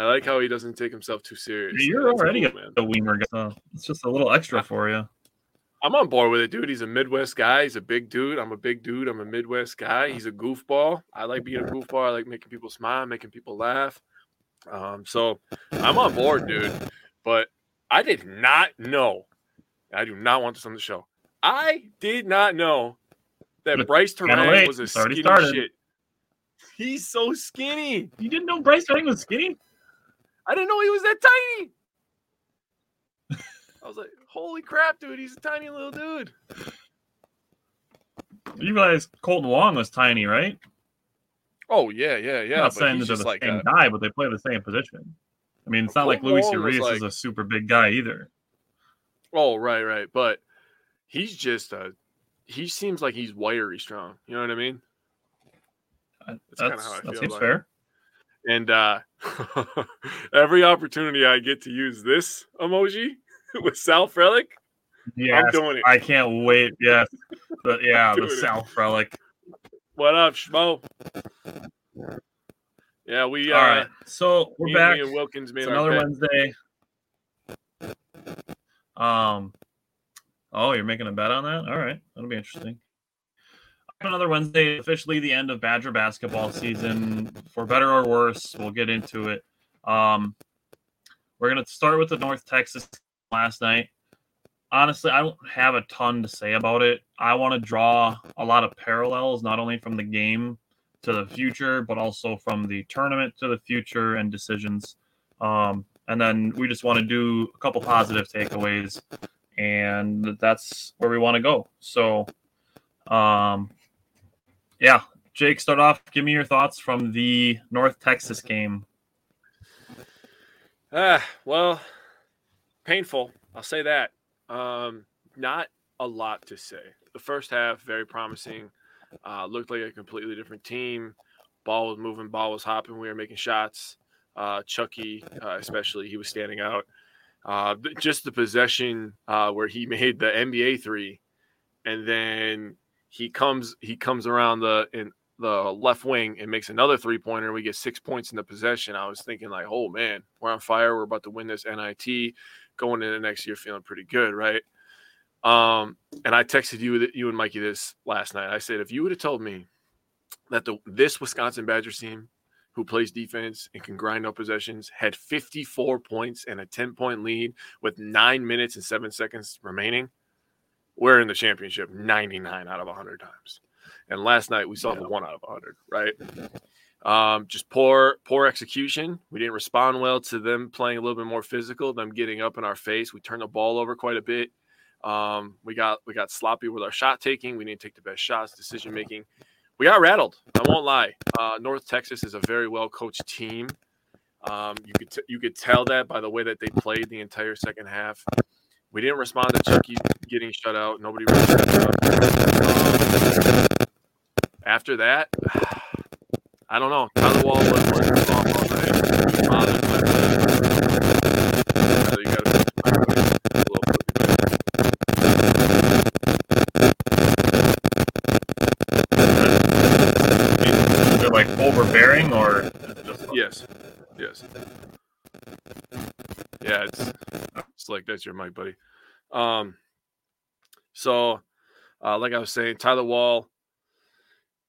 I like how he doesn't take himself too serious. You're That's already cool, a, a Weimer guy. So it's just a little extra for you. I'm on board with it, dude. He's a Midwest guy. He's a big dude. I'm a big dude. I'm a Midwest guy. He's a goofball. I like being a goofball. I like making people smile, making people laugh. Um, so I'm on board, dude. But I did not know. I do not want this on the show. I did not know that But Bryce kinda Turan late. was a skinny started. shit. He's so skinny. You didn't know Bryce Young was skinny? I didn't know he was that tiny. I was like, holy crap, dude. He's a tiny little dude. You realize Kolten Wong was tiny, right? Oh, yeah, yeah, yeah. I'm not but saying that they're the like same a- guy, but they play the same position. I mean, it's not like Kolten Luis Wong was Urias is a super big guy either. Oh, right, right. But he's just a. He seems like he's wiry strong. You know what I mean? That's, kinda how I that seems fair. And uh every opportunity I get to use this emoji with Sal Frelick, Yeah, I'm doing it. I can't wait. Yes, the, yeah, the. Sal Frelick. what up, Schmo? Yeah, we uh All right, so we're back. and Wilkins made It's another. Wednesday. Um, oh, you're making a bet on that? All right, that'll be interesting. Another Wednesday, officially the end of Badger basketball season. For better or worse, we'll get into it. Um, we're gonna start with the North Texas last night. Honestly, I don't have a ton to say about it. I want to draw a lot of parallels, not only from the game to the future, but also from the tournament to the future and decisions. Um, and then we just want to do a couple positive takeaways, and that's where we want to go. So, um, yeah, Jake, start off. Give me your thoughts from the North Texas game. Ah, well, painful. I'll say that. Um, not a lot to say. The first half, very promising. Uh, looked like a completely different team. Ball was moving, ball was hopping. We were making shots. Uh, Chucky, uh, especially, he was standing out. Uh, just the possession uh, where he made the NBA three, and then he comes he comes around the in the left wing and makes another three pointer. We get six points in the possession. I was thinking like, oh man, we're on fire. We're about to win this NIT. Going into next year, feeling pretty good, right? Um, and I texted you you and Mikey this last night. I said if you would have told me that the this Wisconsin Badgers team who plays defense and can grind up possessions had 54 points and a 10 point lead with nine minutes and seven seconds remaining, we're in the championship 99 out of 100 times. And last night we saw the one out of 100, right? Um, just poor, poor execution. We didn't respond well to them playing a little bit more physical, them getting up in our face. We turned the ball over quite a bit. Um, we got we got sloppy with our shot taking. We didn't take the best shots, decision making. We got rattled. I won't lie. Uh, North Texas is a very well coached team. Um, you could t- you could tell that by the way that they played the entire second half. We didn't respond to Chucky getting shut out. Nobody really shut. Um, after that, I don't know. Tyler Wahl was working off all night. Father, but- So you gotta a little bit. They're like overbearing or just Yes. Yes. Yeah, it's like that's your mic, buddy. Um so uh like I was saying, Tyler Wahl,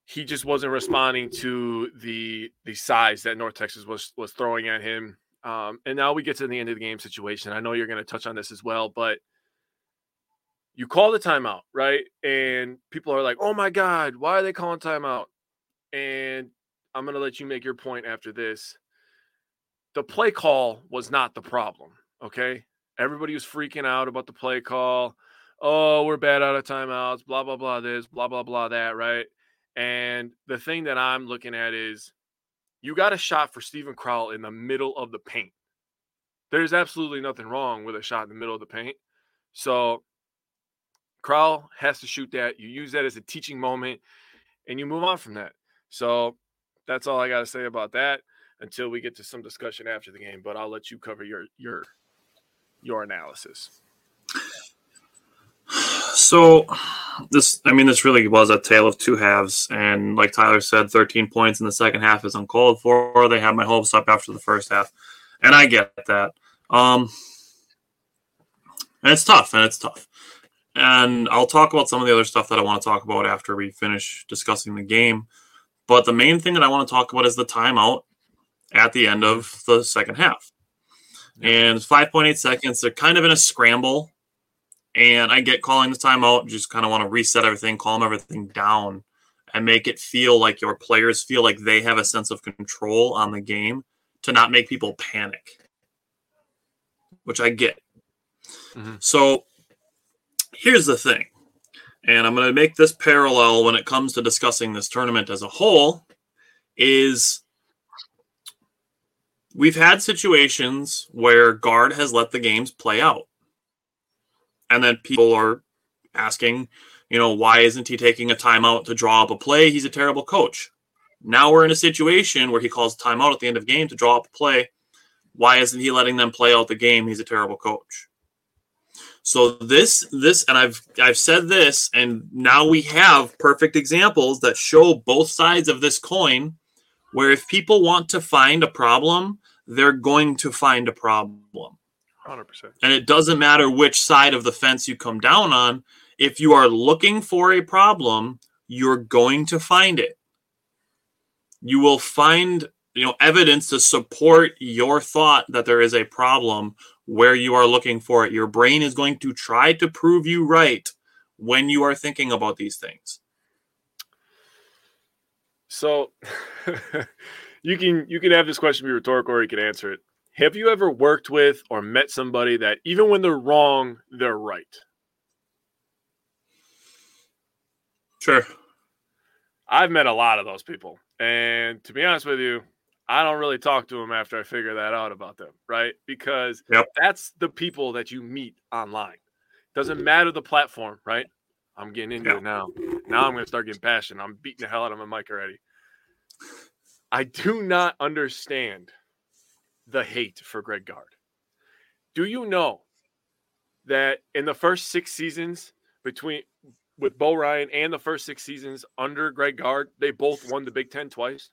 he just wasn't responding to the the size that North Texas was was throwing at him. Um, and now we get to the end of the game situation. I know you're going to touch on this as well, but you call the timeout, right? And people are like, "Oh my god, why are they calling timeout?" And I'm going to let you make your point after this. The play call was not the problem, okay? Everybody was freaking out about the play call. Oh, we're bad out of timeouts, blah blah blah this, blah blah blah that, right? And the thing that I'm looking at is you got a shot for Steven Crowl in the middle of the paint. There's absolutely nothing wrong with a shot in the middle of the paint. So Crowl has to shoot that. You use that as a teaching moment and you move on from that. So that's all I got to say about that until we get to some discussion after the game, but I'll let you cover your your your analysis. So this I mean this really was a tale of two halves and like Tyler said 13 points in the second half is uncalled for. They had my hopes up after the first half. And I get that. Um and it's tough and it's tough. And I'll talk about some of the other stuff that I want to talk about after we finish discussing the game. But the main thing that I want to talk about is the timeout at the end of the second half. And 5.8 seconds, they're kind of in a scramble and I get calling the timeout, just kind of want to reset everything, calm everything down, and make it feel like your players feel like they have a sense of control on the game to not make people panic, which I get. Mm-hmm. So here's the thing, and I'm going to make this parallel when it comes to discussing this tournament as a whole is we've had situations where Gard has let the games play out and then people are asking, you know, why isn't he taking a timeout to draw up a play? He's a terrible coach. Now we're in a situation where he calls timeout at the end of the game to draw up a play. Why isn't he letting them play out the game? He's a terrible coach. So this this and I've I've said this and now we have perfect examples that show both sides of this coin where if people want to find a problem, they're going to find a problem. 100%. And it doesn't matter which side of the fence you come down on. If you are looking for a problem, you're going to find it. You will find, you know, evidence to support your thought that there is a problem where you are looking for it. Your brain is going to try to prove you right when you are thinking about these things. So you can you can have this question be rhetorical or you can answer it. Have you ever worked with or met somebody that even when they're wrong, they're right? Sure. I've met a lot of those people. And to be honest with you, I don't really talk to them after I figure that out about them, right? Because yep. that's the people that you meet online. Doesn't mm-hmm. matter the platform, right? I'm getting into yep. it now. Now I'm going to start getting passionate. I'm beating the hell out of my mic already. I do not understand the hate for Greg Gard. Do you know that in the first six seasons between with Bo Ryan and the first six seasons under Greg Gard, they both won the Big Ten twice.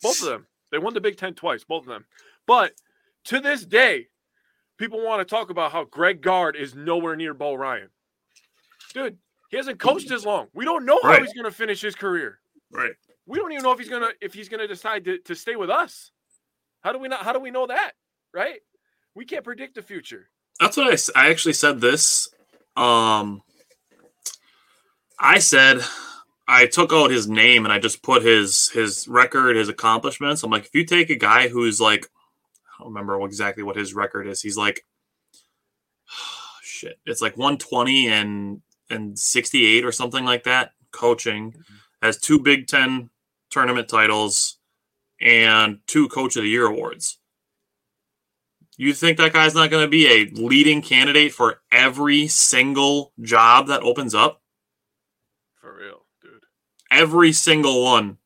Both of them. They won the Big Ten twice, both of them. But to this day, people want to talk about how Greg Gard is nowhere near Bo Ryan. Dude, he hasn't coached mm-hmm. as long. We don't know right. how he's going to finish his career. Right. We don't even know if he's going to if he's to decide to, to stay with us. How do we not? How do we know that? Right? We can't predict the future. That's what I, I actually said this. Um, I said I took out his name and I just put his his record, his accomplishments. I'm like, if you take a guy who's like, I don't remember exactly what his record is. He's like, shit, it's like 120 and and 68 or something like that. Coaching mm-hmm. has two Big Ten tournament titles, and two Coach of the Year awards. You think that guy's not going to be a leading candidate for every single job that opens up? For real, dude. Every single one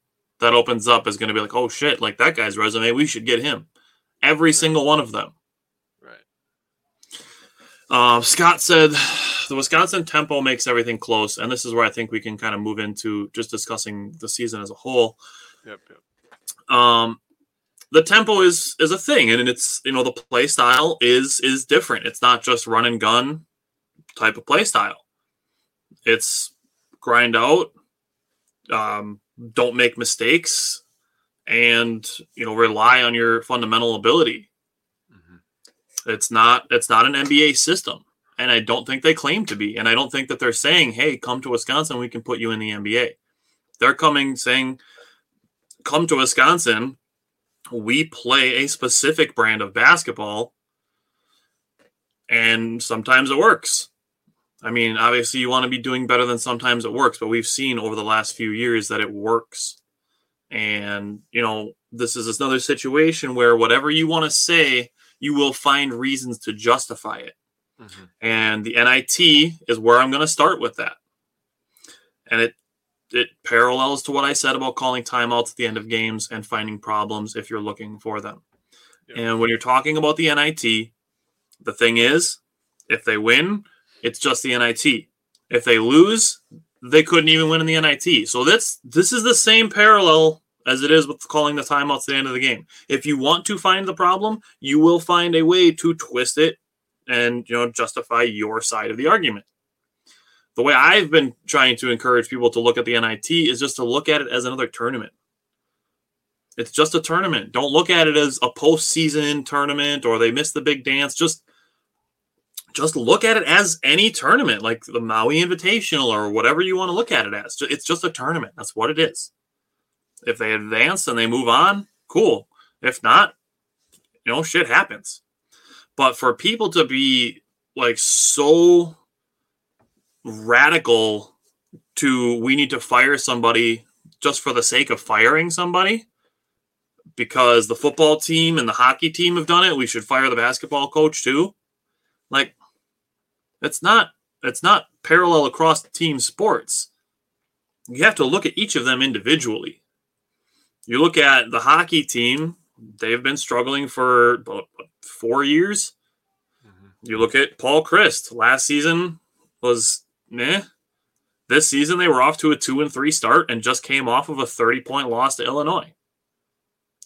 that opens up is going to be like, oh shit, like that guy's resume, we should get him. Every right. single one of them. Right. Uh, Scott said the Wisconsin tempo makes everything close, and this is where I think we can kind of move into just discussing the season as a whole. Yep, yep um, the tempo is is a thing, and it's you know the play style is is different. It's not just run and gun type of play style. It's grind out, um, don't make mistakes, and you know rely on your fundamental ability. Mm-hmm. It's not it's not an NBA system, and I don't think they claim to be. And I don't think that they're saying, "Hey, come to Wisconsin, we can put you in the NBA." They're coming saying, "Come to Wisconsin, we play a specific brand of basketball, and sometimes it works." I mean, obviously, you want to be doing better than sometimes it works, but we've seen over the last few years that it works. And, you know, this is another situation where whatever you want to say, you will find reasons to justify it. Mm-hmm. And the NIT is where I'm going to start with that. And it it parallels to what I said about calling timeouts at the end of games and finding problems if you're looking for them. Yep. And when you're talking about the NIT, the thing is, if they win, it's just the NIT. If they lose, they couldn't even win in the NIT. So that's this is the same parallel as it is with calling the timeouts at the end of the game. If you want to find the problem, you will find a way to twist it and you know justify your side of the argument. The way I've been trying to encourage people to look at the NIT is just to look at it as another tournament. It's just a tournament. Don't look at it as a postseason tournament or they missed the big dance. Just just look at it as any tournament, like the Maui Invitational or whatever you want to look at it as. It's just a tournament. That's what it is. If they advance and they move on, cool. If not, you know, shit happens. But for people to be like so radical to we need to fire somebody just for the sake of firing somebody because the football team and the hockey team have done it, we should fire the basketball coach too. Like it's not it's not parallel across team sports. You have to look at each of them individually. You look at the hockey team, they've been struggling for four years. Mm-hmm. You look at Paul Chryst. Last season was meh. This season they were off to a two and three start and just came off of a 30 point loss to Illinois.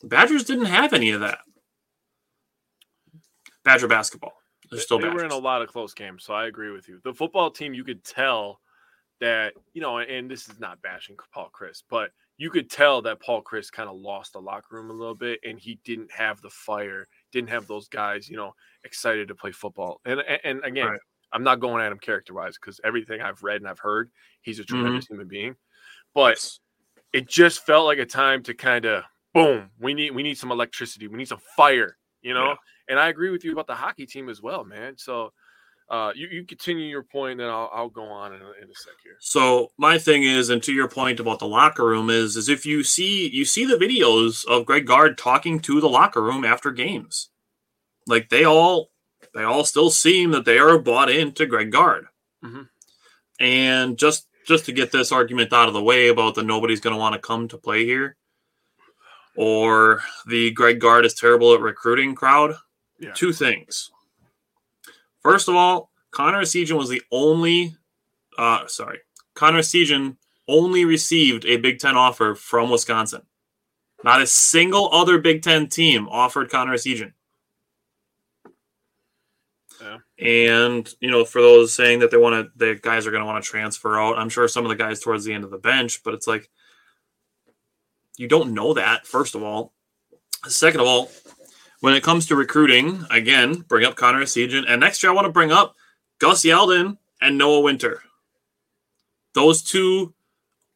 The Badgers didn't have any of that. Badger basketball. They're still they were in a lot of close games, so I agree with you. The football team, you could tell that you know, and this is not bashing Paul Chryst, but you could tell that Paul Chryst kind of lost the locker room a little bit, and he didn't have the fire, didn't have those guys, you know, excited to play football. And and, and again, Right. I'm not going at him character wise because everything I've read and I've heard, he's a Mm-hmm. tremendous human being. But it just felt like a time to kind of boom. We need we need some electricity. We need some fire. You know. Yeah. And I agree with you about the hockey team as well, man. So uh, you you continue your point, and I'll I'll go on in a, in a sec here. So my thing is, and to your point about the locker room is, is if you see you see the videos of Greg Gard talking to the locker room after games, like they all they all still seem that they are bought into Greg Gard, Mhm. and just just to get this argument out of the way about the nobody's going to want to come to play here, or the Greg Gard is terrible at recruiting crowd. Yeah. Two things. First of all, Connor Essegian was the only uh sorry. Connor Essegian only received a Big Ten offer from Wisconsin. Not a single other Big Ten team offered Connor Essegian. Yeah. And you know, for those saying that they want to, the guys are going to want to transfer out. I'm sure some of the guys towards the end of the bench, but it's like you don't know that. First of all, second of all, when it comes to recruiting, again, bring up Connor Essegian, and next year I want to bring up Gus Yalden and Noah Winter. Those two,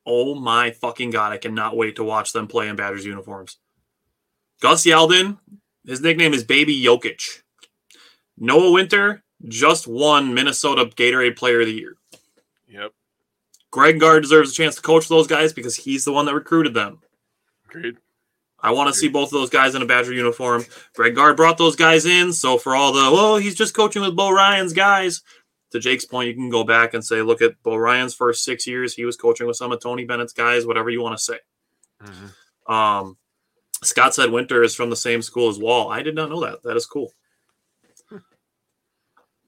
oh my fucking god, I cannot wait to watch them play in Badgers uniforms. Gus Yalden, his nickname is Baby Jokic. Noah Winter just won Minnesota Gatorade Player of the Year. Yep. Greg Gard deserves a chance to coach those guys because he's the one that recruited them. Agreed. I want to see both of those guys in a Badger uniform. Greg Gard brought those guys in, so for all the oh, he's just coaching with Bo Ryan's guys. To Jake's point, you can go back and say, look at Bo Ryan's first six years. He was coaching with some of Tony Bennett's guys, whatever you want to say. Mhm. Um, Scott said Winter is from the same school as Wahl. I did not know that. That is cool.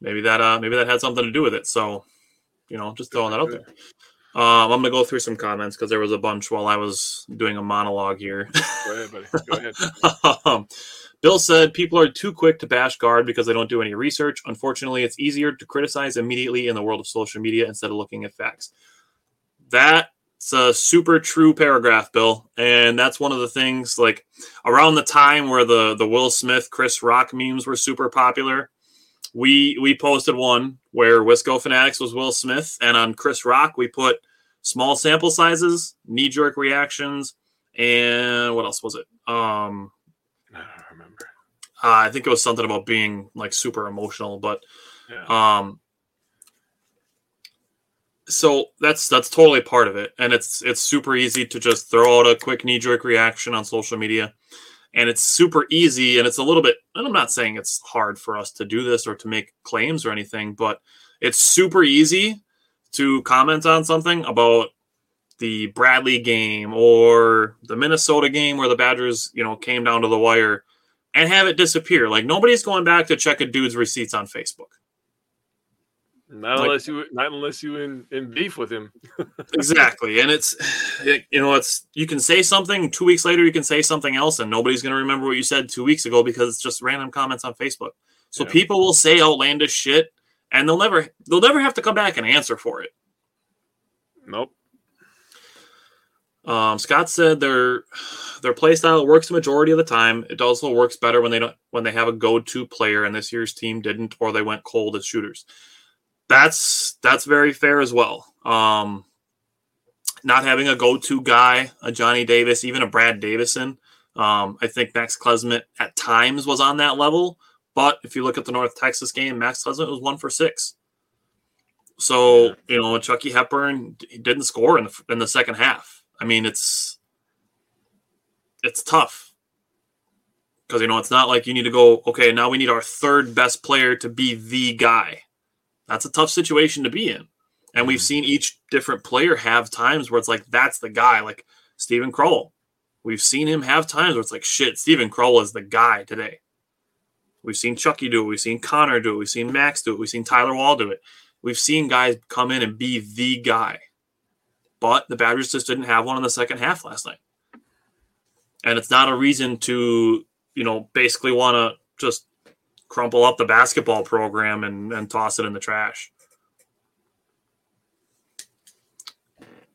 Maybe that uh maybe that had something to do with it. So, you know, just throwing that out there. Um, I'm gonna go through some comments because there was a bunch while I was doing a monologue here. Go ahead, buddy. Go ahead. um, Bill said people are too quick to bash Gard because they don't do any research. Unfortunately, it's easier to criticize immediately in the world of social media instead of looking at facts. That's a super true paragraph, Bill, and that's one of the things. Like around the time where the the Will Smith, Chris Rock memes were super popular, we we posted one where Wisco Fanatics was Will Smith, and on Chris Rock we put small sample sizes, knee jerk reactions, and what else was it? Um, I don't remember. uh, I think it was something about being like super emotional, but Yeah. um, so that's that's totally part of it, and it's it's super easy to just throw out a quick knee jerk reaction on social media, and it's super easy, and it's a little bit. And I'm not saying it's hard for us to do this or to make claims or anything, but it's super easy to comment on something about the Bradley game or the Minnesota game where the Badgers, you know, came down to the wire and have it disappear. Like nobody's going back to check a dude's receipts on Facebook. Not Like- unless you not unless you in, in beef with him. exactly and it's it, you know it's you can say something two weeks later you can say something else and nobody's going to remember what you said two weeks ago because it's just random comments on facebook so Yeah. people will say outlandish shit and they'll never they'll never have to come back and answer for it Nope. um, scott said their their play style works the majority of the time it also works better when they don't when they have a go-to player and this year's team didn't or they went cold as shooters that's that's very fair as well um not having a go-to guy, a Johnny Davis, even a Brad Davison. Um, I think Max Klesmit at times was on that level, but if you look at the North Texas game, Max Klesmit was one for six. So you know, Chucky Hepburn he didn't score in the in the second half. I mean, it's it's tough because you know it's not like you need to go. Okay, now we need our third best player to be the guy. That's a tough situation to be in. And we've mm. seen each different player have times where it's like, that's the guy, like Steven Crowl, We've seen him have times where it's like, shit, Steven Crowl is the guy today. We've seen Chucky do it. We've seen Connor do it. We've seen Max do it. We've seen Tyler Wahl do it. We've seen guys come in and be the guy. But the Badgers just didn't have one in the second half last night. And it's not a reason to, you know, basically want to just crumple up the basketball program and, and toss it in the trash.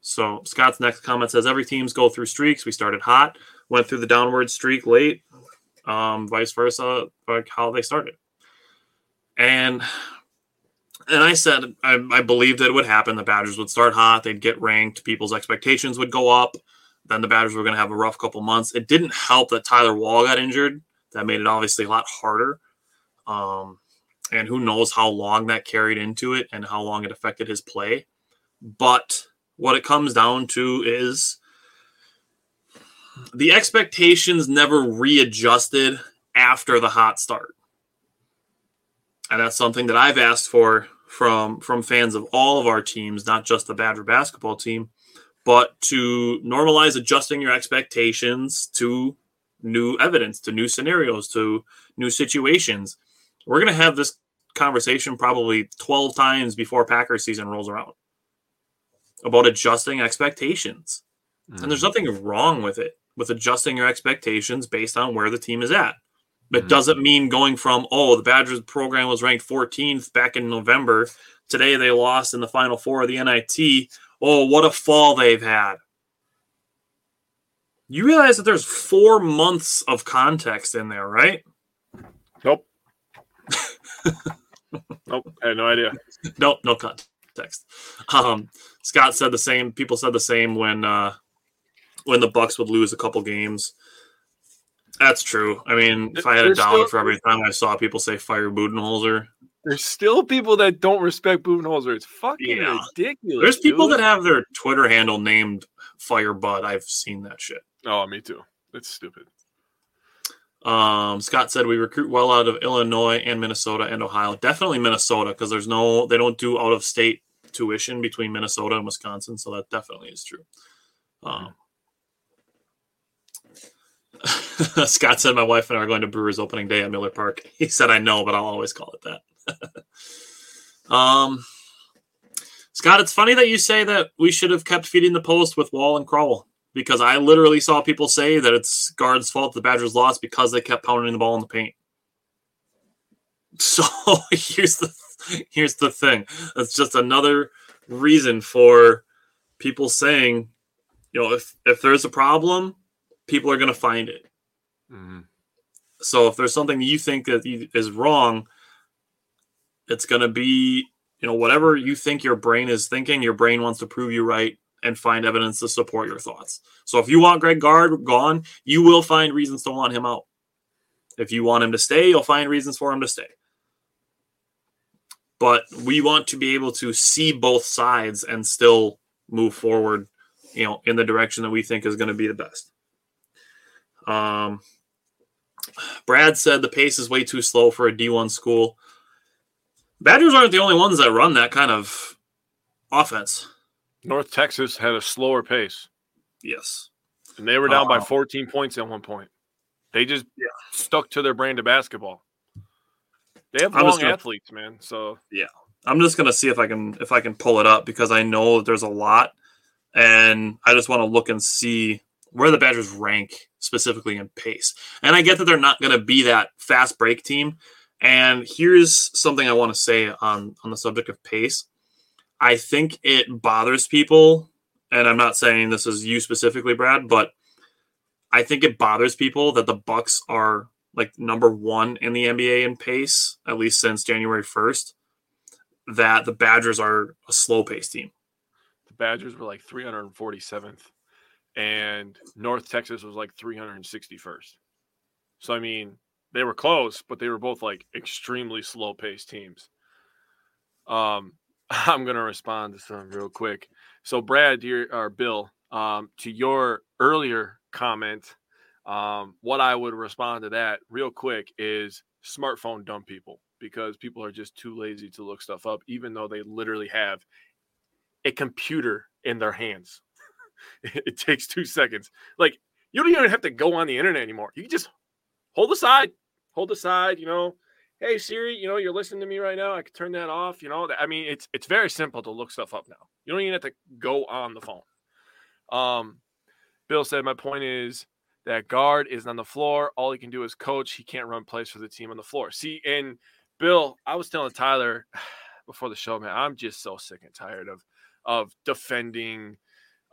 So Scott's next comment says every teams go through streaks. We started hot, went through the downward streak late, um, vice versa, like how they started. And and I said I, I believed that it would happen. The Badgers would start hot, they'd get ranked, people's expectations would go up. Then the Badgers were going to have a rough couple months. It didn't help that Tyler Wahl got injured. That made it obviously a lot harder. Um, and who knows how long that carried into it and how long it affected his play. But what it comes down to is the expectations never readjusted after the hot start. And that's something that I've asked for from from fans of all of our teams, not just the Badger basketball team, but to normalize adjusting your expectations to new evidence, to new scenarios, to new situations. We're going to have this conversation probably 12 times before Packers season rolls around about adjusting expectations. And there's mm-hmm. nothing wrong with it, with adjusting your expectations based on where the team is at. It Mhm. doesn't mean going from, oh, the Badgers program was ranked 14th back in November. Today they lost in the final four of the NIT. Oh, what a fall they've had. You realize that there's four months of context in there, right? Nope. nope. I had no idea. Nope, no context. Um, Scott said the same. People said the same when uh, when the Bucks would lose a couple games. That's true. I mean, if I had a dollar still- for every time I saw people say "fire Budenholzer," There's still people that don't respect Budenholzer. It's fucking Yeah. ridiculous. there's people dude. that have their Twitter handle named Fire Bud. I've seen that shit. Oh, me too. It's stupid. Um, Scott said we recruit well out of Illinois and Minnesota and Ohio. Definitely Minnesota because there's no they don't do out of state tuition between Minnesota and Wisconsin, so that definitely is true. Um, Scott said my wife and I are going to Brewers opening day at Miller Park. He said I know, but I'll always call it that. um, Scott, it's funny that you say that we should have kept feeding the post with Wahl and Crowl because I literally saw people say that it's Gard's fault the Badgers lost because they kept pounding the ball in the paint. So here's the here's the thing. That's just another reason for people saying you know, if if there's a problem, people are going to find it. Mm-hmm. So if there's something you think that is wrong, it's going to be, you know, whatever you think your brain is thinking, your brain wants to prove you right and find evidence to support your thoughts. So if you want Greg Gard gone, you will find reasons to want him out. If you want him to stay, you'll find reasons for him to stay. But we want to be able to see both sides and still move forward, you know, in the direction that we think is going to be the best. Um, Brad said the pace is way too slow for a D1 school. Badgers aren't the only ones that run that kind of offense. North Texas had a slower pace. Yes. And they were down uh, by 14 points at one point. They just yeah. stuck to their brand of basketball. They have I'm long gonna, athletes, man. So yeah, I'm just gonna see if I can if I can pull it up because I know that there's a lot, and I just want to look and see where the Badgers rank specifically in pace. And I get that they're not gonna be that fast break team. And here's something I want to say on on the subject of pace. I think it bothers people, and I'm not saying this is you specifically, Brad, but I think it bothers people that the Bucks are like number one in the NBA in pace, at least since January 1st, that the Badgers are a slow pace team. The Badgers were like 347th, and North Texas was like 361st. So, I mean, they were close, but they were both like extremely slow paced teams. Um, I'm to respond to some real quick. So, Brad, your, or Bill, um, to your earlier comment, um, what I would respond to that real quick is smartphone dumb people because people are just too lazy to look stuff up, even though they literally have a computer in their hands. it takes two seconds. Like you don't even have to go on the internet anymore. You just hold aside, hold aside, you know. Hey Siri, you know, you're listening to me right now. I can turn that off. You know, I mean, it's it's very simple to look stuff up now. You don't even have to go on the phone. Um, Bill said, My point is that Gard is on the floor. All he can do is coach. He can't run plays for the team on the floor. See, and Bill, I was telling Tyler before the show, man, I'm just so sick and tired of of defending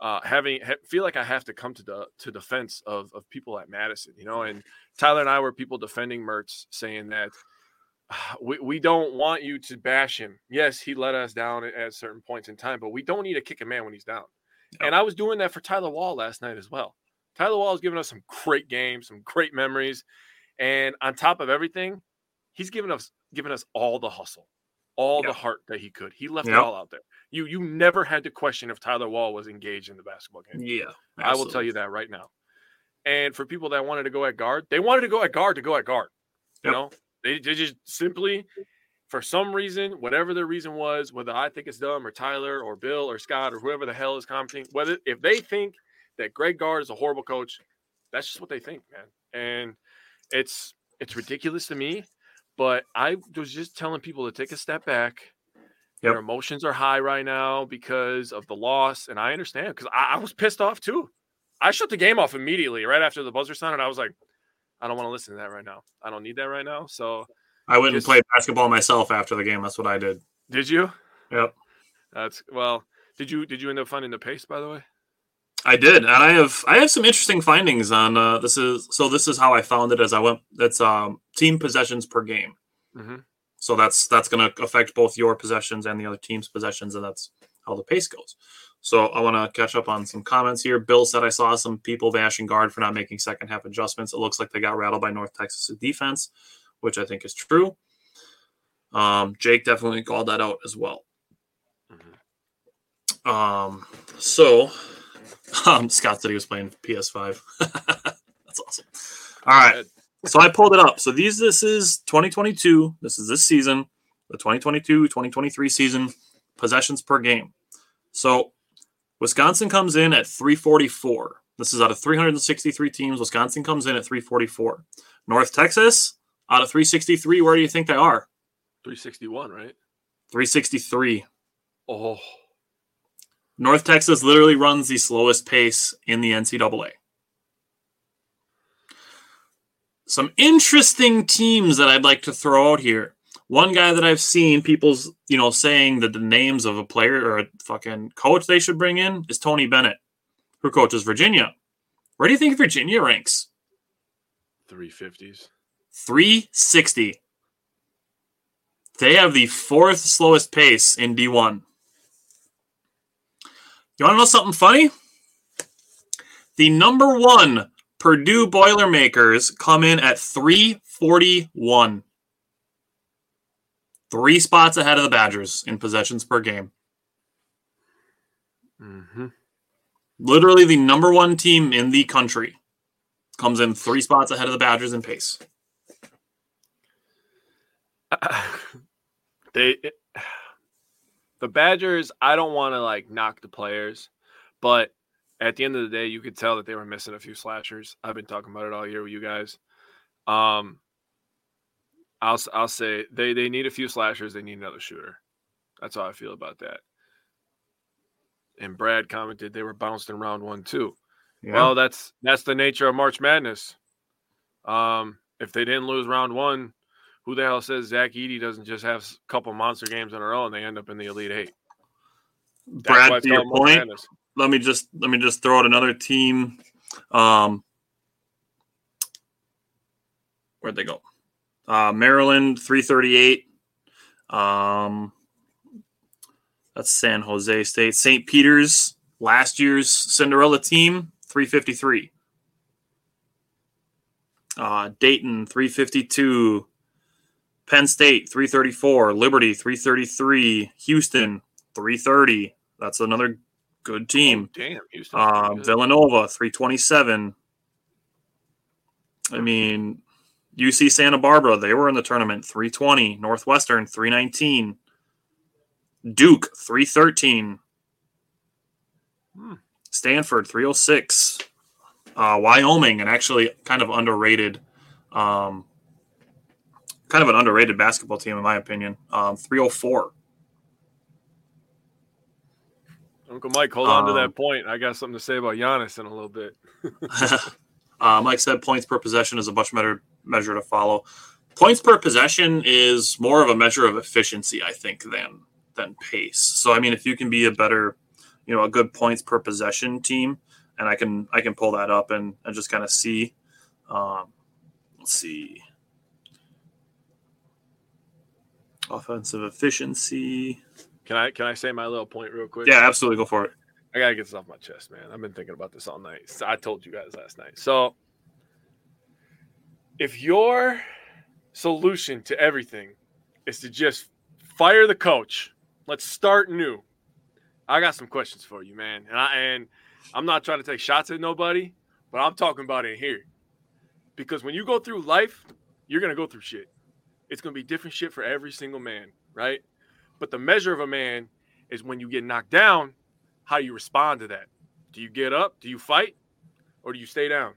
uh, having ha- feel like I have to come to the to defense of of people at Madison, you know. And Tyler and I were people defending Mertz, saying that we, we don't want you to bash him. Yes, he let us down at, at certain points in time, but we don't need to kick a man when he's down. And I was doing that for Tyler Wahl last night as well. Tyler Wahl has given us some great games, some great memories. And on top of everything, he's given us given us all the hustle, all the heart that he could. He left yep. it all out there. You you never had to question if Tyler Wahl was engaged in the basketball game. Yeah. Absolutely. I will tell you that right now. And for people that wanted to go at Gard, they wanted to go at Gard to go at Gard. Yep. You know, they, they just simply for some reason, whatever the reason was, whether I think it's dumb or Tyler or Bill or Scott or whoever the hell is commenting, whether if they think that Greg Gard is a horrible coach, that's just what they think, man. And it's it's ridiculous to me. But I was just telling people to take a step back. Yep. Their emotions are high right now because of the loss, and I understand because I, I was pissed off too. I shut the game off immediately right after the buzzer sounded. I was like, I don't want to listen to that right now. I don't need that right now. So I went and played basketball myself after the game. That's what I did. Did you? Yep. That's well. Did you did you end up finding the pace by the way? I did, and I have I have some interesting findings on uh, this is so this is how I found it as I went. That's um, team possessions per game. Mm-hmm. So that's that's going to affect both your possessions and the other team's possessions, and that's how the pace goes. So I want to catch up on some comments here. Bill said I saw some people bashing Gard for not making second half adjustments. It looks like they got rattled by North Texas defense which I think is true. Um, Jake definitely called that out as well. Mm-hmm. Um, so um, Scott said he was playing PS5. That's awesome. All right. So I pulled it up. So these this is 2022. This is this season, the 2022-2023 season possessions per game. So Wisconsin comes in at 344. This is out of 363 teams. Wisconsin comes in at 344. North Texas out of 363, where do you think they are? 361, right? 363. Oh. North Texas literally runs the slowest pace in the NCAA. Some interesting teams that I'd like to throw out here. One guy that I've seen people's, you know, saying that the names of a player or a fucking coach they should bring in is Tony Bennett. who coaches Virginia. Where do you think Virginia ranks? 350s. 360. They have the fourth slowest pace in D1. You want to know something funny? The number one Purdue Boilermakers come in at 341. Three spots ahead of the Badgers in possessions per game. Mm-hmm. Literally the number one team in the country comes in three spots ahead of the Badgers in pace. they the Badgers, I don't want to like knock the players, but at the end of the day, you could tell that they were missing a few slashers. I've been talking about it all year with you guys. Um, I'll I'll say they they need a few slashers. They need another shooter. That's how I feel about that. And Brad commented they were bounced in round one too. Yeah. Well, that's that's the nature of March Madness. Um, if they didn't lose round one, who the hell says Zach Edey doesn't just have a couple monster games in a row and they end up in the Elite Eight? Brad, to your point, Madness. let me just let me just throw out another team. Um, where'd they go? Uh, Maryland, three thirty eight. Um, that's San Jose State. St. Peter's, last year's Cinderella team, 353. Uh, Dayton, 352. Penn State, 334. Liberty, 333. Houston, 330. That's another good team. Oh, damn, Houston. Uh, Villanova, 327. I mean, UC Santa Barbara, they were in the tournament, 320. Northwestern, 319. Duke, 313. Hmm. Stanford, 306. Uh, Wyoming, and actually kind of underrated, um, kind of an underrated basketball team, in my opinion, um, 304. Uncle Mike, hold on to that um, point. I got something to say about Giannis in a little bit. uh, Mike said points per possession is a much better measure to follow. Points per possession is more of a measure of efficiency, I think, than than pace. So I mean, if you can be a better, you know, a good points per possession team, and I can I can pull that up and, and just kind of see. Um, let's see. Offensive efficiency. Can I can I say my little point real quick? Yeah, absolutely. Go for it. I gotta get this off my chest, man. I've been thinking about this all night. I told you guys last night. So, if your solution to everything is to just fire the coach, let's start new. I got some questions for you, man. And I and I'm not trying to take shots at nobody, but I'm talking about it here. Because when you go through life, you're gonna go through shit. It's gonna be different shit for every single man, right? But the measure of a man is when you get knocked down, how you respond to that. Do you get up? Do you fight? Or do you stay down?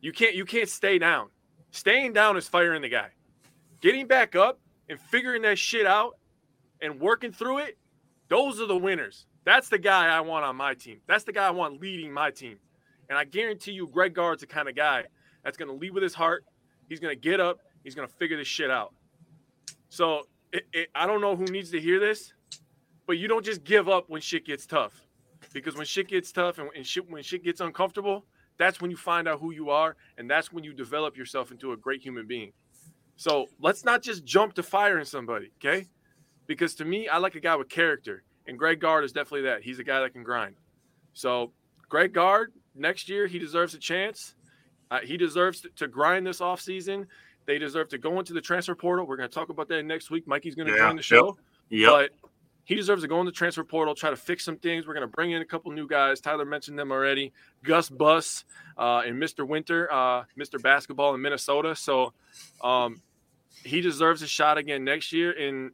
You can't you can't stay down. Staying down is firing the guy. Getting back up and figuring that shit out and working through it, those are the winners. That's the guy I want on my team. That's the guy I want leading my team. And I guarantee you, Greg Gard's the kind of guy that's going to lead with his heart. He's going to get up. He's going to figure this shit out. So it, it, I don't know who needs to hear this, but you don't just give up when shit gets tough. Because when shit gets tough and, and shit, when shit gets uncomfortable, that's when you find out who you are, and that's when you develop yourself into a great human being. So let's not just jump to firing somebody, okay? Because to me, I like a guy with character, and Greg Gard is definitely that. He's a guy that can grind. So Greg Gard, next year, he deserves a chance. Uh, he deserves to, to grind this offseason. They deserve to go into the transfer portal. We're going to talk about that next week. Mikey's going to yeah, join the show. Yep. yep. But he deserves to go in the transfer portal, try to fix some things. We're going to bring in a couple new guys. Tyler mentioned them already. Gus Bus uh, and Mr. Winter, uh, Mr. Basketball in Minnesota. So um, he deserves a shot again next year. And,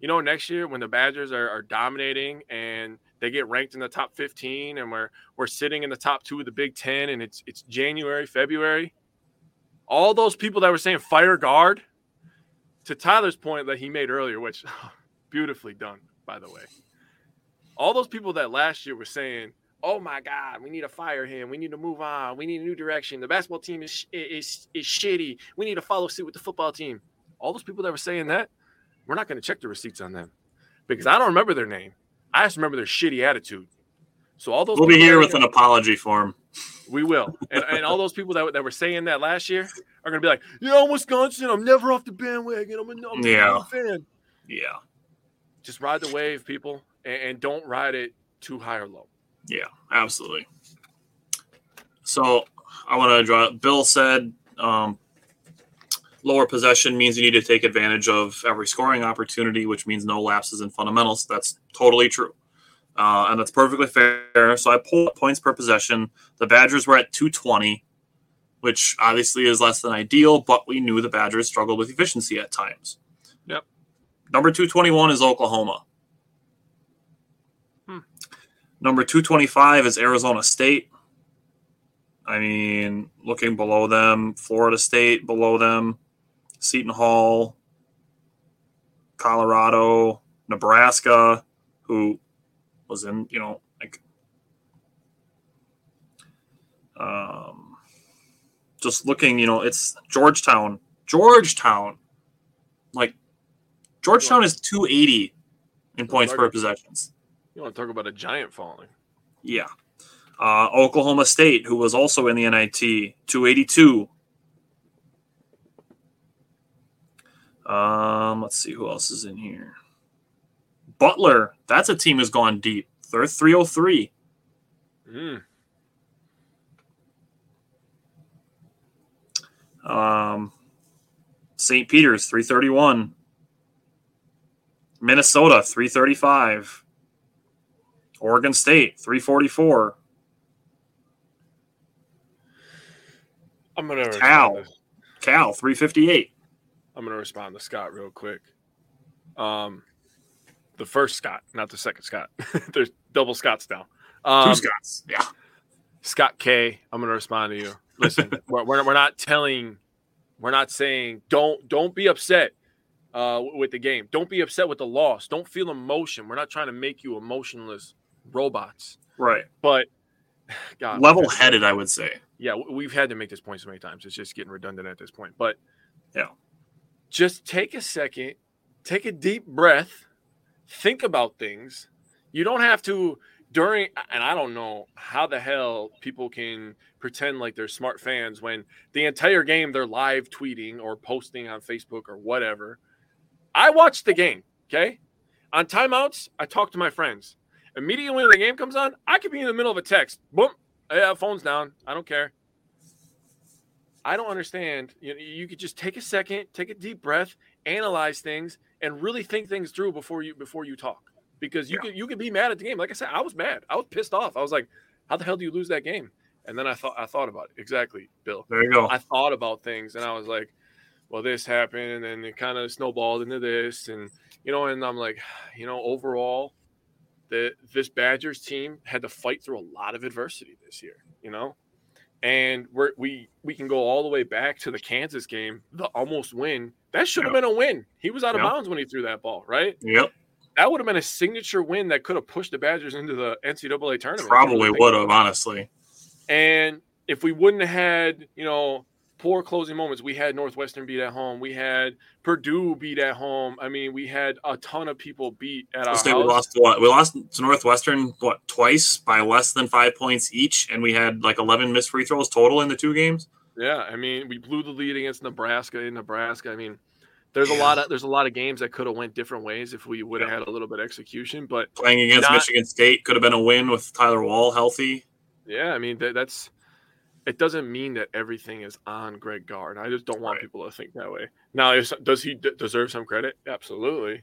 you know, next year when the Badgers are, are dominating and they get ranked in the top 15 and we're, we're sitting in the top two of the Big Ten and it's, it's January, February – all those people that were saying fire Gard to Tyler's point that he made earlier, which beautifully done, by the way. All those people that last year were saying, "Oh my God, we need to fire him. We need to move on. We need a new direction. The basketball team is is is shitty. We need to follow suit with the football team." All those people that were saying that, we're not going to check the receipts on them because I don't remember their name. I just remember their shitty attitude. So all those We'll be here with an apology form. We will, and, and all those people that, that were saying that last year are going to be like, "Yeah, I'm Wisconsin. I'm never off the bandwagon. I'm a, I'm a Yeah. fan." Yeah. Just ride the wave, people, and, and don't ride it too high or low. Yeah, absolutely. So I want to draw. Bill said um, lower possession means you need to take advantage of every scoring opportunity, which means no lapses in fundamentals. That's totally true. Uh, and that's perfectly fair. So I pulled up points per possession. The Badgers were at 220, which obviously is less than ideal, but we knew the Badgers struggled with efficiency at times. Yep. Number 221 is Oklahoma. Hmm. Number 225 is Arizona State. I mean, looking below them, Florida State below them, Seton Hall, Colorado, Nebraska, who was in, you know, like um just looking, you know, it's Georgetown. Georgetown. Like Georgetown is 280 in points per possessions. You want to talk about a giant falling? Yeah. Uh, Oklahoma State, who was also in the NIT, 282. Um, let's see who else is in here. Butler, that's a team who's gone deep. They're 303. Mm. Um, St. Peter's, 331. Minnesota, 335. Oregon State, 344. I'm gonna Cal. to- Cal, 358. I'm gonna respond to Scott real quick. Um, the first Scott, not the second Scott. There's double Scotts now. Um, Two Scots. Yeah. Scott K, I'm going to respond to you. Listen, we're, we're, we're not telling, we're not saying don't don't be upset uh, with the game. Don't be upset with the loss. Don't feel emotion. We're not trying to make you emotionless robots. Right. But God, Level headed, I would say. yeah, we've had to make this point so many times. It's just getting redundant at this point. But Yeah. just take a second, take a deep breath, think about things. You don't have to during, and I don't know how the hell people can pretend like they're smart fans when the entire game they're live tweeting or posting on Facebook or whatever. I watched the game, okay? On timeouts, I talk to my friends. Immediately when the game comes on, I could be in the middle of a text. Boom, yeah, phone's down. I don't care. I don't understand. You, you could just take a second, take a deep breath, analyze things, and really think things through before you before you talk. Because you could you could be mad at the game. Like I said, I was mad. I was pissed off. I was like, "How the hell do you lose that game?" And then I thought I thought about it exactly, Bill. There you go. I thought about things, and I was like, "Well, this happened, and it kind of snowballed into this, and you know." And I'm like, you know, overall, the this Badgers team had to fight through a lot of adversity this year. You know, and we're, we we can go all the way back to the Kansas game, the almost win. That should have Yeah. been a win. He was out of Yeah. bounds when he threw that ball, right? Yep. That would have been a signature win that could have pushed the Badgers into the NCAA tournament. Probably would have, honestly. And if we wouldn't have had, you know, poor closing moments, we had Northwestern beat at home, we had Purdue beat at home. I mean, we had a ton of people beat at our house. we lost what? We lost to Northwestern what twice by less than five points each, and we had like eleven missed free throws total in the two games. Yeah, I mean, we blew the lead against Nebraska in Nebraska. I mean, there's a lot of there's a lot of games that could have went different ways if we would have Yeah. had a little bit of execution. But Playing against Not- Michigan State could have been a win with Tyler Wahl healthy. yeah, I mean that, that's it doesn't mean that everything is on Greg Gard. I just don't want Right. people to think that way. Now, does he d- deserve some credit? Absolutely.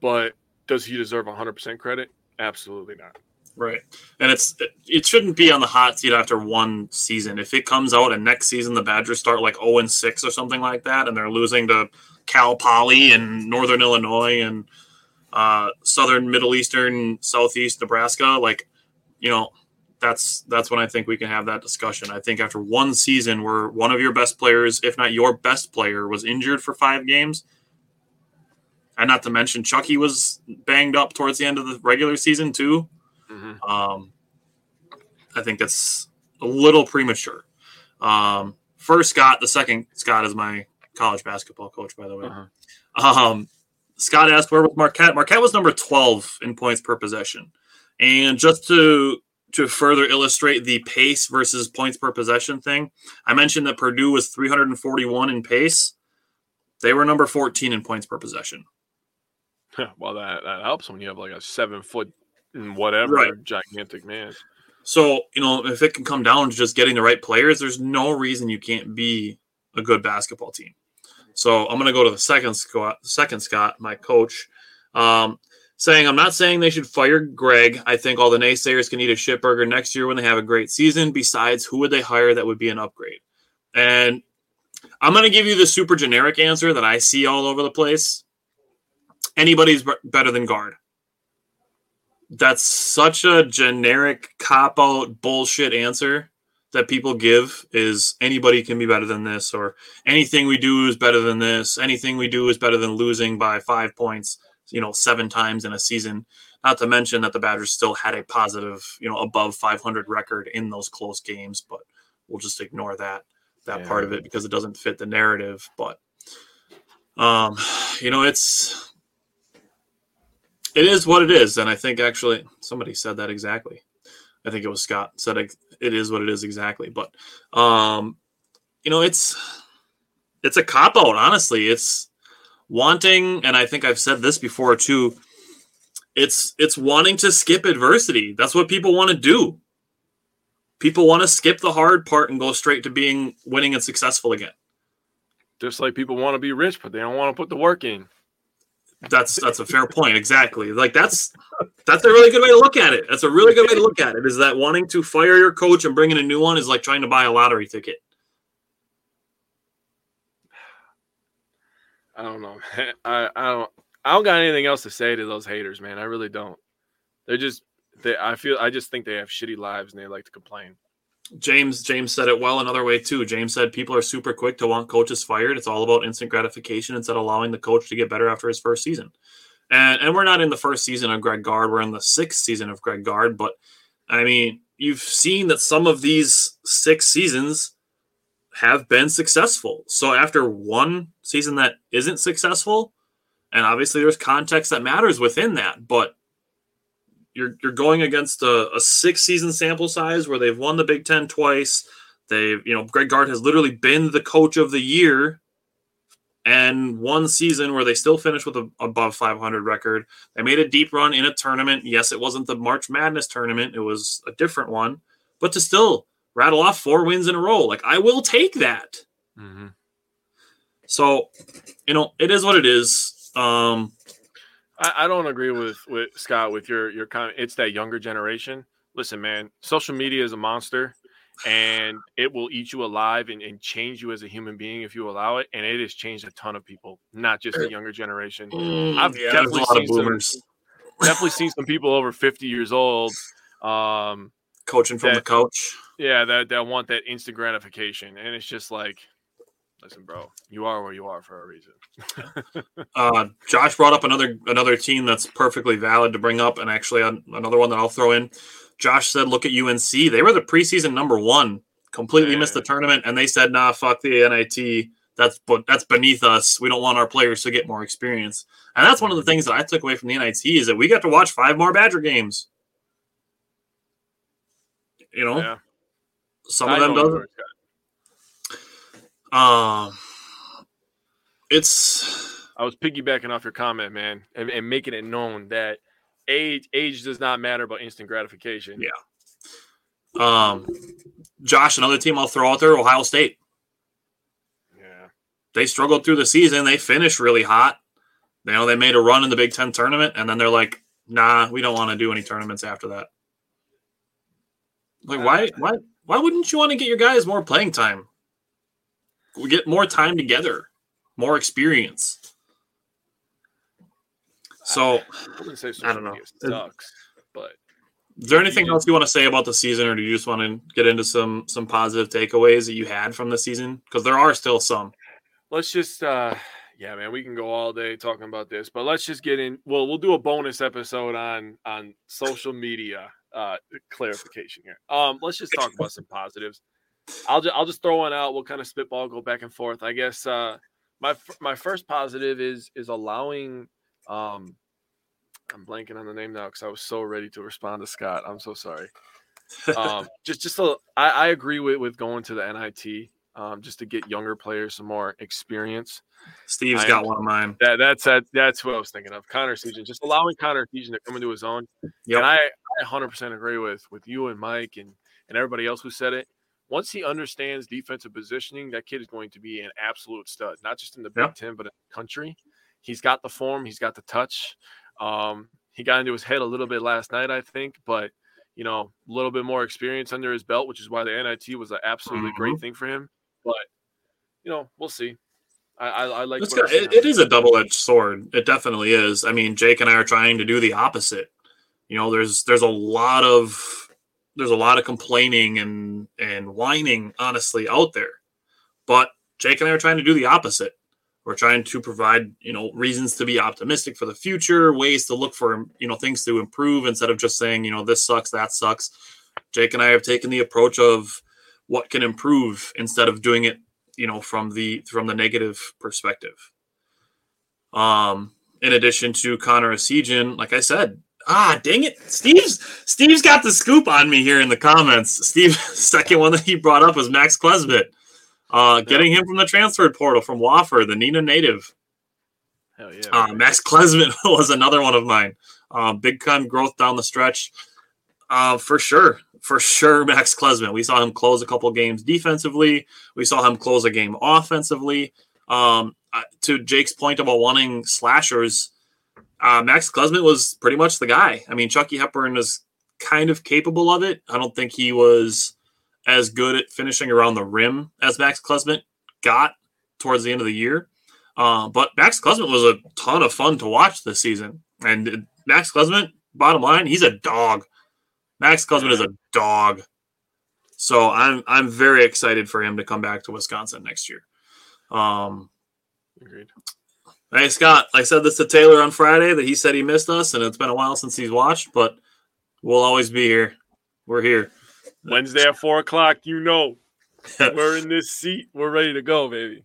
But does he deserve 100% credit? Absolutely not. Right. And it's it shouldn't be on the hot seat after one season. If it comes out and next season the Badgers start like 0 and 6 or something like that and they're losing to Cal Poly and Northern Illinois and uh, Southern Middle Eastern Southeast Nebraska, like you know, that's that's when I think we can have that discussion. I think after one season where one of your best players, if not your best player, was injured for 5 games, and not to mention Chucky was banged up towards the end of the regular season too. Mhm. Um, I think that's a little premature. Um, first Scott, the second Scott is my college basketball coach, by the way. Uh-huh. Um, Scott asked where was Marquette. Marquette was number twelve in points per possession, And just to to further illustrate the pace versus points per possession thing, I mentioned that Purdue was 341 in pace. They were number 14 in points per possession. well, that, that helps when you have like a seven foot and whatever Right. gigantic man. So, you know, if it can come down to just getting the right players, there's no reason you can't be a good basketball team. So I'm going to go to the second Scott, second Scott, my coach, um, saying I'm not saying they should fire Greg. I think all the naysayers can eat a shitburger next year when they have a great season. Besides, who would they hire that would be an upgrade? And I'm going to give you the super generic answer that I see all over the place. Anybody's better than Gard. That's such a generic cop out bullshit answer that people give is anybody can be better than this or anything we do is better than this anything we do is better than losing by five points you know seven times in a season. Not to mention that the badgers still had a positive you know above 500 record in those close games but we'll just ignore that that Yeah. part of it because it doesn't fit the narrative but um you know it's it is what it is and i think actually somebody said that exactly. I think it was scott said it, it is what it is exactly but um you know it's it's a cop out honestly. It's wanting and i think i've said this before too it's it's wanting to skip adversity. That's what people want to do. People want to skip the hard part and go straight to being winning and successful again. Just like people want to be rich, but they don't want to put the work in. that's that's a fair point exactly. Like that's that's a really good way to look at it. That's a really good way to look at it is that wanting to fire your coach and bring in a new one is like trying to buy a lottery ticket I don't know. I, I don't I don't got anything else to say to those haters, man. I really don't. They're just they I feel I just think they have shitty lives and they like to complain. James James said it well another way too. James said people are super quick to want coaches fired. It's all about instant gratification instead of allowing the coach to get better after his first season. And and we're not in the first season of Greg Gard. We're in the sixth season of Greg Gard. But I mean, you've seen that some of these six seasons have been successful. So after one season that isn't successful, and obviously there's context that matters within that, but you're you're going against a, a six season sample size where they've won the Big Ten twice. They've you know Greg Gard has literally been the coach of the year, and one season where they still finished with a above 500 record. They made a deep run in a tournament. Yes, it wasn't the March Madness tournament; it was a different one. But to still rattle off four wins in a row, like I will take that. Mm-hmm. So, you know, it is what it is. Um, I, I don't agree with with Scott with your your comment. It's that younger generation. Listen, man, social media is a monster, and it will eat you alive and, and change you as a human being if you allow it. And it has changed a ton of people, not just the younger generation. I've yeah, there's a definitely lot of seen some- boomers Definitely seen some people over fifty years old. Um, coaching from the that- couch. yeah, that that want that instant gratification, and it's just like, listen, bro, you are where you are for a reason. Uh, Josh brought up another another team that's perfectly valid to bring up, and actually an- another one that I'll throw in. Josh said, "Look at UNC. They were the preseason number one, completely missed the tournament, and they said, nah, fuck the NIT. That's but that's beneath us. We don't want our players to get more experience." And that's one of the things that I took away from the NIT is that we got to watch five more Badger games. You know, Yeah, some I of them doesn't. it's. Um, it's I was piggybacking off your comment, man, and, and making it known that age age does not matter about instant gratification. Yeah. um, Josh. Another team I'll throw out there, Ohio State. yeah. they struggled through the season. They finished really hot. You know, they made a run in the Big Ten tournament, and then they're like, "Nah, we don't want to do any tournaments after that." Like, why, why, why wouldn't you want to get your guys more playing time? We get more time together, more experience. So, I say I don't know. sucks, but is there anything else you want to say about the season, or do you just want to get into some some positive takeaways that you had from the season? Because there are still some. let's just uh yeah man we can go all day talking about this but let's just get in well we'll do a bonus episode on on social media uh clarification here. Um let's just talk about some positives. I'll just i'll just throw one out. We'll kind of spitball go back and forth. I guess uh my my first positive is is allowing um I'm blanking on the name now because I was so ready to respond to Scott. I'm so sorry. Um, just, just a, I, I agree with with going to the NIT um, just to get younger players some more experience. Steve's I got one of mine. That, that's that, that's what I was thinking of. Connor Essegian, just allowing Connor Essegian to come into his own. Yep. And I, I 100% agree with with you and Mike and and everybody else who said it. Once he understands defensive positioning, that kid is going to be an absolute stud, not just in the Big yep. Ten, but in the country. He's got the form, he's got the touch. Um, he got into his head a little bit last night, I think, but you know, a little bit more experience under his belt, which is why the NIT was an absolutely mm-hmm. great thing for him. But you know, we'll see. I, I, I like. it, it is a double edged sword. It definitely is. I mean, Jake and I are trying to do the opposite. You know, there's there's a lot of there's a lot of complaining and and whining, honestly, out there. But Jake and I are trying to do the opposite. We're trying to provide, you know, reasons to be optimistic for the future, ways to look for, you know, things to improve instead of just saying, you know, this sucks, that sucks. Jake and I have taken the approach of what can improve instead of doing it you know from the from the negative perspective. Um in addition to connor Essegian, like i said ah dang it steve's steve's got the scoop on me here in the comments. Steve second one that he brought up was max klesmit uh getting him from the transfer portal from wofford the Neenah native. Hell yeah, uh, max klesmit was another one of mine. Uh, big time growth down the stretch. Uh, for sure for sure Max Klesmit. We saw him close a couple games defensively. We saw him close a game offensively. Um, to Jake's point about wanting slashers, uh, Max Klesmit was pretty much the guy. I mean, Chucky Hepburn is kind of capable of it. I don't think he was as good at finishing around the rim as Max Klesmit got towards the end of the year. Uh, but Max Klesmit was a ton of fun to watch this season. And Max Klesmit, bottom line, he's a dog. Max Klesmit is a dog. So I'm I'm very excited for him to come back to Wisconsin next year. Um, Agreed. Hey Scott, I said this to Taylor on Friday that he said he missed us, and it's been a while since he's watched, but we'll always be here. We're here. Wednesday at four o'clock, you know. We're in this seat. We're ready to go, baby.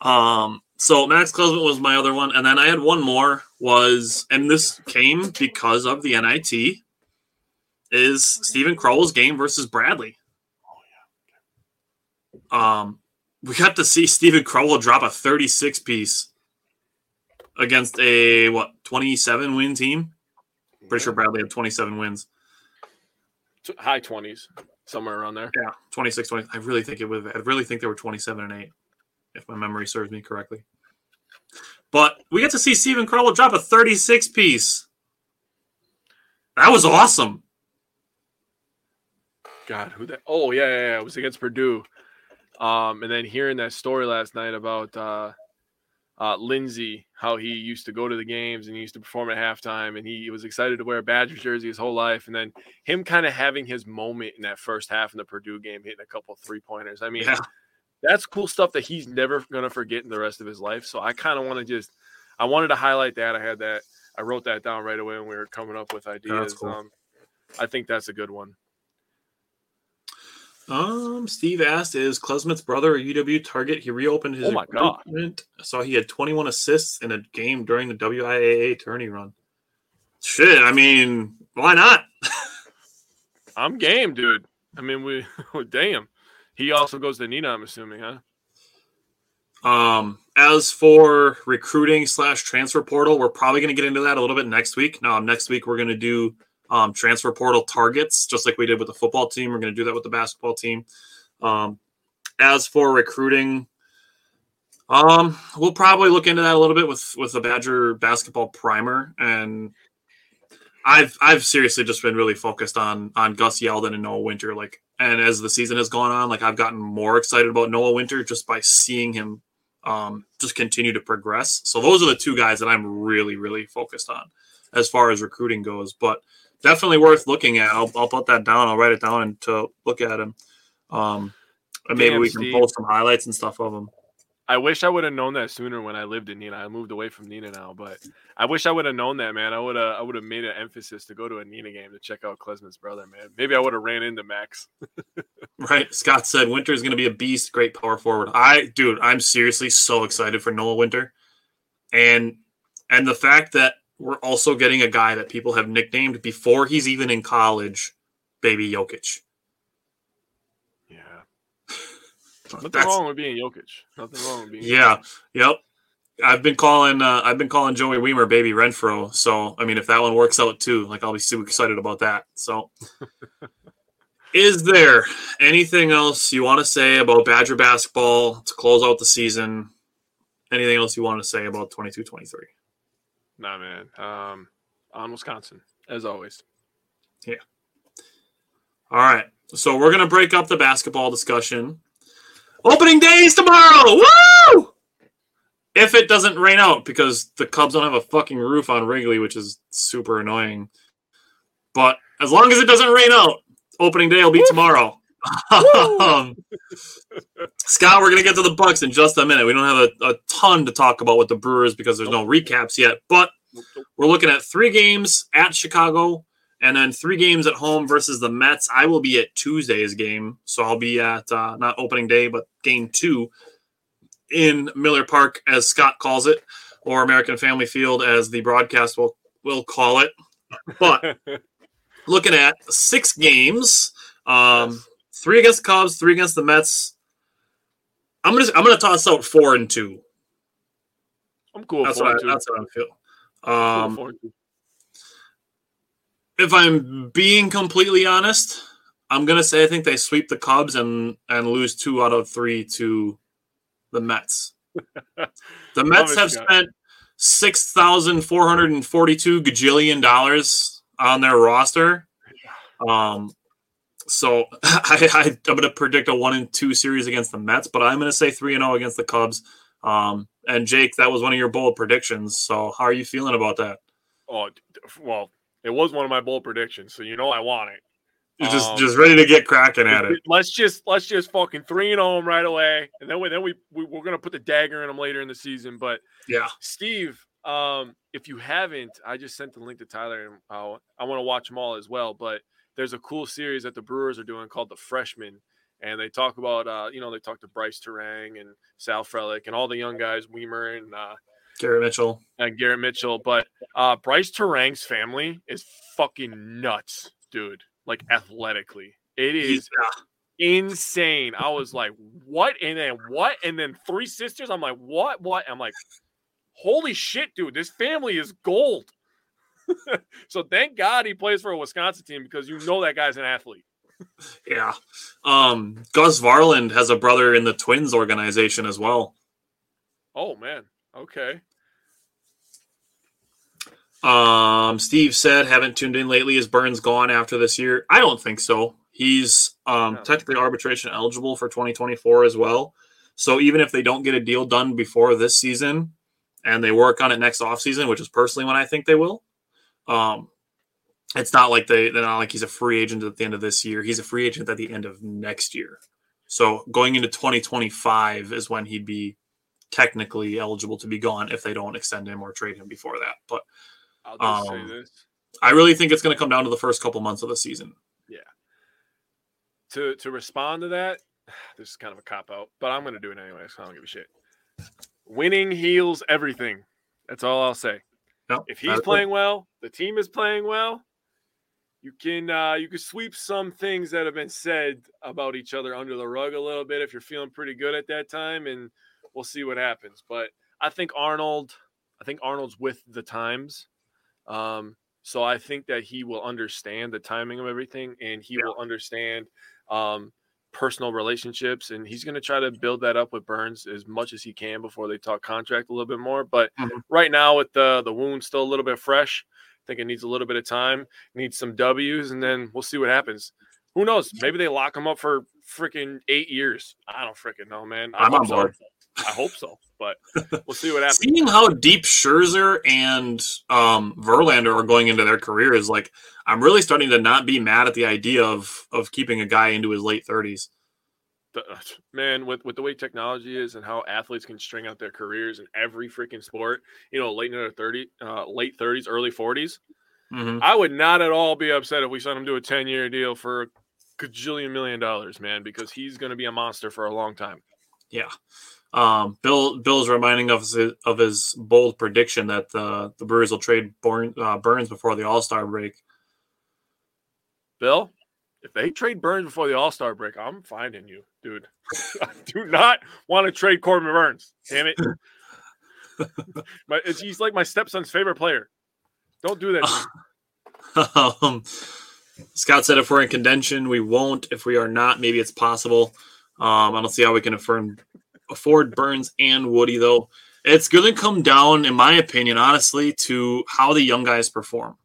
Um, so Max Klesmit was my other one, and then I had one more was, and this came because of the NIT is Steven Crowl's game versus Bradley. Oh yeah. Um, we got to see Steven Crowl drop a 36 piece against a what 27 win team. Pretty sure Bradley had 27 wins. High 20s, somewhere around there. Yeah, 26, 20. I really think it would. I really think they were 27 and eight, if my memory serves me correctly. But we get to see Steven Crowl drop a 36 piece. That was awesome. God, who that? Oh yeah, yeah, yeah, it was against Purdue. Um, and then hearing that story last night about uh, uh, Lindsey, how he used to go to the games and he used to perform at halftime, and he was excited to wear a Badger jersey his whole life, and then him kind of having his moment in that first half in the Purdue game, hitting a couple three pointers. I mean, yeah. that's cool stuff that he's never gonna forget in the rest of his life. So I kind of want to just, I wanted to highlight that. I had that, I wrote that down right away when we were coming up with ideas. Cool. Um, I think that's a good one. Um, Steve asked, "Is Klesmit's brother a UW target?" He reopened his oh my God. Saw he had 21 assists in a game during the WIAA tourney run. Shit, I mean, why not? I'm game, dude. I mean, we damn. He also goes to Neenah, I'm assuming, huh? Um, as for recruiting slash transfer portal, we're probably going to get into that a little bit next week. Now, next week we're going to do um, transfer portal targets, just like we did with the football team. We're going to do that with the basketball team. Um, as for recruiting, um, we'll probably look into that a little bit with with the Badger basketball primer. And I've I've seriously just been really focused on on Gus Yalden and Noah Winter. Like, and as the season has gone on, like I've gotten more excited about Noah Winter just by seeing him um, just continue to progress. So those are the two guys that I'm really really focused on as far as recruiting goes. But definitely worth looking at. I'll, I'll put that down. I'll write it down and to look at him. Um, and maybe Damn, we can Steve. post some highlights and stuff of him. I wish I would have known that sooner when I lived in Neenah. I moved away from Neenah now, but I wish I would have known that, man. I would have I would have made an emphasis to go to a Neenah game to check out Klesmit's brother, man. Maybe I would have ran into Max. right. Scott said Winter is going to be a beast, great power forward. I, dude, I'm seriously so excited for Noah Winter, and and the fact that we're also getting a guy that people have nicknamed before he's even in college, Baby Jokic. Yeah. Nothing That's- wrong with being Jokic. Nothing wrong with being. Yeah. Jokic. Yep. I've been calling uh, I've been calling Joey Wiemer baby Renfroe. So I mean if that one works out too, like I'll be super excited about that. So is there anything else you want to say about Badger basketball to close out the season? Anything else you want to say about 22-23? Nah, man. Um, on Wisconsin as always. Yeah. All right. So we're gonna break up the basketball discussion. Opening day is tomorrow. Woo! If it doesn't rain out, because the Cubs don't have a fucking roof on Wrigley, which is super annoying. But as long as it doesn't rain out, opening day will be tomorrow. Um, Scott, we're gonna get to the Bucks in just a minute. We don't have a, a ton to talk about with the Brewers because there's no recaps yet, but we're looking at three games at Chicago and then three games at home versus the Mets. I will be at Tuesday's game, so I'll be at uh, not opening day, but game two in Miller Park, as Scott calls it, or American Family Field, as the broadcast will will call it. But looking at six games, um, three against the Cubs, three against the Mets. I'm gonna I'm gonna toss out four and two. I'm cool. That's what I, that's what I feel. Um, too. if I'm being completely honest, I'm gonna say I think they sweep the Cubs and and lose two out of three to the Mets. The Mets have Scott. spent six thousand four hundred and forty-two gajillion dollars on their roster. Um, so I, I I'm gonna predict a one and two series against the Mets, but I'm gonna say three and zero against the Cubs. Um, and Jake, that was one of your bold predictions. So how are you feeling about that? Oh, well, it was one of my bold predictions, so you know I want it. You're just Um, just ready to get cracking at it. Let's just let's just fucking three and home right away, and then we then we, we we're gonna put the dagger in them later in the season. But Yeah. Steve, um, if you haven't, I just sent the link to Tyler, and uh, I want to watch them all as well. But there's a cool series that the Brewers are doing called the Freshman, and they talk about uh, you know they talk to Bryce Turang and Sal Frelick and all the young guys, Wiemer and uh, Gary Mitchell. and Garrett Mitchell. But uh, Bryce Turang's family is fucking nuts, dude. Like athletically, it is insane. I was like, what? And then what? And then three sisters. I'm like, what? What? I'm like, holy shit, dude. This family is gold. so thank God he plays for a Wisconsin team because you know that guy's an athlete. Yeah. Um, Gus Varland has a brother in the Twins organization as well. Oh man. Okay. Um, Steve said, haven't tuned in lately. Is Burnes gone after this year? I don't think so. He's um, No. technically arbitration eligible for 2024 as well. So even if they don't get a deal done before this season and they work on it next offseason, which is personally when I think they will, um, it's not like they, they're not like he's a free agent at the end of this year. He's a free agent at the end of next year. So going into 2025 is when he'd be technically eligible to be gone if they don't extend him or trade him before that. But I'll just Um, say this. I really think it's going to come down to the first couple months of the season. Yeah. To to respond to that, this is kind of a cop out, but I'm going to do it anyway. So I don't give a shit. Winning heals everything. That's all I'll say. No, If he's playing well, the team is playing well. You can uh, you can sweep some things that have been said about each other under the rug a little bit if you're feeling pretty good at that time, and we'll see what happens. But I think Arnold, I think Arnold's with the times. Um, so I think that he will understand the timing of everything and he will understand um, personal relationships. And he's going to try to build that up with Burnes as much as he can before they talk contract a little bit more. But Mhm. right now, with the, the wound still a little bit fresh, I think it needs a little bit of time, needs some W's, and then we'll see what happens. Who knows? Maybe they lock him up for freaking eight years. I don't freaking know, man. I I'm on board. I hope so, but we'll see what happens. Seeing how deep Scherzer and um, Verlander are going into their careers, like I'm really starting to not be mad at the idea of of keeping a guy into his late 30s. man, with with the way technology is and how athletes can string out their careers in every freaking sport, you know, late in their thirty, uh, late thirties, early forties, Mhm. I would not at all be upset if we sent him to a ten year deal for a gajillion million dollars, man, because he's going to be a monster for a long time. Yeah. Um, Bill Bill's reminding us of, of his bold prediction that the the Brewers will trade Burnes, uh, Burnes before the All Star break. Bill, if they trade Burnes before the All Star break, I'm finding you, dude. I do not want to trade Corbin Burnes. Damn it. my, he's like my stepson's favorite player. Don't do that. um, Scott said if we're in contention, we won't. If we are not, maybe it's possible. Um, I don't see how we can affirm afford Burnes and Woody though. It's going to come down, in my opinion, honestly, to how the young guys perform.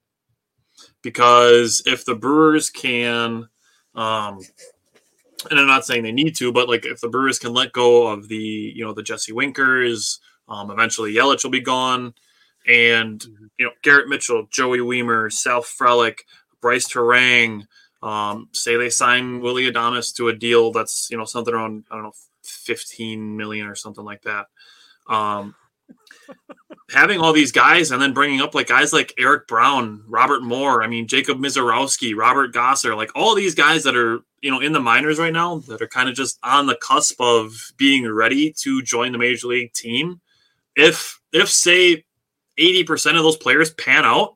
Because if the Brewers can, um, and I'm not saying they need to, but like if the Brewers can let go of the, you know, the Jesse Winkers, um, eventually Yelich will be gone, and mm-hmm. you know Garrett Mitchell, Joey Wiemer, Sal Frelick, Bryce Turang. Um, say they sign Willie Adames to a deal that's you know something around I don't know 15 million or something like that. Um, having all these guys and then bringing up like guys like Eric Brown, Robert Moore, I mean Jacob Misiorowski, Robert Gasser, like all these guys that are you know in the minors right now that are kind of just on the cusp of being ready to join the major league team. If if say 80% of those players pan out,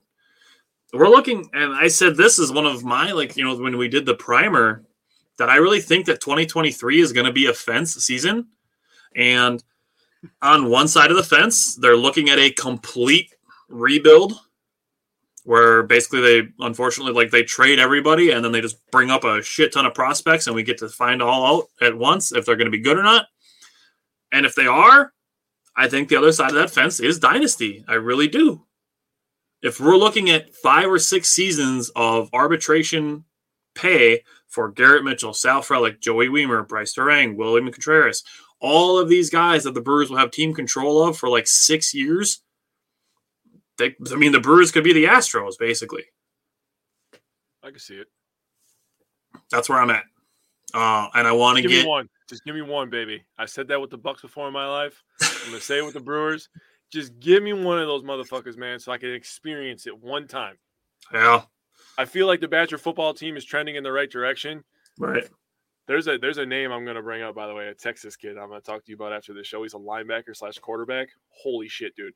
we're looking and I said this is one of my like you know when we did the primer that I really think that 2023 is going to be a fence season. And on one side of the fence, they're looking at a complete rebuild where basically they unfortunately like they trade everybody and then they just bring up a shit ton of prospects and we get to find all out at once if they're going to be good or not. And if they are, I think the other side of that fence is dynasty. I really do. If we're looking at five or six seasons of arbitration pay for Garrett Mitchell, Sal Frelick, Joey Wiemer, Bryce Turang, William Contreras. All of these guys that the Brewers will have team control of for like six years. They, I mean, the Brewers could be the Astros, basically. I can see it. That's where I'm at. Uh, and I want to get one. Just give me one, baby. I said that with the Bucks before in my life. I'm gonna say it with the Brewers. Just give me one of those motherfuckers, man, so I can experience it one time. Yeah. I feel like the Badger football team is trending in the right direction. Right. There's a there's a name I'm gonna bring up by the way, a Texas kid I'm gonna talk to you about after the show. He's a linebacker slash quarterback. Holy shit, dude!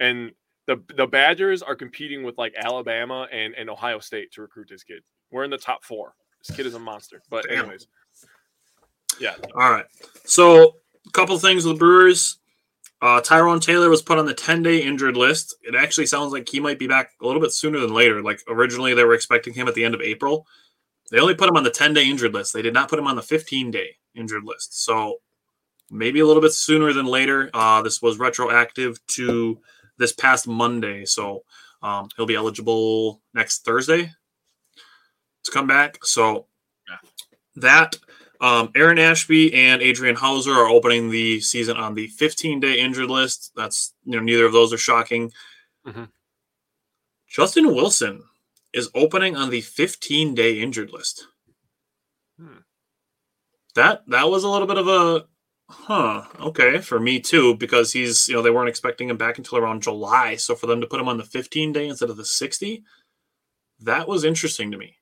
And the the Badgers are competing with like Alabama and, and Ohio State to recruit this kid. We're in the top four. This kid is a monster. But Damn. anyways, yeah. All right. So a couple things with the Brewers. Uh, Tyrone Taylor was put on the 10 day injured list. It actually sounds like he might be back a little bit sooner than later. Like originally, they were expecting him at the end of April. They only put him on the 10 day injured list. They did not put him on the 15 day injured list. So maybe a little bit sooner than later. Uh, this was retroactive to this past Monday. So um, he'll be eligible next Thursday to come back. So that um, Aaron Ashby and Adrian Houser are opening the season on the 15 day injured list. That's, you know, neither of those are shocking. Mm-hmm. Justin Wilson is opening on the 15 day injured list. Hmm. That that was a little bit of a huh, okay, for me too, because he's, you know, they weren't expecting him back until around July. So for them to put him on the 15 day instead of the 60, that was interesting to me.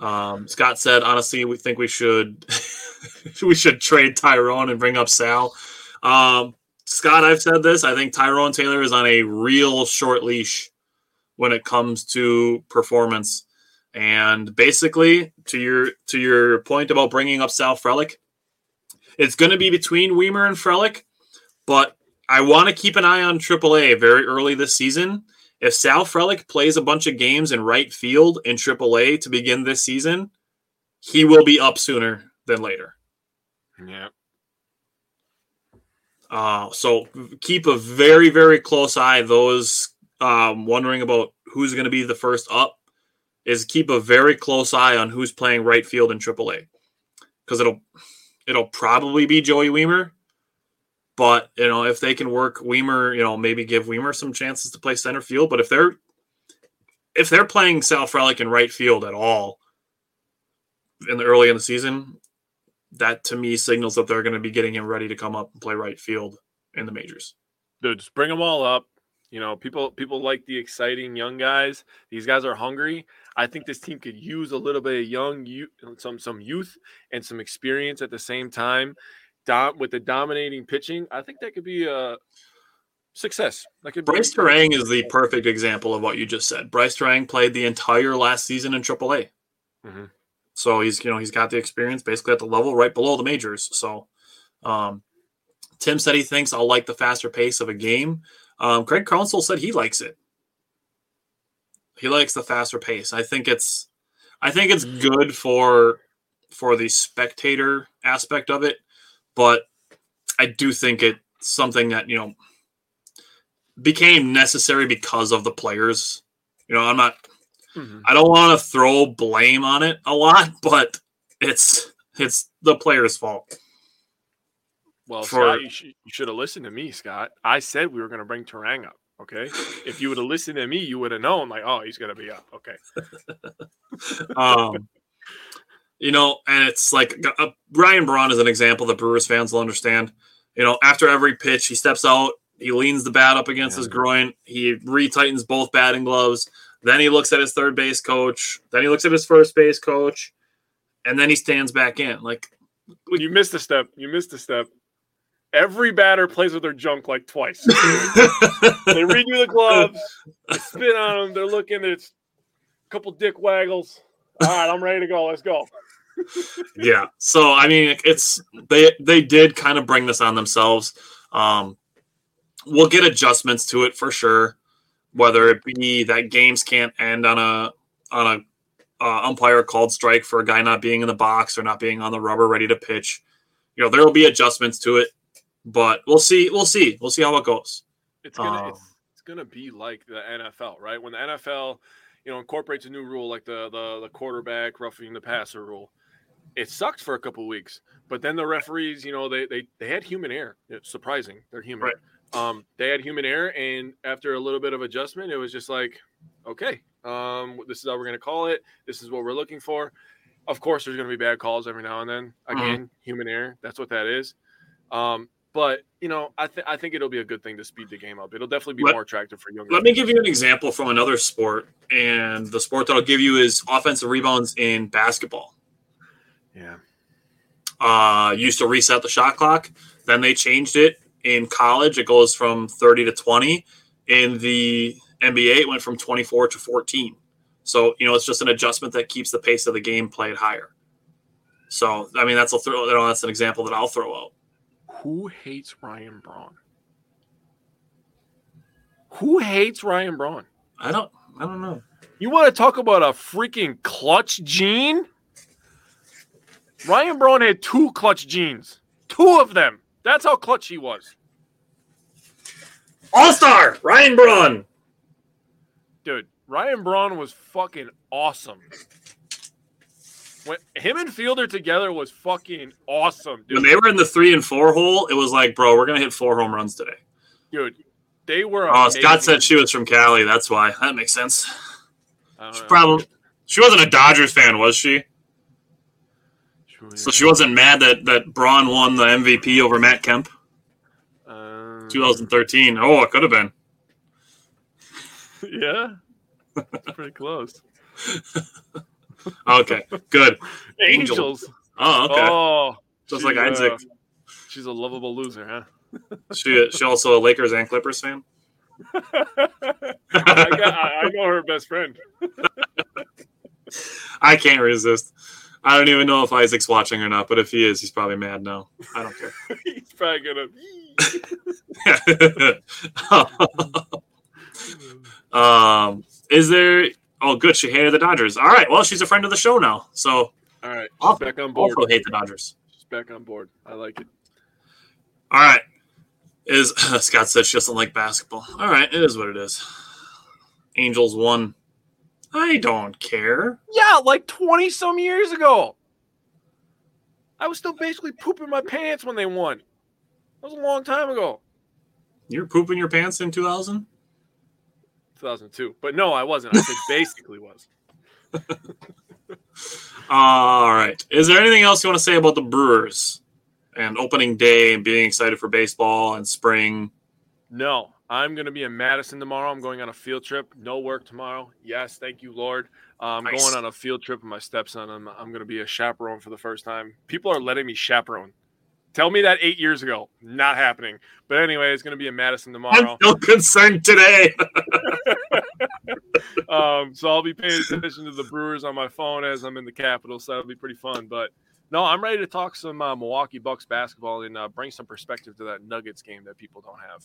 Um, Scott said, honestly, we think we should we should trade Tyrone and bring up Sal. Um, Scott, I've said this. I think Tyrone Taylor is on a real short leash when it comes to performance. And basically, to your to your point about bringing up Sal Frelick, it's going to be between Wiemer and Frelick, but I want to keep an eye on AAA very early this season if Sal Frelick plays a bunch of games in right field in AAA to begin this season, he will be up sooner than later. Yeah. Uh, so keep a very, very close eye. Those um, wondering about who's going to be the first up is keep a very close eye on who's playing right field in AAA because it'll it'll probably be Joey Wiemer but you know, if they can work Wiemer, you know, maybe give Wiemer some chances to play center field. But if they're if they're playing Sal Frelick in right field at all in the early in the season, that to me signals that they're going to be getting him ready to come up and play right field in the majors. Dude, just bring them all up. You know, people people like the exciting young guys. These guys are hungry. I think this team could use a little bit of young some some youth and some experience at the same time. Dom, with the dominating pitching, I think that could be a success. That could Bryce be, Turang is the perfect example of what you just said. Bryce Turang played the entire last season in AAA. Mhm. So he's you know he's got the experience basically at the level right below the majors. So um, Tim said he thinks I'll like the faster pace of a game. Um, Craig Counsell said he likes it. He likes the faster pace. I think it's I think it's good for for the spectator aspect of it, but I do think it's something that, you know, became necessary because of the players. You know, I'm not Mhm. I don't want to throw blame on it a lot, but it's it's the players' fault. Well, for- Scott, you, sh- you should have listened to me, Scott. I said we were going to bring Turang up. Okay, if you would have listened to me, you would have known. Like, oh, he's going to be up. Okay, Um, you know, and it's like uh, Ryan Braun is an example that Brewers fans will understand. You know, after every pitch, he steps out, he leans the bat up against his groin, he retightens both batting gloves. Then he looks at his third base coach. Then he looks at his first base coach, and then he stands back in. Like, you missed a step. You missed a step. Every batter plays with their junk like twice. they redo the gloves, they spin on them. They're looking. It's a couple dick waggles. All right, I'm ready to go. Let's go. Yeah. So I mean, it's they they did kind of bring this on themselves. Um, we'll get adjustments to it for sure. Whether it be that games can't end on a on a uh, umpire called strike for a guy not being in the box or not being on the rubber ready to pitch, you know there will be adjustments to it. But we'll see. We'll see. We'll see how it goes. It's gonna Um, it's, it's gonna be like the NFL, right? When the NFL, you know, incorporates a new rule like the the, the quarterback roughing the passer rule, it sucked for a couple weeks, but then the referees, you know, they they they had human error. It's surprising, they're human. Right. Um, they had human error, and after a little bit of adjustment, it was just like, okay, um, this is how we're gonna call it. This is what we're looking for. Of course, there's gonna be bad calls every now and then. Mhm. Again, human error. That's what that is. Um, but you know, I think I think it'll be a good thing to speed the game up. It'll definitely be Let- more attractive for younger. Let me give you an example from another sport, and the sport that I'll give you is offensive rebounds in basketball. Yeah. uh, used to reset the shot clock. Then they changed it in college. It goes from 30 to 20. In the NBA, it went from 24 to 14. So, you know, it's just an adjustment that keeps the pace of the game played higher. So, I mean, that's a throw, you know, that's an example that I'll throw out. Who hates Ryan Braun? Who hates Ryan Braun? I don't, I don't know. You want to talk about a freaking clutch gene? Ryan Braun had two clutch genes. Two of them. That's how clutch he was. All star Ryan Braun. Dude, Ryan Braun was fucking awesome. When him and Fielder together was fucking awesome, dude. When they were in the three and four hole, it was like, bro, we're gonna hit four home runs today. dude, they were. Oh, Scott said she was from Cali. That's why. That makes sense. I don't She probably she wasn't a Dodgers fan, was she? So she wasn't mad that that Braun won the MVP over Matt Kemp, Um, 2013. Oh, it could have been. Yeah, That's pretty close. Okay, good. Angel. Angels. Oh, okay. Oh, Just like Isaac. uh, she's a lovable loser, huh? She she also a Lakers and Clippers fan. I, got, I, I know her best friend. I can't resist. I don't even know if Isaac's watching or not, but if he is, he's probably mad now. I don't care. He's probably gonna. um, is there? Oh, good. She hated the Dodgers. All right. Well, she's a friend of the show now, so All right, she's Also- back on board. also hate the Dodgers. She's back on board. I like it. All right. Is Scott said she doesn't like basketball. All right, it is what it is. Angels won. I don't care. Yeah, like twenty some years ago. I was still basically pooping my pants when they won. That was a long time ago. You're pooping your pants in 2000? 2002. But no, I wasn't. I said basically was. All right. Is there anything else you want to say about the Brewers and opening day and being excited for baseball and spring? No, I'm going to be in Madison tomorrow. I'm going on a field trip. No work tomorrow. Yes, thank you, Lord. I'm nice. going on a field trip with my stepson. I'm, I'm going to be a chaperone for the first time. People are letting me chaperone. Tell me that eight years ago. Not happening. But anyway, it's going to be in Madison tomorrow. I'm still concerned today. um, so I'll be paying attention to the Brewers on my phone as I'm in the Capitol. So that'll be pretty fun. But no, I'm ready to talk some uh, Milwaukee Bucks basketball and uh, bring some perspective to that Nuggets game that people don't have.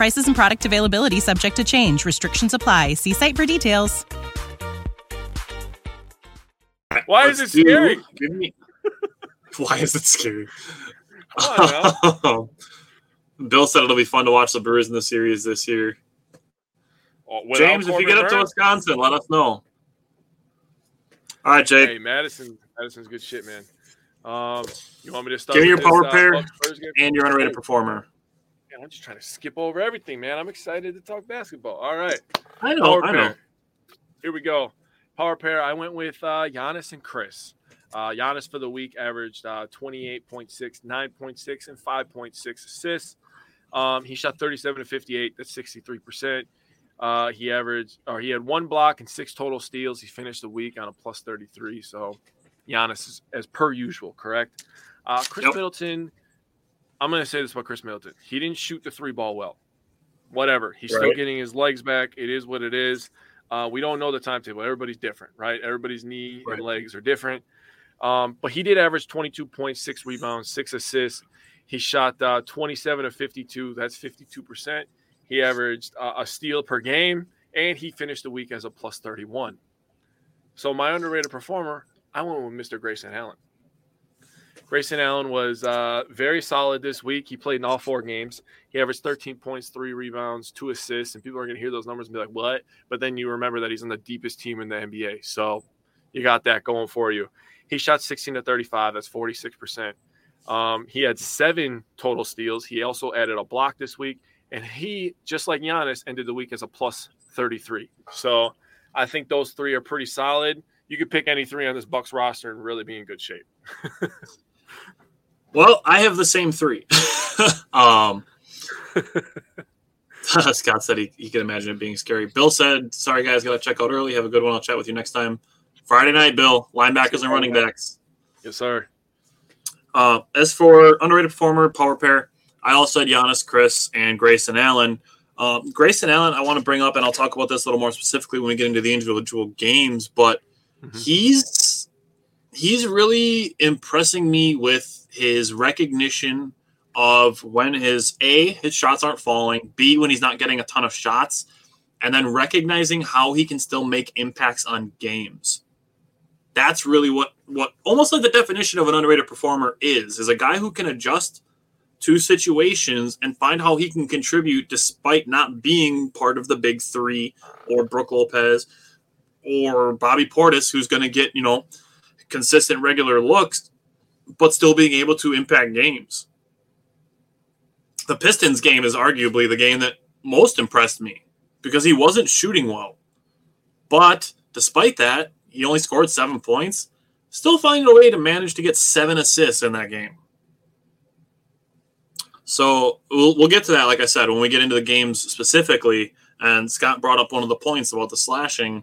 Prices and product availability subject to change. Restrictions apply. See site for details. Why is it scary? Give me. Why is it scary? Bill said it'll be fun to watch the Brewers in the series this year. Oh, James, if you get up to Wisconsin, let us know. All right, Jake. Hey, Madison. Madison's good shit, man. Um, you want me to start? Give me your power uh, pair and your underrated performer. I'm just trying to skip over everything, man. I'm excited to talk basketball. All right. I know. Power I know. Here we go. Power pair. I went with uh, Giannis and Khris. Uh, Giannis for the week averaged uh, 28.6, 9.6, and 5.6 assists. Um, he shot 37 to 58. That's 63%. Uh, he averaged, or he had one block and six total steals. He finished the week on a plus 33. So Giannis is as per usual, correct? Uh, Khris yep. Middleton I'm going to say this about Khris Middleton. He didn't shoot the three ball well. Whatever. He's right. still getting his legs back. It is what it is. Uh, we don't know the timetable. Everybody's different, right? Everybody's knee right. and legs are different. Um, but he did average 22.6 rebounds, six assists. He shot uh, 27 of 52. That's 52%. He averaged uh, a steal per game, and he finished the week as a plus 31. So my underrated performer, I went with Mr. Grayson Allen. Grayson Allen was uh, very solid this week. He played in all four games. He averaged 13 points, three rebounds, two assists, and people are going to hear those numbers and be like, "What?" But then you remember that he's on the deepest team in the NBA, so you got that going for you. He shot 16 to 35. That's 46 percent. Um, he had seven total steals. He also added a block this week, and he, just like Giannis, ended the week as a plus 33. So I think those three are pretty solid. You could pick any three on this Bucks roster and really be in good shape. Well, I have the same three. um, Scott said he, he can imagine it being scary. Bill said, "Sorry guys, got to check out early. Have a good one. I'll chat with you next time." Friday night, Bill. Linebackers and running backs. Yes, sir. Uh, as for underrated performer, power pair, I also had Giannis, Khris, and Grayson Allen. Um, Grayson Allen, I want to bring up, and I'll talk about this a little more specifically when we get into the individual games. But mm-hmm. he's he's really impressing me with his recognition of when his A, his shots aren't falling, B, when he's not getting a ton of shots, and then recognizing how he can still make impacts on games. That's really what what almost like the definition of an underrated performer is, is a guy who can adjust to situations and find how he can contribute despite not being part of the big three or Brook Lopez or Bobby Portis, who's going to get, you know, consistent regular looks, but still being able to impact games. The Pistons game is arguably the game that most impressed me because he wasn't shooting well. But despite that, he only scored seven points, still finding a way to manage to get seven assists in that game. So we'll, we'll get to that, like I said, when we get into the games specifically. And Scott brought up one of the points about the slashing.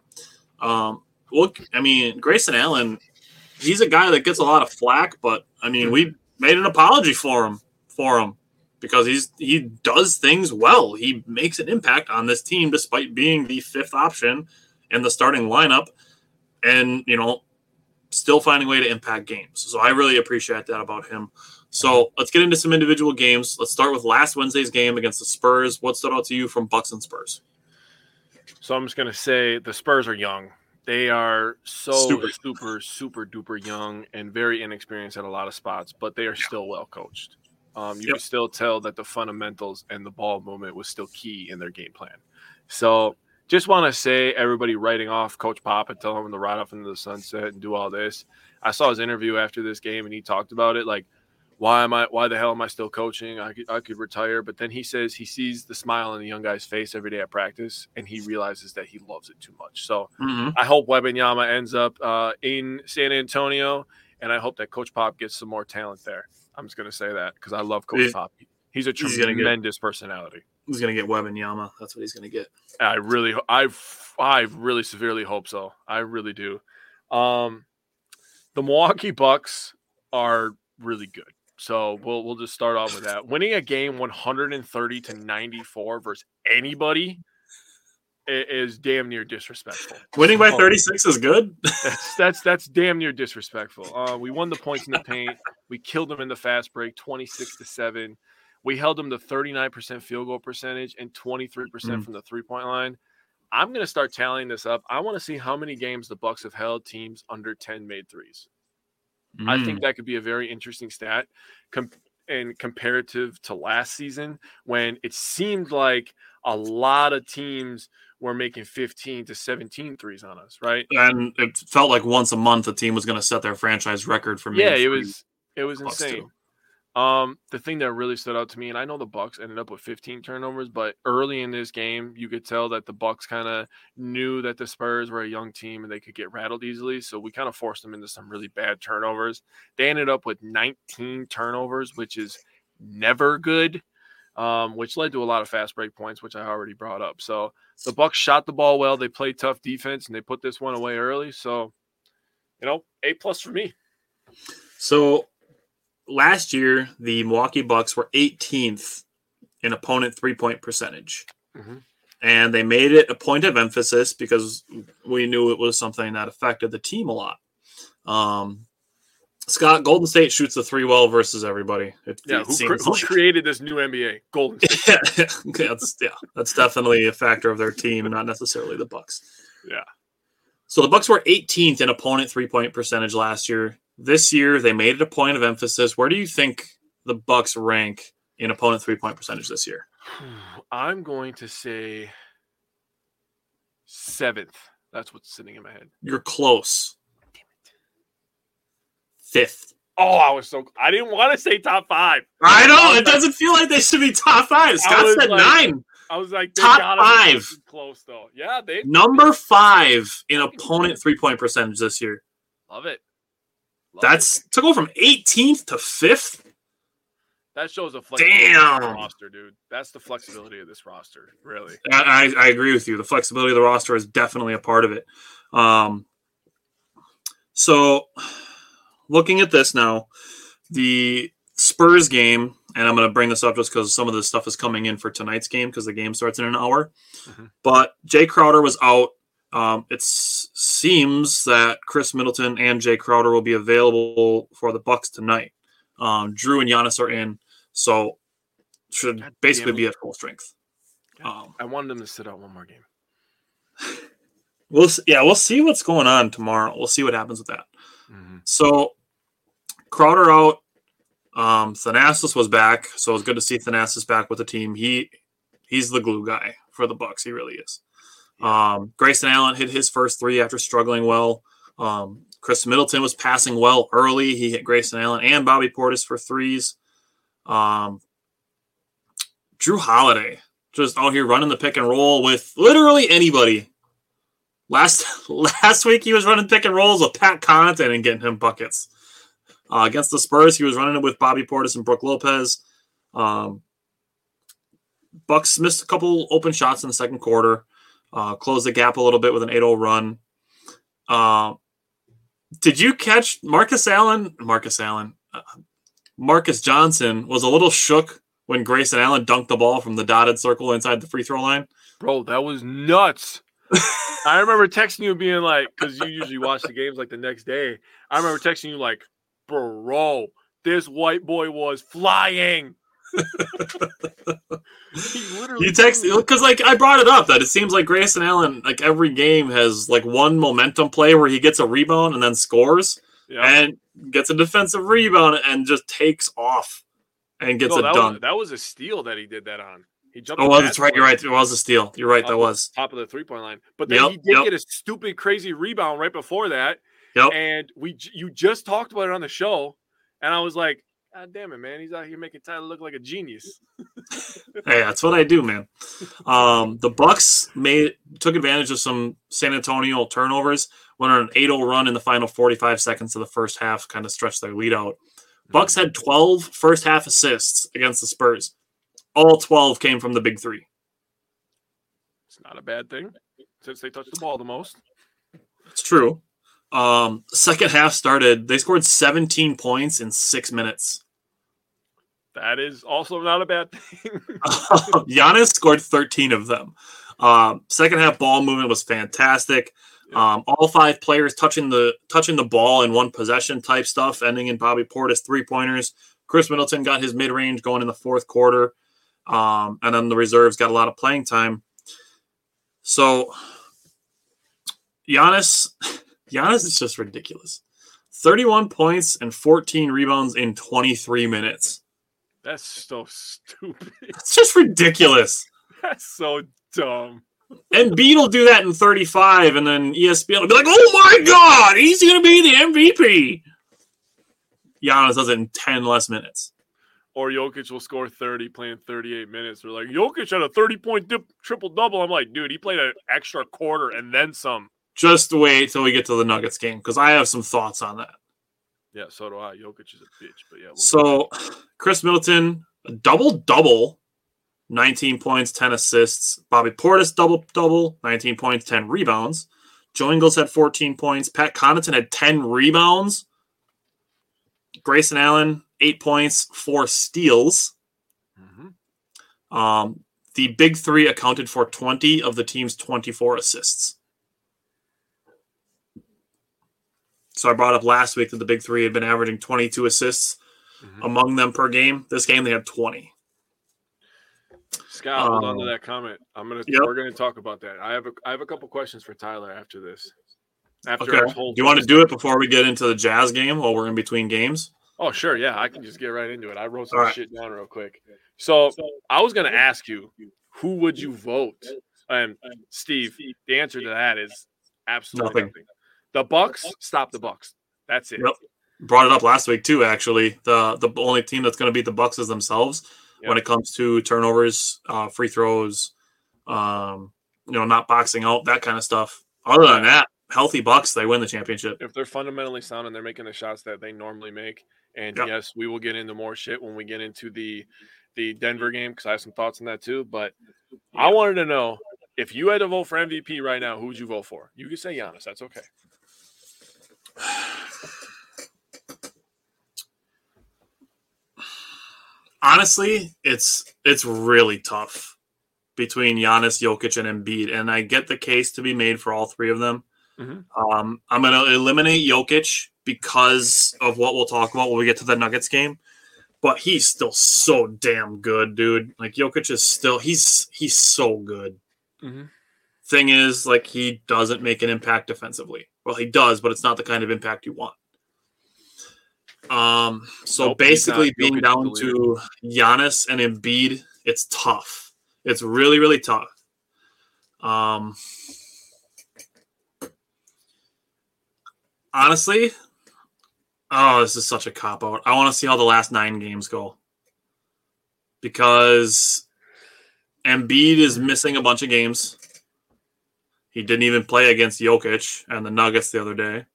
Um, look, I mean, Grayson Allen he's a guy that gets a lot of flack, but I mean, we made an apology for him for him because he's he does things well. He makes an impact on this team despite being the fifth option in the starting lineup, and you know, still finding a way to impact games. So I really appreciate that about him. So let's get into some individual games. Let's start with last Wednesday's game against the Spurs. What stood out to you from Bucks and Spurs? So I'm just gonna say the Spurs are young. They are so Super. super, super, duper young and very inexperienced at a lot of spots, but they are still well coached. Um, you Yep. can still tell that the fundamentals and the ball movement was still key in their game plan. So just want to say everybody writing off Coach Pop and telling him to ride off into the sunset and do all this. I saw his interview after this game and he talked about it like why am I why the hell am I still coaching? I could I could retire. But then he says he sees the smile on the young guy's face every day at practice and he realizes that he loves it too much. So Mm-hmm. I hope Wembanyama ends up uh, in San Antonio, and I hope that Coach Pop gets some more talent there. I'm just going to say that because I love Coach He's- Pop. He's a he's gonna get- tremendous personality. He's gonna get Wembanyama. That's what he's gonna get. I really, I, I really severely hope so. I really do. Um, the Milwaukee Bucks are really good. So we'll we'll just start off with that. Winning a game 130 to 94 versus anybody is damn near disrespectful. Winning by So- 36 is good. that's that's that's damn near disrespectful. Uh, we won the points in the paint. We killed them in the fast break, twenty six to seven. We held them to thirty nine percent field goal percentage and twenty three percent Mm. from the three point line. I'm gonna start tallying this up. I want to see how many games the Bucks have held teams under ten made threes. I Mm. think that could be a very interesting stat, com- and comparative to last season when it seemed like a lot of teams were making 15 to 17 threes on us, right? and it felt like once a month a team was going to set their franchise record for me. yeah, it was it was insane. too. Um, the thing that really stood out to me, and I know the Bucks ended up with 15 turnovers, but early in this game, you could tell that the Bucks kind of knew that the Spurs were a young team and they could get rattled easily. So we kind of forced them into some really bad turnovers. They ended up with 19 turnovers, which is never good. Um, which led to a lot of fast break points, which I already brought up. So the Bucks shot the ball well. They played tough defense and they put this one away early. So, you know, A plus for me. So last year, the Milwaukee Bucks were 18th in opponent three point percentage. Mhm. And they made it a point of emphasis because we knew it was something that affected the team a lot. Um, Scott, Golden State shoots the three well versus everybody. It, Yeah, it who, seems who like. created this new NBA? Golden State. yeah, that's yeah, that's definitely a factor of their team, and not necessarily the Bucks. Yeah. So the Bucks were 18th in opponent three point percentage last year. This year they made it a point of emphasis. Where do you think the Bucks rank in opponent three point percentage this year? I'm going to say seventh. That's what's sitting in my head. You're close. Fifth. Oh, I was so I didn't want to say top five. I know it doesn't feel like they should be top five. Scott said like- nine. I was like, Top five. close though. Yeah, they Number five in opponent three point percentage this year. love it. Love That's it. to go from 18th to fifth. that shows a flexibility Damn. roster, dude. That's the flexibility of this roster, really. I, I agree with you. The flexibility of the roster is definitely a part of it. Um, so, looking at this now, the Spurs game, and I'm going to bring this up just because some of this stuff is coming in for tonight's game because the game starts in an hour. Mhm. But Jay Crowder was out. Um, it seems that Khris Middleton and Jay Crowder will be available for the Bucks tonight. Um, Jrue and Giannis are in, so should God basically be at full strength. Um, I wanted them to sit out one more game. We'll s- yeah, we'll see what's going on tomorrow. We'll see what happens with that. Mhm. So Crowder out. Um, Thanasis was back, so it was good to see Thanasis back with the team. He he's the glue guy for the Bucks. He really is. Um, Grayson Allen hit his first three after struggling well. Um, Khris Middleton was passing well early. He hit Grayson Allen and Bobby Portis for threes. Um, Jrue Holiday just out here running the pick and roll with literally anybody. Last last week he was running pick and rolls with Pat Connaughton and getting him buckets. Uh, against the Spurs, he was running it with Bobby Portis and Brook Lopez. Um, Bucks missed a couple open shots in the second quarter, uh, closed the gap a little bit with an 8-0 run. Uh, did you catch Marcus Allen? Marcus Allen, uh, Marcus Johnson was a little shook when Grayson Allen dunked the ball from the dotted circle inside the free throw line. Bro, that was nuts. I remember texting you being like, because you usually watch the games like the next day. I remember texting you like, bro, this white boy was flying. He literally You text because like I brought it up that it seems like Grayson Allen like every game has like one momentum play where he gets a rebound and then scores Yeah. and gets a defensive rebound and just takes off and gets No, a that dunk. Was, that was a steal that he did that on. He jumped. oh, well, that's right. You're right. It was a steal. You're right. That was. top of the three point line. But then Yep, he did yep. get a stupid, crazy rebound right before that. Yep. And we you just talked about it on the show, and I was like, God damn it, man! He's out here making Tyler look like a genius. Hey, that's what I do, man. Um, the Bucks made took advantage of some San Antonio turnovers. Went on an 8-0 run in the final 45 seconds of the first half, kind of stretched their lead out. Bucks had 12 first half assists against the Spurs. All 12 came from the big three. It's not a bad thing since they touched the ball the most. It's true. Um, second half started. They scored 17 points in six minutes. That is also not a bad thing. Giannis scored 13 of them. Um, second half ball movement was fantastic. Um, all five players touching the touching the ball in one possession type stuff, ending in Bobby Portis three pointers. Khris Middleton got his mid range going in the fourth quarter, um, and then the reserves got a lot of playing time. So Giannis, Giannis is just ridiculous. 31 points and 14 rebounds in 23 minutes. That's so stupid. It's just ridiculous. That's so dumb. Embiid will do that in 35, and then ESPN will be like, oh my God, he's going to be the MVP. Giannis does it in 10 less minutes. Or Jokic will score 30 playing 38 minutes. They're like, Jokic had a 30 point dip, triple double. I'm like, dude, he played an extra quarter and then some. Just wait till we get to the Nuggets game because I have some thoughts on that. Yeah, so do I. Jokic is a bitch, but yeah. we'll So, Khris Middleton, a double double, 19 points, 10 assists. Bobby Portis, double double, 19 points, 10 rebounds. Joe Ingles had 14 points. Pat Connaughton had 10 rebounds. Grayson Allen, eight points, four steals. Mhm. Um, the big three accounted for 20 of the team's 24 assists. So I brought up last week that the big three had been averaging 22 assists Mhm. among them per game. This game they had 20. Scott, hold on to Um, that comment. I'm gonna yep. we're gonna talk about that. I have a I have a couple questions for Tyler after this. After Okay. Do you want to do it before we get into the Jazz game while we're in between games? Oh, sure. Yeah, I can just get right into it. I wrote some right. shit down real quick. So I was going to ask you, who would you vote? And Steve, the answer to that is absolutely Nothing. nothing. The Bucks stop the Bucks. That's it. Yep. Brought it up last week too. Actually, the the only team that's going to beat the Bucks is themselves when it comes to turnovers, uh, free throws, um, you know, not boxing out, that kind of stuff. Other than that, healthy Bucks, they win the championship. If they're fundamentally sound and they're making the shots that they normally make, and Yep. yes, we will get into more shit when we get into the the Denver game because I have some thoughts on that too. But I wanted to know if you had to vote for MVP right now, who would you vote for? You could say Giannis. That's okay. Honestly, it's it's really tough between Giannis, Jokic, and Embiid, and I get the case to be made for all three of them. Mhm. Um, I'm going to eliminate Jokic because of what we'll talk about when we get to the Nuggets game. But he's still so damn good, dude. Like Jokic is still he's he's so good. Mhm. Thing is, like he doesn't make an impact defensively. Well, he does, but it's not the kind of impact you want. Um, so Nope, basically, being down to Giannis and Embiid, it's tough. It's really, really tough. Um, honestly, oh, this is such a cop out. I want to see how the last nine games go because Embiid is missing a bunch of games. He didn't even play against Jokic and the Nuggets the other day.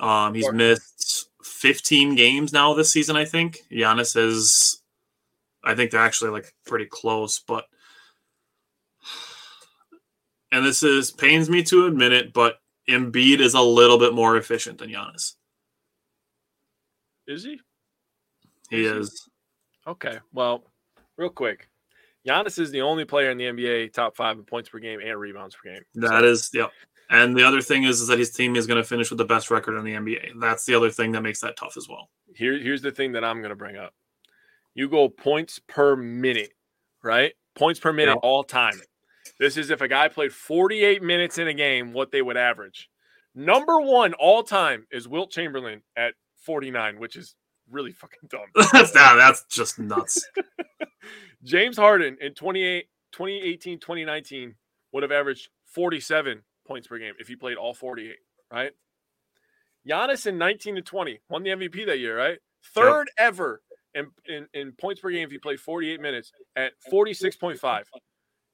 Um, he's missed 15 games now this season, I think. Giannis is, I think they're actually like pretty close, but, and this is pains me to admit it, but Embiid is a little bit more efficient than Giannis. Is he? He Is he? is. Okay. Well, real quick. Giannis is the only player in the NBA top five in points per game and rebounds per game. That so. is, yep. And the other thing is, is that his team is going to finish with the best record in the NBA. That's the other thing that makes that tough as well. Here, here's the thing that I'm going to bring up. You go points per minute, right? Points per minute yep. all time. This is if a guy played 48 minutes in a game, what they would average. Number one all time is Wilt Chamberlain at 49, which is really fucking dumb. that's nah, that's just nuts. James Harden in 28, 2018, 2019 would have averaged 47 points per game if he played all 48, right? Giannis in 19 to 20 won the MVP that year, right? Third yep. ever in, in, in points per game if he played 48 minutes at 46.5.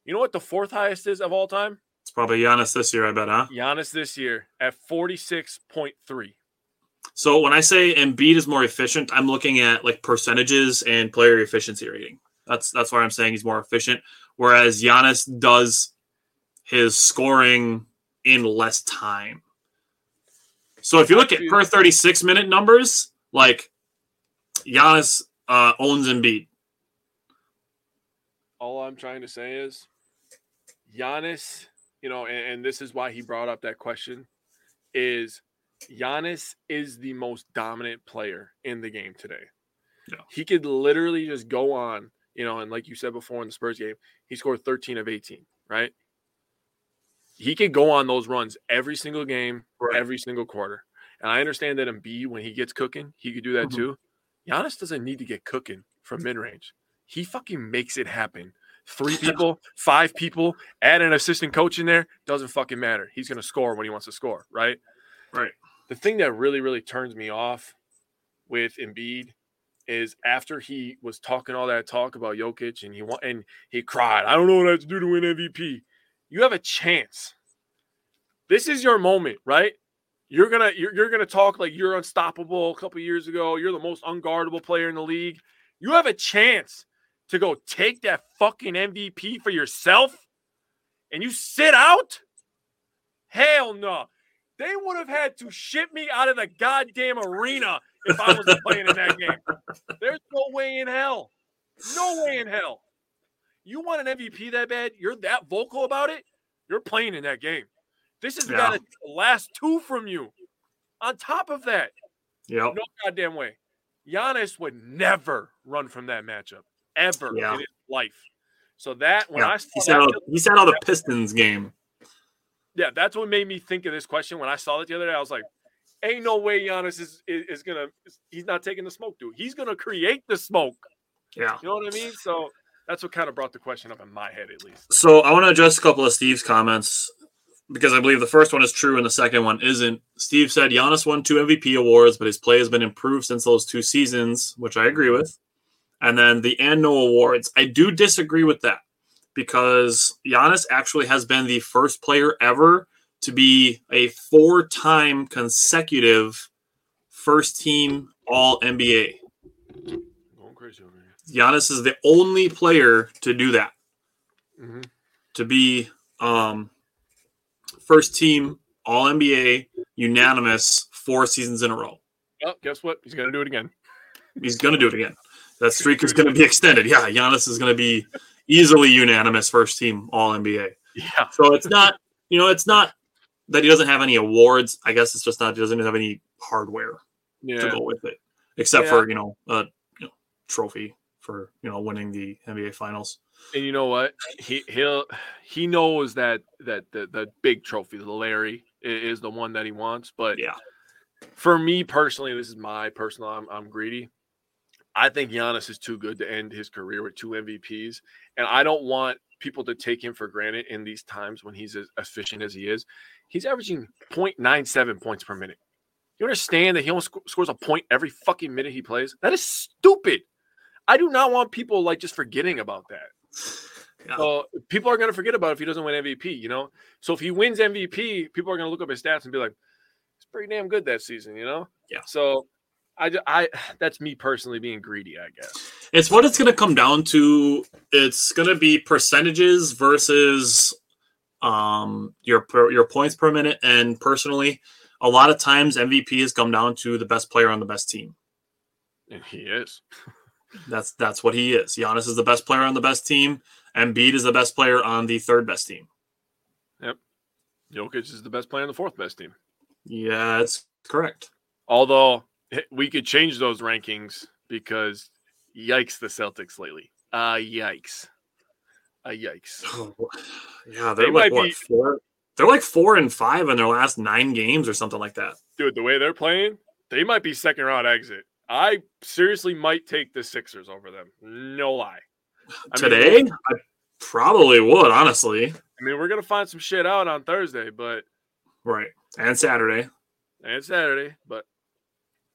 You know what the fourth highest is of all time? It's probably Giannis this year, I bet, huh? Giannis this year at 46.3. So when I say Embiid is more efficient, I'm looking at like percentages and player efficiency rating. That's that's why I'm saying he's more efficient. Whereas Giannis does his scoring in less time. So if you look at per 36 minute numbers, like Giannis uh, owns Embiid. All I'm trying to say is Giannis, you know, and, and this is why he brought up that question, is Giannis is the most dominant player in the game today. Yeah. He could literally just go on, you know, and like you said before in the Spurs game, he scored 13 of 18, right? He could go on those runs every single game, right. every single quarter. And I understand that Embiid, when he gets cooking, he could do that mm-hmm. too. Giannis doesn't need to get cooking from mid range. He fucking makes it happen. Three people, five people, add an assistant coach in there, doesn't fucking matter. He's going to score when he wants to score, right? Right. The thing that really, really turns me off with Embiid is after he was talking all that talk about Jokic and he and he cried, I don't know what I have to do to win MVP. You have a chance. This is your moment, right? You're gonna you're, you're gonna talk like you're unstoppable a couple years ago. You're the most unguardable player in the league. You have a chance to go take that fucking MVP for yourself and you sit out? Hell no. They would have had to ship me out of the goddamn arena if I wasn't playing in that game. There's no way in hell. No way in hell. You want an MVP that bad? You're that vocal about it? You're playing in that game. This is yeah. got the last two from you. On top of that, yep. no goddamn way. Giannis would never run from that matchup ever yeah. in his life. So that when yeah. I he sat, out, he sat out a Pistons game yeah, that's what made me think of this question when I saw it the other day. I was like, ain't no way Giannis is, is, is gonna he's not taking the smoke, dude. He's gonna create the smoke. Yeah. You know what I mean? So that's what kind of brought the question up in my head at least. So I want to address a couple of Steve's comments because I believe the first one is true and the second one isn't. Steve said Giannis won two MVP awards, but his play has been improved since those two seasons, which I agree with. And then the and no awards. I do disagree with that because Giannis actually has been the first player ever to be a four time consecutive first team All NBA. Going crazy over here. Giannis is the only player to do that. Mm-hmm. To be um, first team All NBA unanimous four seasons in a row. Well, guess what? He's going to do it again. He's going to do it again. That streak is going to be extended. Yeah, Giannis is going to be easily unanimous first team All NBA. Yeah. So it's not, you know, it's not that he doesn't have any awards. I guess it's just not he doesn't have any hardware yeah. to go with it, except yeah. for you know a you know, trophy for you know winning the NBA Finals. And you know what? He he'll he knows that that the, the big trophy, the Larry, is the one that he wants. But yeah, for me personally, this is my personal. I'm, I'm greedy. I think Giannis is too good to end his career with two MVPs. And I don't want people to take him for granted in these times when he's as efficient as he is. He's averaging 0.97 points per minute. You understand that he only sc- scores a point every fucking minute he plays? That is stupid. I do not want people like just forgetting about that. Yeah. So people are going to forget about it if he doesn't win MVP, you know? So if he wins MVP, people are going to look up his stats and be like, it's pretty damn good that season, you know? Yeah. So I, I that's me personally being greedy, I guess. It's what it's going to come down to. It's going to be percentages versus um your your points per minute. And personally, a lot of times MVP has come down to the best player on the best team. And he is. that's that's what he is. Giannis is the best player on the best team, Embiid is the best player on the third best team. Yep. Jokic is the best player on the fourth best team. Yeah, that's correct. Although we could change those rankings because yikes the Celtics lately. Uh yikes. Uh yikes. yeah, they're They like what, be- four. They're like four and five in their last nine games or something like that. Dude, the way they're playing, they might be second round exit. I seriously might take the Sixers over them. No lie. I mean, Today, I probably would, honestly. I mean, we're gonna find some shit out on Thursday, but Right. And Saturday. and Saturday, but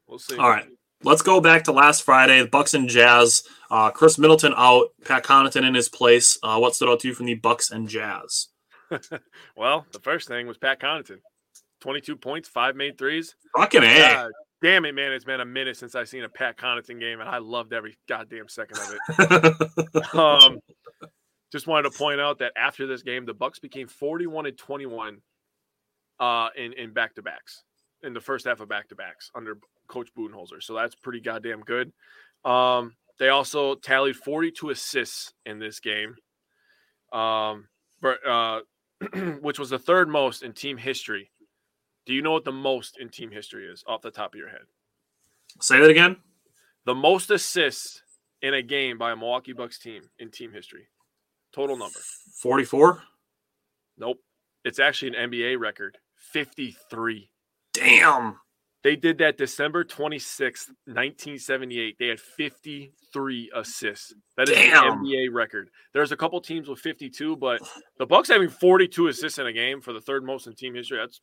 we'll see. All right. Let's go back to last Friday. The Bucks and Jazz. Uh, Khris Middleton out. Pat Connaughton in his place. Uh, what stood out to you from the Bucks and Jazz? Well, the first thing was Pat Connaughton. 22 points, five made threes. Fucking A. God damn it, man. It's been a minute since I've seen a Pat Connaughton game, and I loved every goddamn second of it. Um, just wanted to point out that after this game, the Bucks became 41 and 21 uh, in in back to backs in the first half of back to backs under Coach Budenholzer. So that's pretty goddamn good. Um, they also tallied 42 assists in this game, um, but, uh, which was the third most in team history. Do you know what the most in team history is off the top of your head? Say that again. The most assists in a game by a Milwaukee Bucks team in team history. Total number. 44. Nope. It's actually an NBA record 53. Damn. They did that December 26th, 1978. They had 53 assists. That is Damn. an NBA record. There's a couple teams with 52, but the Bucks having 42 assists in a game for the third most in team history. That's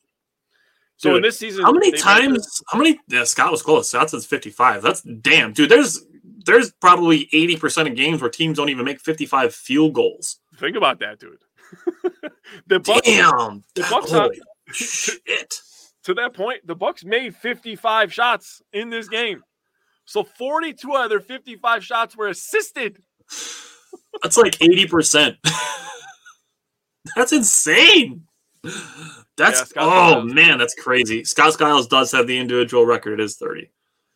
so in this season. How many they've times? How many? Yeah, Scott was close. Scott says 55. That's damn, dude. There's there's probably 80% of games where teams don't even make 55 field goals. Think about that, dude. the Bucks, Damn. the Bucks are- Holy shit. To that point, the Bucks made 55 shots in this game. So 42 out of their 55 shots were assisted. That's like 80%. that's insane. That's Yeah, oh man, that's crazy. Scott Skiles does have the individual record. It is 30.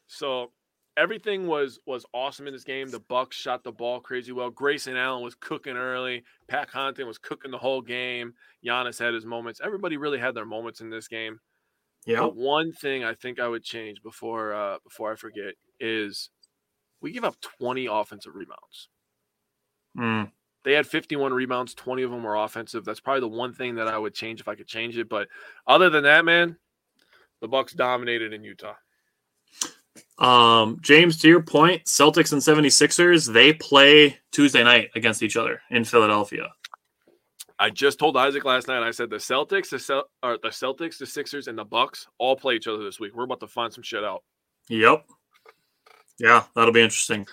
So everything was was awesome in this game. The Bucks shot the ball crazy well. Grayson Allen was cooking early. Pat Connaughton was cooking the whole game. Giannis had his moments. Everybody really had their moments in this game. Yeah. One thing I think I would change before uh, before I forget is we give up 20 offensive rebounds. Mm. They had 51 rebounds, 20 of them were offensive. That's probably the one thing that I would change if I could change it. But other than that, man, the Bucks dominated in Utah. Um, James, to your point, Celtics and 76ers, they play Tuesday night against each other in Philadelphia. I just told Isaac last night. I said the Celtics, the Cel- the Celtics, the Sixers, and the Bucks all play each other this week. We're about to find some shit out. Yep. Yeah, that'll be interesting.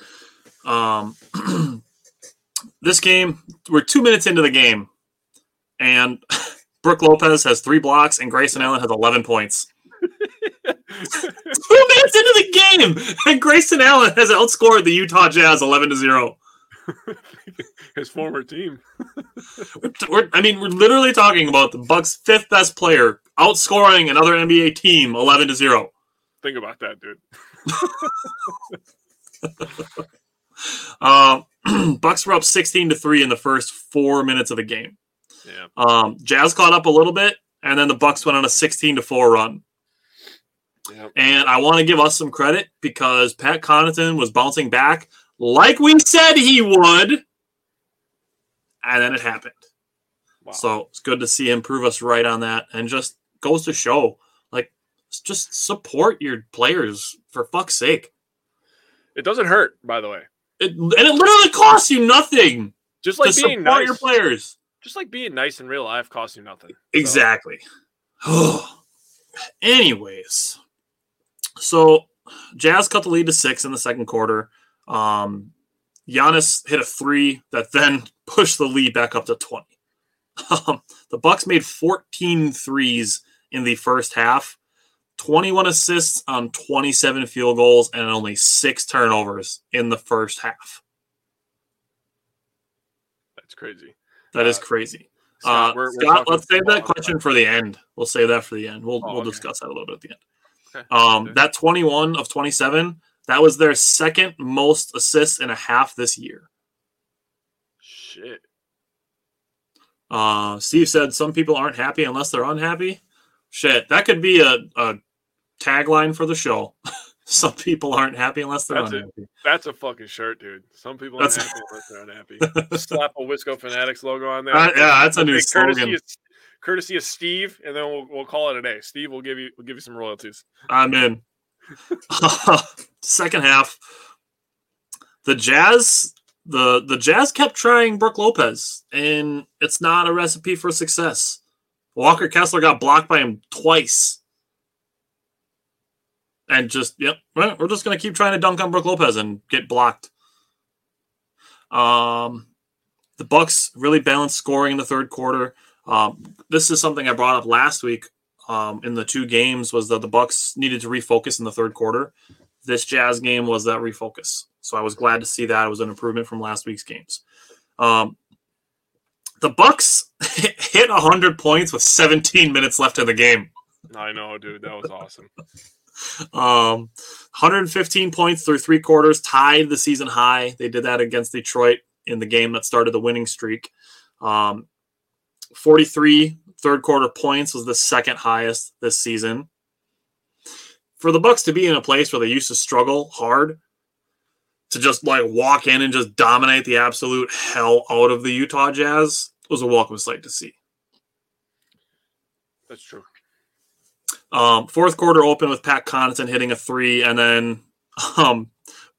Um, this game, we're two minutes into the game, and Brook Lopez has three blocks, and Grayson Allen has 11 points. Two minutes into the game, and Grayson Allen has outscored the Utah Jazz 11 to 0. His former team. We're, we're- I mean, we're literally talking about the Bucks' fifth best player outscoring another NBA team 11 to 0. Think about that, dude. Uh, Bucks were up 16 to 3 in the first four minutes of the game. Yeah. Um, Jazz caught up a little bit, and then the Bucks went on a 16 to 4 run. Yeah. And I want to give us some credit because Pat Connaughton was bouncing back like we said he would. And then it happened. Wow. So it's good to see him prove us right on that. And just goes to show like, just support your players for fuck's sake. it doesn't hurt, by the way. It, and it literally costs you nothing Just like being support nice. your players. Just like being nice in real life costs you nothing. So, Exactly. Anyways, so Jazz cut the lead to six in the second quarter. Um, Giannis hit a three that then pushed the lead back up to 20. Um, the Bucks made 14 threes in the first half, 21 assists on 27 field goals, and only six turnovers in the first half. that's crazy. That is Uh, crazy. Scott, Uh, we're- we're Scott, let's save that question for the end. We'll save that for the end. We'll Oh, we'll okay. discuss that a little bit at the end. Okay. Um, that 21 of 27, that was their second most assists in a half this year. Shit. Uh, Steve said some people aren't happy unless they're unhappy. Shit, that could be a, a tagline for the show. some people aren't happy unless they're That's unhappy. That's a fucking shirt, dude. Some people aren't That's- happy unless they're unhappy. Slap a Wisco Fanatics logo on there. Uh, yeah, that's a new courtesy slogan. of, courtesy of Steve, and then we'll, we'll call it a day. Steve will give you will give you some royalties. I'm in. Second half, the Jazz, the the Jazz kept trying Brook Lopez, and it's not a recipe for success. Walker Kessler got blocked by him twice, and just yep, we're just gonna keep trying to dunk on Brook Lopez and get blocked. Um, the Bucks really balanced scoring in the third quarter. Um, this is something I brought up last week um, in the two games was that the Bucks needed to refocus in the third quarter. This Jazz game was that refocus, so I was glad to see that it was an improvement from last week's games. Um, the Bucks hit 100 points with 17 minutes left in the game. I know, dude. That was awesome. Um, 115 points through three quarters, tied the season high. They did that against Detroit in the game that started the winning streak. Um, 43 third quarter points was the second highest this season. For the Bucks to be in a place where they used to struggle hard, to just like walk in and just dominate the absolute hell out of the Utah Jazz was a welcome sight to see. That's true. Um, fourth quarter open with Pat Connaughton hitting a three, and then um,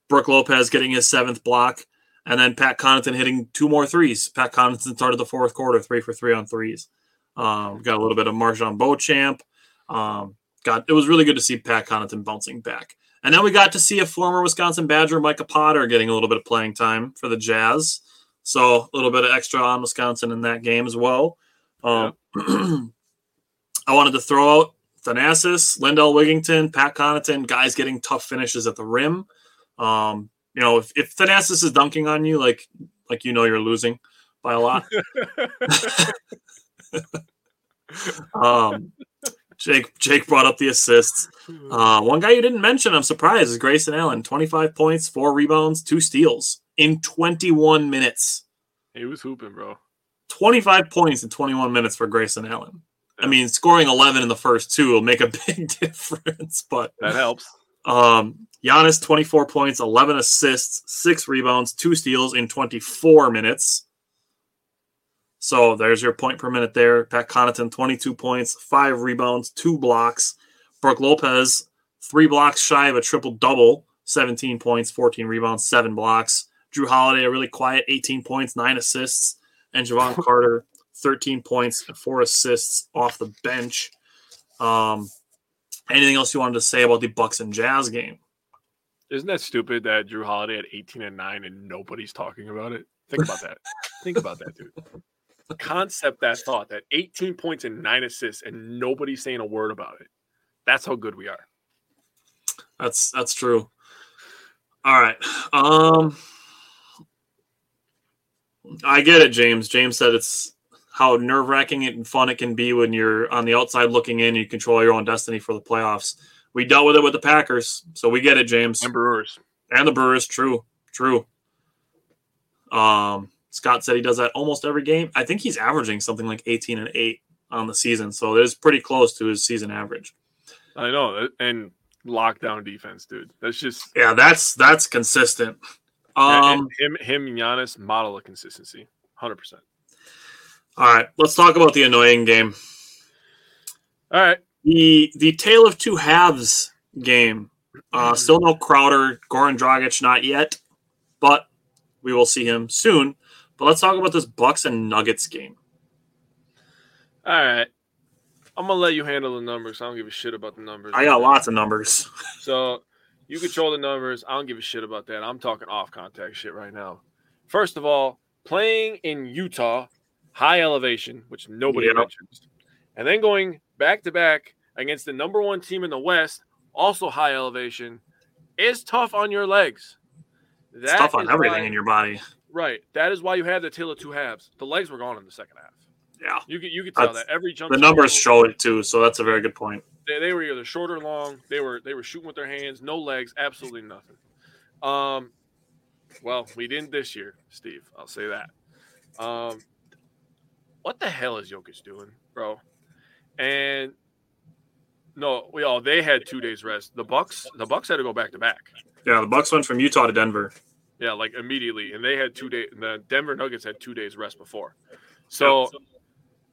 Brook Lopez getting his seventh block, and then Pat Connaughton hitting two more threes. Pat Connaughton started the fourth quarter three for three on threes. Um, got a little bit of MarJon Beauchamp. Um, got it was really good to see Pat Connaughton bouncing back, and then we got to see a former Wisconsin Badger, Micah Potter, getting a little bit of playing time for the Jazz. So a little bit of extra on Wisconsin in that game as well. Um, I wanted to throw out Thanasis, Lindell Wigington, Pat Connaughton, guys getting tough finishes at the rim. Um, you know, if, if Thanasis is dunking on you, like like you know you're losing by a lot. um, Jake Jake brought up the assists. Uh, one guy you didn't mention, I'm surprised, is Grayson Allen. 25 points, four rebounds, two steals in 21 minutes. he was hooping, bro. 25 points in 21 minutes for Grayson Allen. I mean, scoring 11 in the first two will make a big difference, but That helps. um, Giannis 24 points, 11 assists, six rebounds, two steals in 24 minutes. So there's your point per minute there. Pat Connaughton 22 points, five rebounds, two blocks. Brook Lopez three blocks shy of a triple double, 17 points, 14 rebounds, seven blocks. Jrue Holiday a really quiet 18 points, nine assists, and Jevon Carter 13 points four assists off the bench. Um, anything else you wanted to say about the Bucks and Jazz game? Isn't that stupid that Jrue Holiday had 18 and 9 and nobody's talking about it? Think about that. Think about that, dude. The concept that thought that 18 points and nine assists and nobody's saying a word about it. That's how good we are. That's that's true. All right. Um I get it, James. James said it's how nerve wracking and fun it can be when you're on the outside looking in, and you control your own destiny for the playoffs. We dealt with it with the Packers, so we get it, James. And Brewers. And the Brewers, true, true. Um, Scott said he does that almost every game. I think he's averaging something like 18 and 8 on the season, so it is pretty close to his season average. I know. And lockdown defense, dude. That's just Yeah, that's that's consistent. Um, him, him, and Giannis model of consistency. 100%. all right, let's talk about the annoying game. All right. The the tale of two halves game. Uh, still no Crowder, Goran Dragic, not yet, but we will see him soon. But let's talk about this Bucks and Nuggets game. All right. I'm going to let you handle the numbers. I don't give a shit about the numbers. I got lots of numbers. So you control the numbers. I don't give a shit about that. I'm talking off contact shit right now. First of all, playing in Utah, high elevation, which nobody Yep. mentions, and then going back to back against the number one team in the West, also high elevation, is tough on your legs. It's tough on everything why- in your body. Right. That is why you have the tail of two halves. The legs were gone in the second half. Yeah. You could you could tell That's- that every jump. The numbers show it too, so that's a very good point. they, they were either short or long. They were they were shooting with their hands, no legs, absolutely nothing. Um, well, we didn't this year, Steve. I'll say that. Um, what the hell is Jokic doing, bro? And no, we all they had two days rest. The Bucks, the Bucks had to go back to back. Yeah, the Bucks went from Utah to Denver. Yeah, like immediately, and they had two days. The Denver Nuggets had two days rest before. So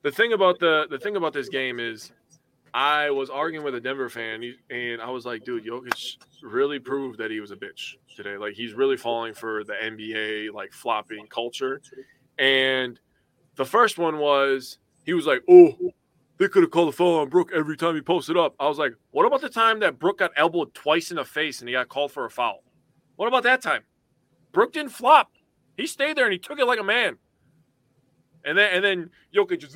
the thing about the the thing about this game is, I was arguing with a Denver fan, and I was like, dude, Jokic really proved that he was a bitch today. Like he's really falling for the NBA like flopping culture. And the first one was he was like, oh, they could have called a foul on Brook every time he posted up. I was like, what about the time that Brook got elbowed twice in the face and he got called for a foul? What about that time? Brook didn't flop. He stayed there and he took it like a man. And then and then Jokic just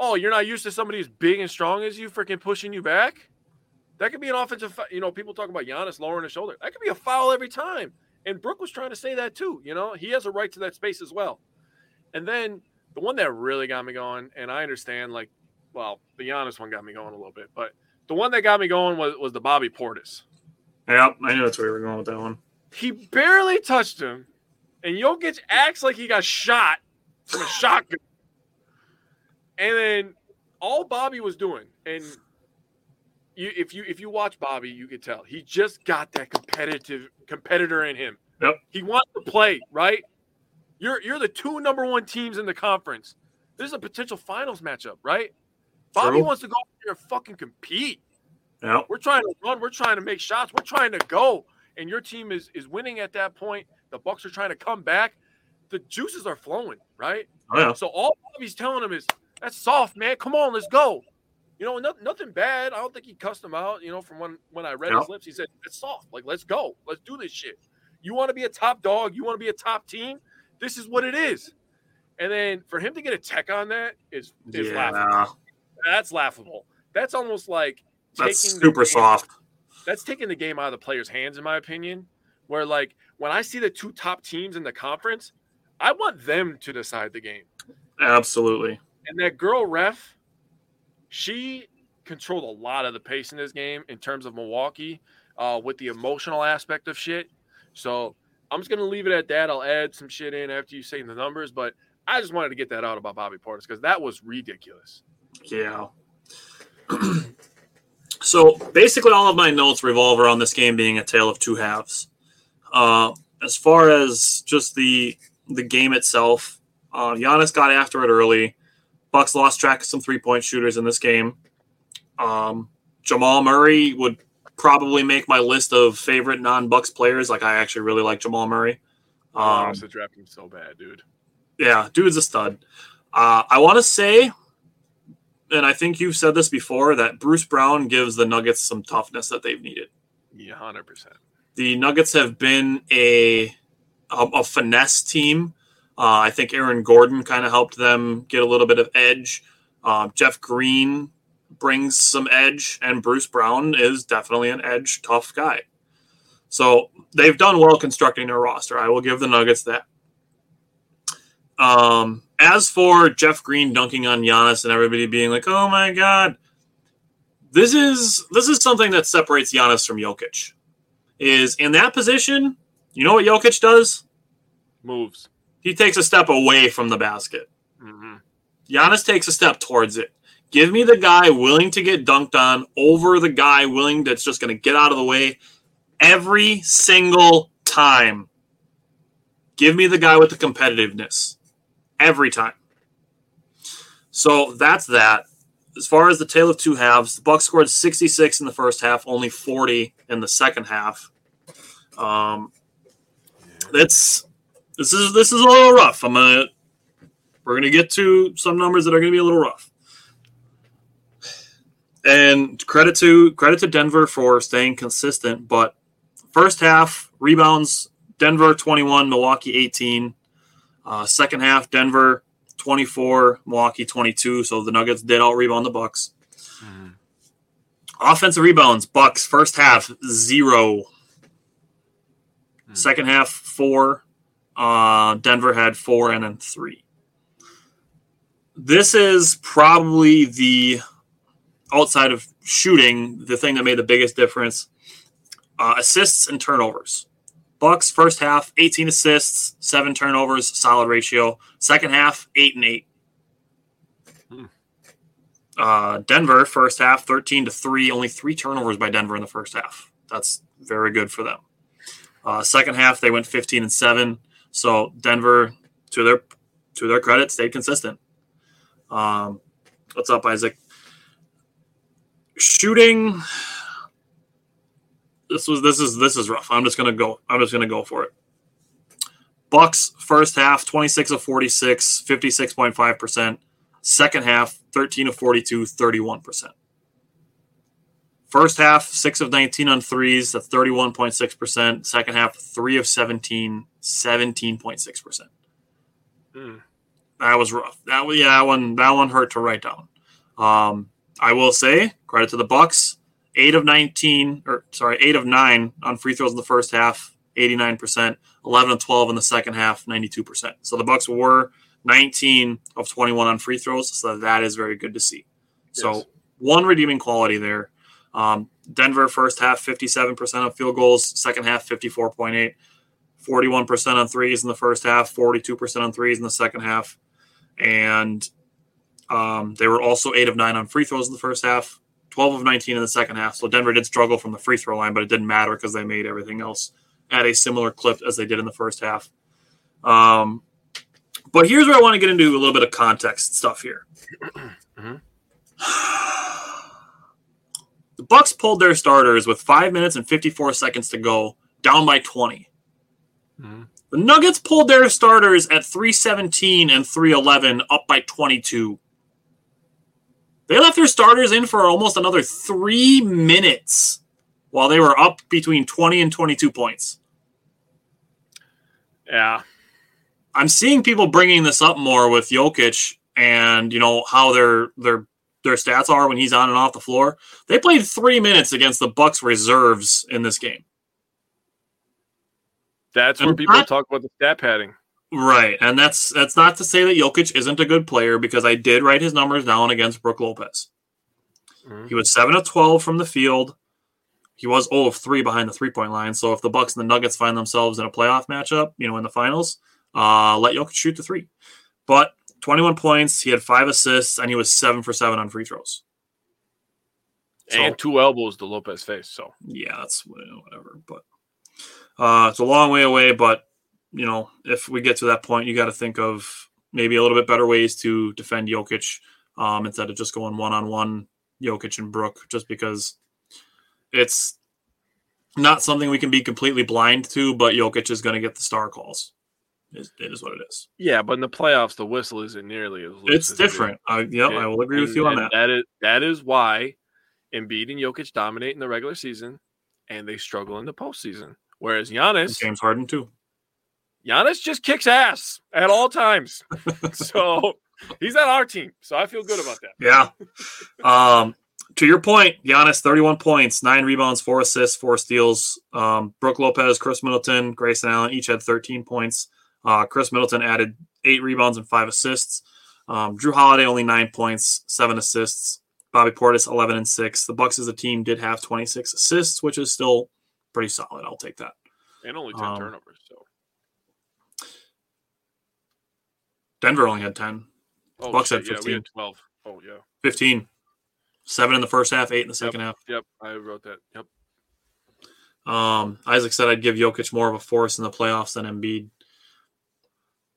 oh, you're not used to somebody as big and strong as you freaking pushing you back? That could be an offensive, you know, people talk about Giannis lowering his shoulder. That could be a foul every time. And Brook was trying to say that too. You know, he has a right to that space as well. And then the one that really got me going, and I understand, like, well, the Giannis one got me going a little bit, but the one that got me going was, was the Bobby Portis. Yep, I knew that's where we were going with that one. He barely touched him, and Jokic acts like he got shot from a shotgun. And then all Bobby was doing, and you, if you if you watch Bobby, you could tell he just got that competitive competitor in him. Yep. He wants to play, right? You're you're the two number one teams in the conference. This is a potential finals matchup, right? Bobby True. wants to go out there and fucking compete. Yep. We're trying to run. We're trying to make shots. We're trying to go. And your team is is winning at that point. The Bucks are trying to come back. The juices are flowing, right? Oh, yeah. So all Bobby's telling him is, "That's soft, man. Come on, let's go." You know, no, nothing bad. I don't think he cussed him out. You know, from when when I read Yeah. his lips, he said, "It's soft. Like, let's go. Let's do this shit. You want to be a top dog. You want to be a top team. This is what it is." And then for him to get a tech on that is is laughable. Yeah, That's laughable. That's almost like that's super soft. That's taking the game out of the players' hands, in my opinion. Where like when I see the two top teams in the conference, I want them to decide the game. Absolutely. And that girl ref, she controlled a lot of the pace in this game in terms of Milwaukee uh, with the emotional aspect of shit. So I'm just gonna leave it at that. I'll add some shit in after you say the numbers, but I just wanted to get that out about Bobby Portis because that was ridiculous. Yeah. so basically, all of my notes revolve around this game being a tale of two halves. Uh, as far as just the the game itself, uh, Giannis got after it early. Bucks lost track of some three point shooters in this game. Um, Jamal Murray would probably make my list of favorite non Bucks players. Like I actually really like Jamal Murray. I Um, to draft him so bad, dude. yeah, dude's a stud. Uh, I want to say, and I think you've said this before, that Bruce Brown gives the Nuggets some toughness that they've needed. Yeah, hundred percent. The Nuggets have been a a, a finesse team. Uh, I think Aaron Gordon kind of helped them get a little bit of edge. Um, Jeff Green brings some edge, and Bruce Brown is definitely an edge, tough guy. So they've done well constructing their roster. I will give the Nuggets that. Um, as for Jeff Green dunking on Giannis and everybody being like, "Oh my god," this is this is something that separates Giannis from Jokic. Is in that position, you know what Jokic does? Moves. He takes a step away from the basket. hmm Giannis takes a step towards it. Give me the guy willing to get dunked on over the guy willing that's just going to get out of the way every single time. Give me the guy with the competitiveness every time. So that's that. As far as the tale of two halves, the Bucks scored 66 in the first half, only 40 in the second half. Um, that's this is this is a little rough. I'm gonna we're gonna get to some numbers that are gonna be a little rough. And credit to credit to Denver for staying consistent, but first half rebounds Denver 21, Milwaukee 18. Uh, second half Denver 24, Milwaukee 22. So the Nuggets did out rebound the Bucks. Offensive rebounds, Bucks first half zero. Second half four. Uh, Denver had four and then three. This is probably the outside of shooting the thing that made the biggest difference. Uh, assists and turnovers. Bucks first half 18 assists, seven turnovers, solid ratio. Second half eight and eight. Uh, Denver first half 13 to 3, only three turnovers by Denver in the first half. That's very good for them. Uh, second half they went 15 and 7. So Denver to their to their credit stayed consistent. Um, what's up Isaac? Shooting this was this is this is rough. I'm just going to go I'm just to go for it. Bucks first half 26 of 46, 56.5%. Second half 13 of 42, 31%. First half 6 of 19 on threes, that's 31.6%. Second half 3 of 17, 17.6%. Mm. That was rough. That yeah, that one that one hurt to write down. Um, I will say credit to the Bucks. Eight of nineteen, or sorry, eight of nine on free throws in the first half, eighty nine percent. 11 of 12 in the second half, 92%. So the Bucks were 19 of 21 on free throws, so that is very good to see. So Yes. one redeeming quality there. Um, Denver first half 57% of field goals, second half 54.8, 41% on threes in the first half, 42% on threes in the second half, and um, they were also eight of nine on free throws in the first half, 12 of 19 in the second half. So Denver did struggle from the free throw line, but it didn't matter because they made everything else at a similar clip as they did in the first half. Um, but here's where I want to get into a little bit of context stuff here. The Bucks pulled their starters with five minutes and 54 seconds to go, down by 20. Mhm. The Nuggets pulled their starters at 317 and 311, up by 22. They left their starters in for almost another three minutes while they were up between 20 and 22 points. Yeah. I'm seeing people bringing this up more with Jokic and you know how their their their stats are when he's on and off the floor. They played three minutes against the Bucks reserves in this game. That's where people not- talk about the stat padding. Right, and that's that's not to say that Jokic isn't a good player because I did write his numbers down against Brook Lopez. Mhm. He was seven of twelve from the field. He was 0 of three behind the three point line. So if the Bucks and the Nuggets find themselves in a playoff matchup, you know, in the finals, uh, let Jokic shoot the three. But 21 points, he had five assists, and he was seven for seven on free throws. So- and two elbows to Lopez face. So yeah, that's whatever. But uh, it's a long way away. But you know, if we get to that point, you got to think of maybe a little bit better ways to defend Jokic um, instead of just going one on one Jokic and Brook, just because it's not something we can be completely blind to. But Jokic is going to get the star calls. It, it is what it is. yeah, but in the playoffs, the whistle isn't nearly as. It's as different. I, yep, I will agree with you on that. That is that is why Embiid and Jokic dominate in the regular season, and they struggle in the postseason. Whereas Giannis, James Harden too. Giannis just kicks ass at all times. so he's on our team. So I feel good about that. Yeah. Um, to your point, Giannis, 31 points, nine rebounds, four assists, four steals. Um, Brook Lopez, Khris Middleton, Grayson Allen each had 13 points. Uh, Khris Middleton added eight rebounds and five assists. Um, Jrue Holiday only nine points, seven assists. Bobby Portis 11 and six. The Bucks as a team did have 26 assists, which is still pretty solid. I'll take that. And only 10 Um, turnovers. So Denver only had 10, oh, Bucks shit, had yeah, we 15. had 12. Oh yeah. 15, seven in the first half, eight in the second half. Yep. I wrote that. Yep. Um, Isaac said I'd give Jokic more of a force in the playoffs than Embiid.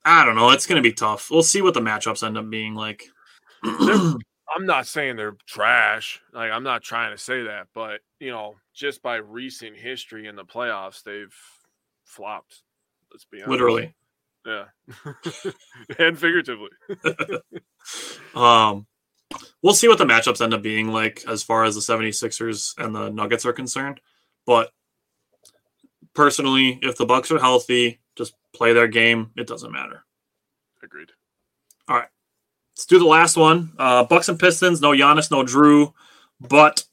I don't know. It's going to be tough. We'll see what the matchups end up being like. I'm not saying they're trash. Like I'm not trying to say that, but you know, just by recent history in the playoffs, they've flopped. Let's be honest. Literally. Yeah. and figuratively. Um, we'll see what the matchups end up being like as far as the 76ers and the Nuggets are concerned. But personally, if the Bucks are healthy, just play their game. It doesn't matter. Agreed. All right. Let's do the last one. Uh, Bucks and Pistons. No Giannis, no Jrue. But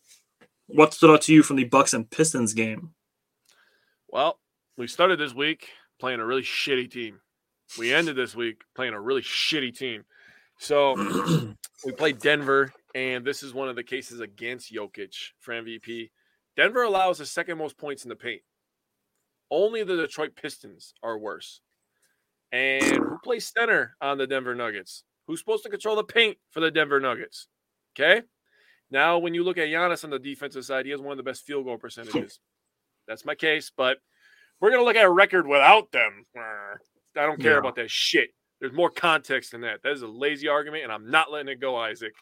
what stood out to you from the Bucks and Pistons game? Well, we started this week playing a really shitty team. We ended this week playing a really shitty team. So we played Denver, and this is one of the cases against Jokic for MVP. Denver allows the second most points in the paint. Only the Detroit Pistons are worse. And who plays center on the Denver Nuggets? Who's supposed to control the paint for the Denver Nuggets? Okay. Now, when you look at Giannis on the defensive side, he has one of the best field goal percentages. That's my case, but we're going to look at a record without them. I don't care Yeah. about that shit. There's more context than that. That is a lazy argument, and I'm not letting it go, Isaac.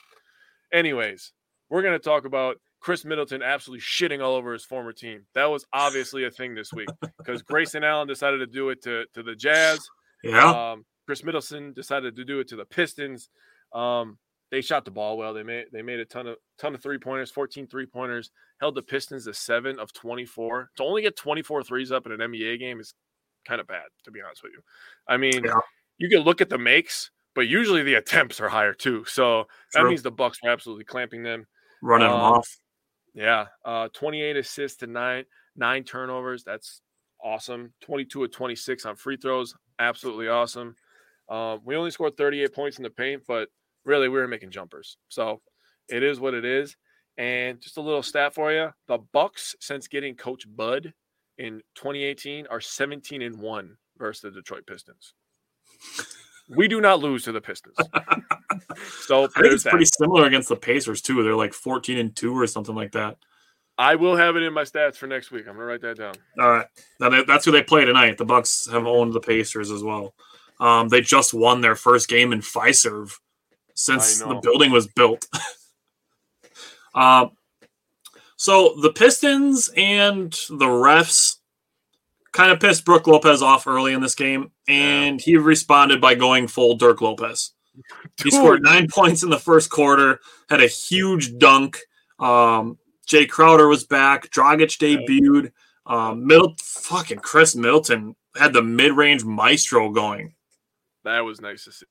Anyways, we're going to talk about Khris Middleton absolutely shitting all over his former team. That was obviously a thing this week because Grayson Allen decided to do it to, to the Jazz. Yeah. Um, Khris Middleton decided to do it to the Pistons. Um, they shot the ball well. They made they made a ton of ton of three pointers, 14 three pointers, held the Pistons to seven of 24. To only get 24 threes up in an NBA game is kind of bad, to be honest with you. I mean, Yeah. you can look at the makes, but usually the attempts are higher too. So that means the Bucks are absolutely clamping them. Running them um, off. Yeah, uh, 28 assists to nine nine turnovers. That's awesome. 22 of 26 on free throws. Absolutely awesome. Um, we only scored 38 points in the paint, but really we were making jumpers. So it is what it is. And just a little stat for you: the Bucks, since getting Coach Bud in 2018, are 17 and one versus the Detroit Pistons. We do not lose to the Pistons. so I think it's that. pretty similar against the Pacers too. They're like 14 and 2 or something like that. I will have it in my stats for next week. I'm gonna write that down. All right. Now that's who they play tonight. The Bucks have owned the Pacers as well. Um, they just won their first game in Fiserv since the building was built. um, so the Pistons and the refs kind of pissed Brook Lopez off early in this game, and he responded by going full Dirk Lopez. He scored nine points in the first quarter, had a huge dunk. Um, Jae Crowder was back. Dragic debuted. Um, middle fucking Khris Middleton had the mid range maestro going. That was nice to see.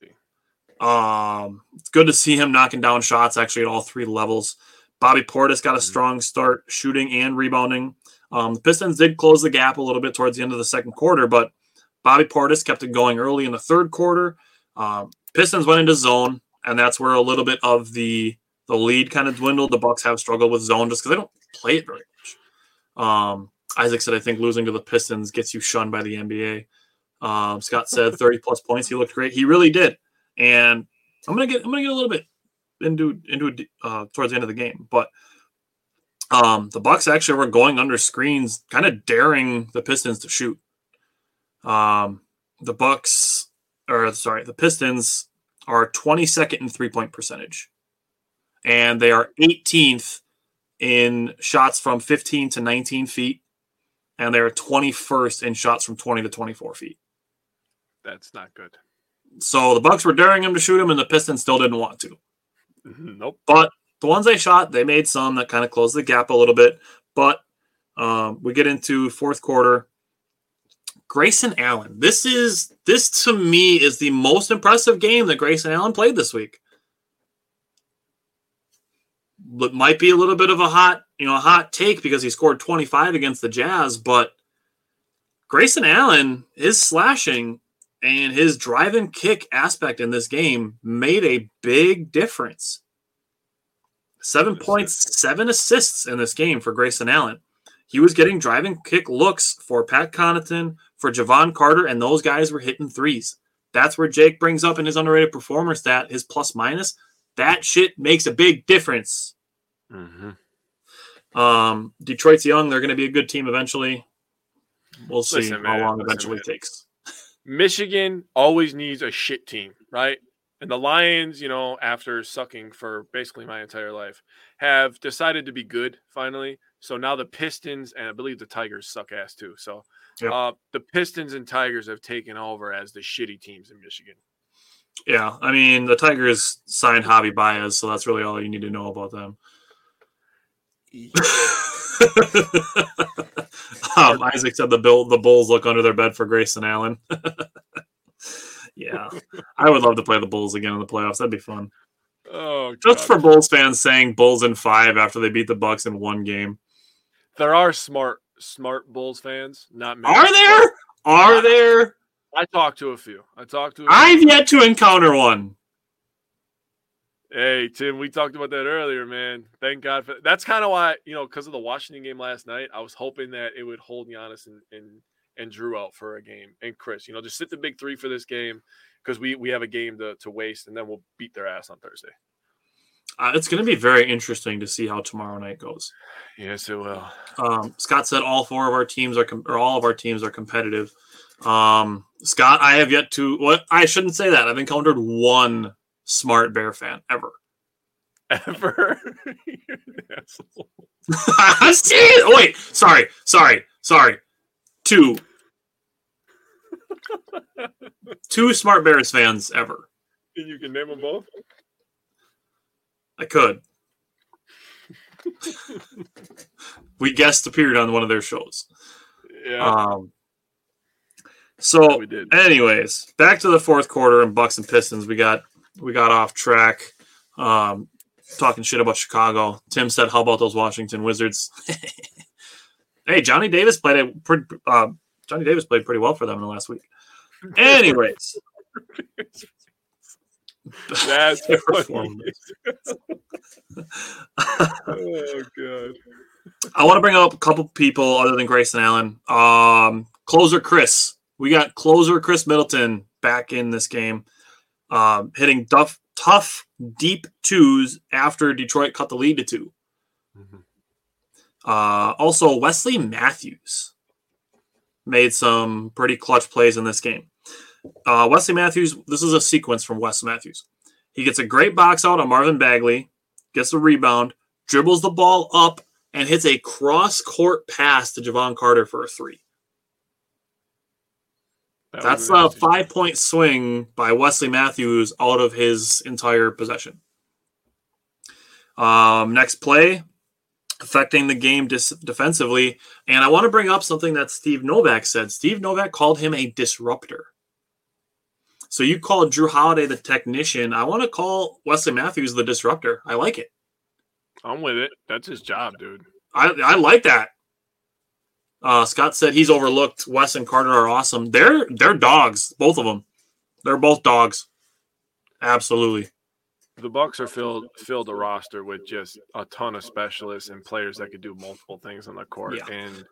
Um, it's good to see him knocking down shots actually at all three levels. Bobby Portis got a strong start shooting and rebounding. Um, the Pistons did close the gap a little bit towards the end of the second quarter, but Bobby Portis kept it going early in the third quarter. Um, Pistons went into zone, and that's where a little bit of the the lead kind of dwindled. The Bucks have struggled with zone just because they don't play it very much. Um, Isaac said, "I think losing to the Pistons gets you shunned by the NBA." Um, Scott said, "30 plus points. He looked great. He really did." And I'm gonna get I'm gonna get a little bit into into uh, towards the end of the game, but um, the Bucks actually were going under screens, kind of daring the Pistons to shoot. Um, the Bucks, or sorry, the Pistons are 22nd in three point percentage, and they are 18th in shots from 15 to 19 feet, and they are 21st in shots from 20 to 24 feet. That's not good. So the Bucks were daring him to shoot him, and the Pistons still didn't want to. Nope. But the ones they shot, they made some that kind of closed the gap a little bit. But um, we get into fourth quarter. Grayson Allen. This is this to me is the most impressive game that Grayson Allen played this week. It might be a little bit of a hot, you know, a hot take because he scored 25 against the Jazz, but Grayson Allen, is slashing and his drive and kick aspect in this game made a big difference. Seven points, seven assists in this game for Grayson Allen. He was getting driving kick looks for Pat Connaughton, for Jevon Carter, and those guys were hitting threes. That's where Jake brings up in his underrated performer stat, his plus minus. That shit makes a big difference. Mm-hmm. Um, Detroit's young. They're going to be a good team eventually. We'll see Listen, how long listen, eventually man. takes. Michigan always needs a shit team, right? And the Lions, you know, after sucking for basically my entire life, have decided to be good finally. So now the Pistons and I believe the Tigers suck ass too. So Yep. uh, the Pistons and Tigers have taken over as the shitty teams in Michigan. Yeah, I mean the Tigers signed Javy Baez, so that's really all you need to know about them. um, Isaac said the bill the Bulls look under their bed for Grayson Allen. yeah, I would love to play the Bulls again in the playoffs. That'd be fun. Oh, Just for Bulls fans saying Bulls in five after they beat the Bucks in one game. there are smart, smart Bulls fans. Not many. Are there? Are there? I talked to a few. I talked to. A I've yet to encounter one. Hey Tim, we talked about that earlier, man. Thank God for that's kind of why you know because of the Washington game last night. I was hoping that it would hold Giannis and and, and Jrue out for a game, and Khris. You know, just sit the big three for this game because we we have a game to to waste, and then we'll beat their ass on Thursday. Uh, it's going to be very interesting to see how tomorrow night goes. Yes, it will. Um, Scott said all four of our teams are com- or all of our teams are competitive. Um, Scott, I have yet to. What I shouldn't say that. I've encountered one smart Bear fan ever. Ever. Oh, wait, sorry, sorry, sorry. Two. Two smart Bears fans ever. you can name them both. I could. we guest appeared on one of their shows. Yeah, Um, so anyways, back to the fourth quarter and Bucks and Pistons. We got we got off track. Um, talking shit about Chicago. Tim said, "How about those Washington Wizards?" hey, Johnny Davis played a pretty. Uh, Johnny Davis played pretty well for them in the last week. Anyways, That's performance. oh god. I want to bring up a couple people other than Grayson Allen. Um, closer Khris. We got closer Khris Middleton back in this game, um, hitting tough, tough, deep twos after Detroit cut the lead to 2 Mhm. Uh, also, Wesley Matthews made some pretty clutch plays in this game. Uh, Wesley Matthews, this is a sequence from Wes Matthews. He gets a great box out on Marvin Bagley, gets a rebound, dribbles the ball up, and hits a cross court pass to Jevon Carter for a three. That That's a five point swing by Wesley Matthews out of his entire possession. Um, next play, affecting the game dis- defensively. And I want to bring up something that Steve Novak said. Steve Novak called him a disruptor. So you called Jrue Holiday the technician. I want to call Wesley Matthews the disruptor. I like it. I'm with it. That's his job, dude. I, I like that. Uh, Scott said he's overlooked. Wes and Carter are awesome. They're they're dogs, both of them. They're both dogs. Absolutely. The Bucks are filled filled a roster with just a ton of specialists and players that could do multiple things on the court. Yeah. And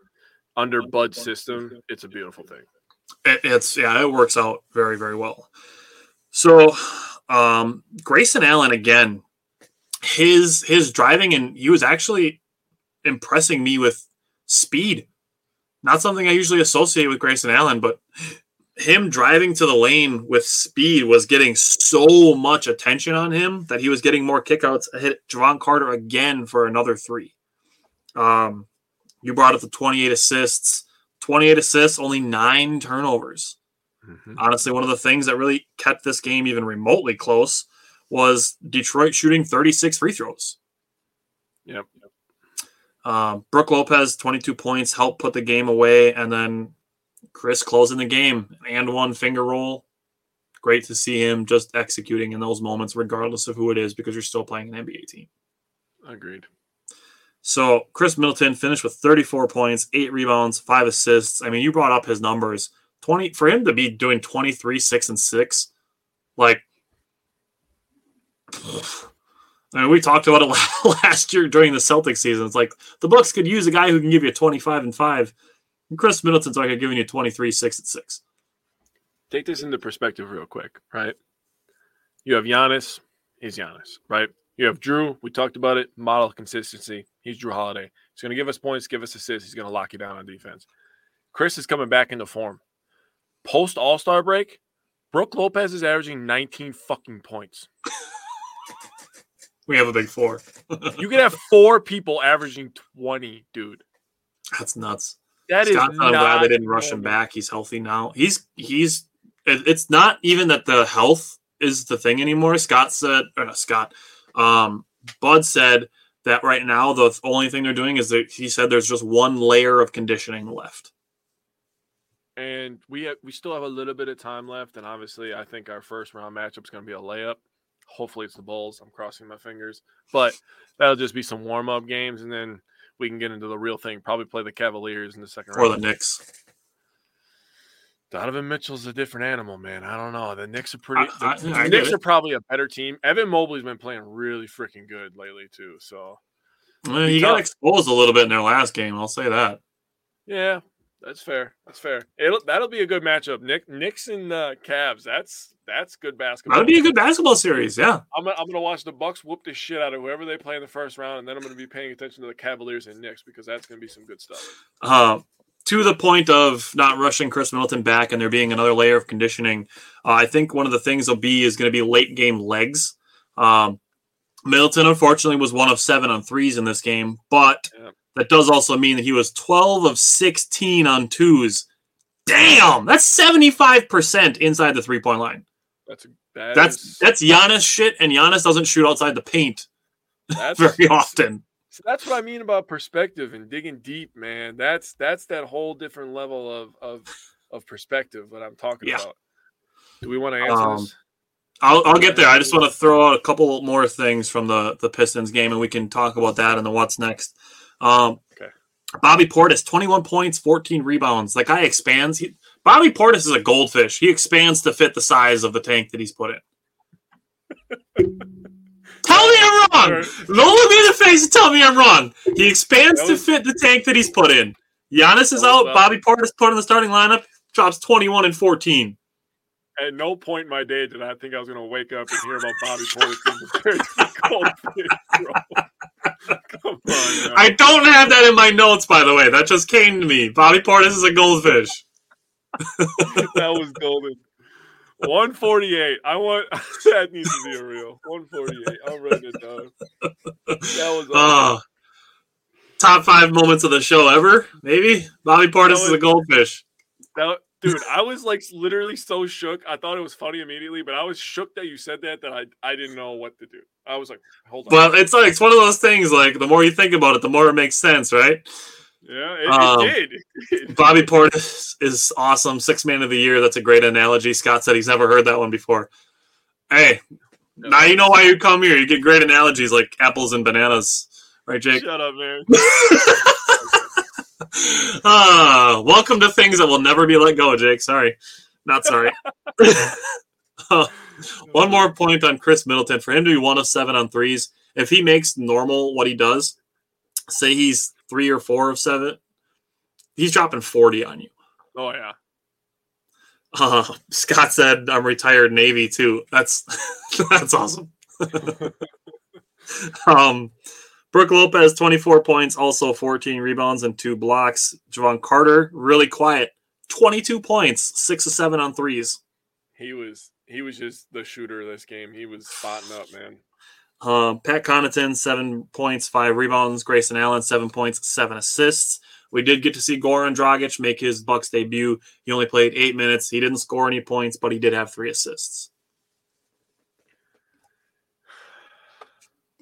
under Bud's system, it's a beautiful thing. It, it's yeah, it works out very very well. So, um, Grayson Allen again, his his driving and he was actually impressing me with speed. Not something I usually associate with Grayson Allen, but him driving to the lane with speed was getting so much attention on him that he was getting more kickouts. Hit Jevon Carter again for another three. Um, you brought up the 28 assists. 28 assists, only nine turnovers. Mhm. Honestly, one of the things that really kept this game even remotely close was Detroit shooting 36 free throws. Yep. Um, Brook Lopez, 22 points, helped put the game away. And then Khris closing the game and one finger roll. Great to see him just executing in those moments, regardless of who it is, because you're still playing an NBA team. Agreed. So Khris Middleton finished with 34 points, eight rebounds, five assists. I mean, you brought up his numbers. 20 for him to be doing 23, six and six, like I mean, we talked about it last year during the Celtics season. It's like the Bucks could use a guy who can give you 25 and five. And Khris Middleton's like giving you 23, six and six. Take this into perspective real quick, right? You have Giannis, he's Giannis, right? You have Jrue, we talked about it, model consistency. He's Jrue Holiday. He's going to give us points, give us assists. He's going to lock you down on defense. Khris is coming back into form. Post All Star break, Brook Lopez is averaging 19 fucking points. We have a big four. You could have four people averaging 20, dude. That's nuts. That is Scott, I'm glad they didn't rush him back. He's healthy now. He's he's. it- It's not even that the health is the thing anymore. Scott said, or not Scott, um, Bud said that right now the only thing they're doing is that he said there's just one layer of conditioning left. And we have, we still have a little bit of time left, and obviously, I think our first round matchup is going to be a layup. Hopefully, it's the Bulls. I'm crossing my fingers, but that'll just be some warm up games, and then we can get into the real thing. Probably play the Cavaliers in the second Or the round. Knicks. Donovan Mitchell's a different animal, man. I don't know. The Knicks are pretty. I- I- the I get Knicks it. are probably a better team. Evan Mobley's been playing really freaking good lately too. So Well, he got exposed a little bit in their last game. I'll say that. yeah, That's fair. That's fair. It'll that'll be a good matchup. Nick Knicks and uh, Cavs. That's that's good basketball. That'll be a good basketball series. Yeah. I'm gonna, I'm gonna watch the Bucks whoop the shit out of whoever they play in the first round, and then I'm gonna be paying attention to the Cavaliers and Knicks because that's gonna be some good stuff. Uh, to the point of not rushing Khris Middleton back and there being another layer of conditioning, uh, I think one of the things will be is going to be late game legs. Um, Middleton, unfortunately, was one of seven on threes in this game, but Yeah. That does also mean that he was 12 of 16 on twos. Damn, that's 75% inside the three point line. That's a, that That's is- that's Giannis shit, and Giannis doesn't shoot outside the paint that's very often. So that's what I mean about perspective and digging deep, man. That's that's that whole different level of of of perspective that I'm talking Yeah. about. Do we want to answer Um, this? I'll, I'll get there. I just want to throw out a couple more things from the the Pistons game, and we can talk about that and the what's next. Um, Okay. Bobby Portis, twenty one points, fourteen rebounds. That guy expands. He, Bobby Portis is a goldfish. He expands to fit the size of the tank that he's put in. tell me I'm wrong. Alright. Don't look me in the face and tell me I'm wrong. He expands That to fit the tank that he's put in. Giannis is out. was, Bobby Portis put in the starting lineup. Drops twenty one and fourteen. At no point in my day did I think I was going to wake up and hear about Bobby Portis being to be goldfish, on. I don't have that in my notes, by the way. That just came to me. Bobby Portis is a goldfish. that was golden. 148. I want that needs to be a real 148. I'm writing it down. That was Uh, top five moments of the show ever, maybe. Bobby Portis was- is a goldfish. That, dude, I was like literally so shook. I thought it was funny immediately, but I was shook that you said that that I I didn't know what to do. I was like, hold on. Well, it's like it's one of those things. Like the more you think about it, the more it makes sense, right? yeah, it, um, it did. Bobby Portis is awesome. Six man of the year. That's a great analogy. Scott said he's never heard that one before. Hey, now you know why you come here. You get great analogies like apples and bananas, right, Jake? Shut up, man. Ah, welcome to things that will never be let go, Jake. Sorry. Not sorry. Uh, one more point on Khris Middleton. For him to be one of seven on threes, if he makes normal what he does, say he's three or four of seven, he's dropping 40 on you. Oh yeah. Uh, Scott said, I'm retired Navy too. That's that's awesome. um, Brook Lopez, 24 points, also 14 rebounds and two blocks. Jevon Carter, really quiet, 22 points, six of seven on threes. He was he was just the shooter of this game. He was spotting up, man. Uh, Pat Connaughton, seven points, five rebounds. Grayson Allen, seven points, seven assists. We did get to see Goran Dragic make his Bucks debut. He only played eight minutes. He didn't score any points, but he did have three assists.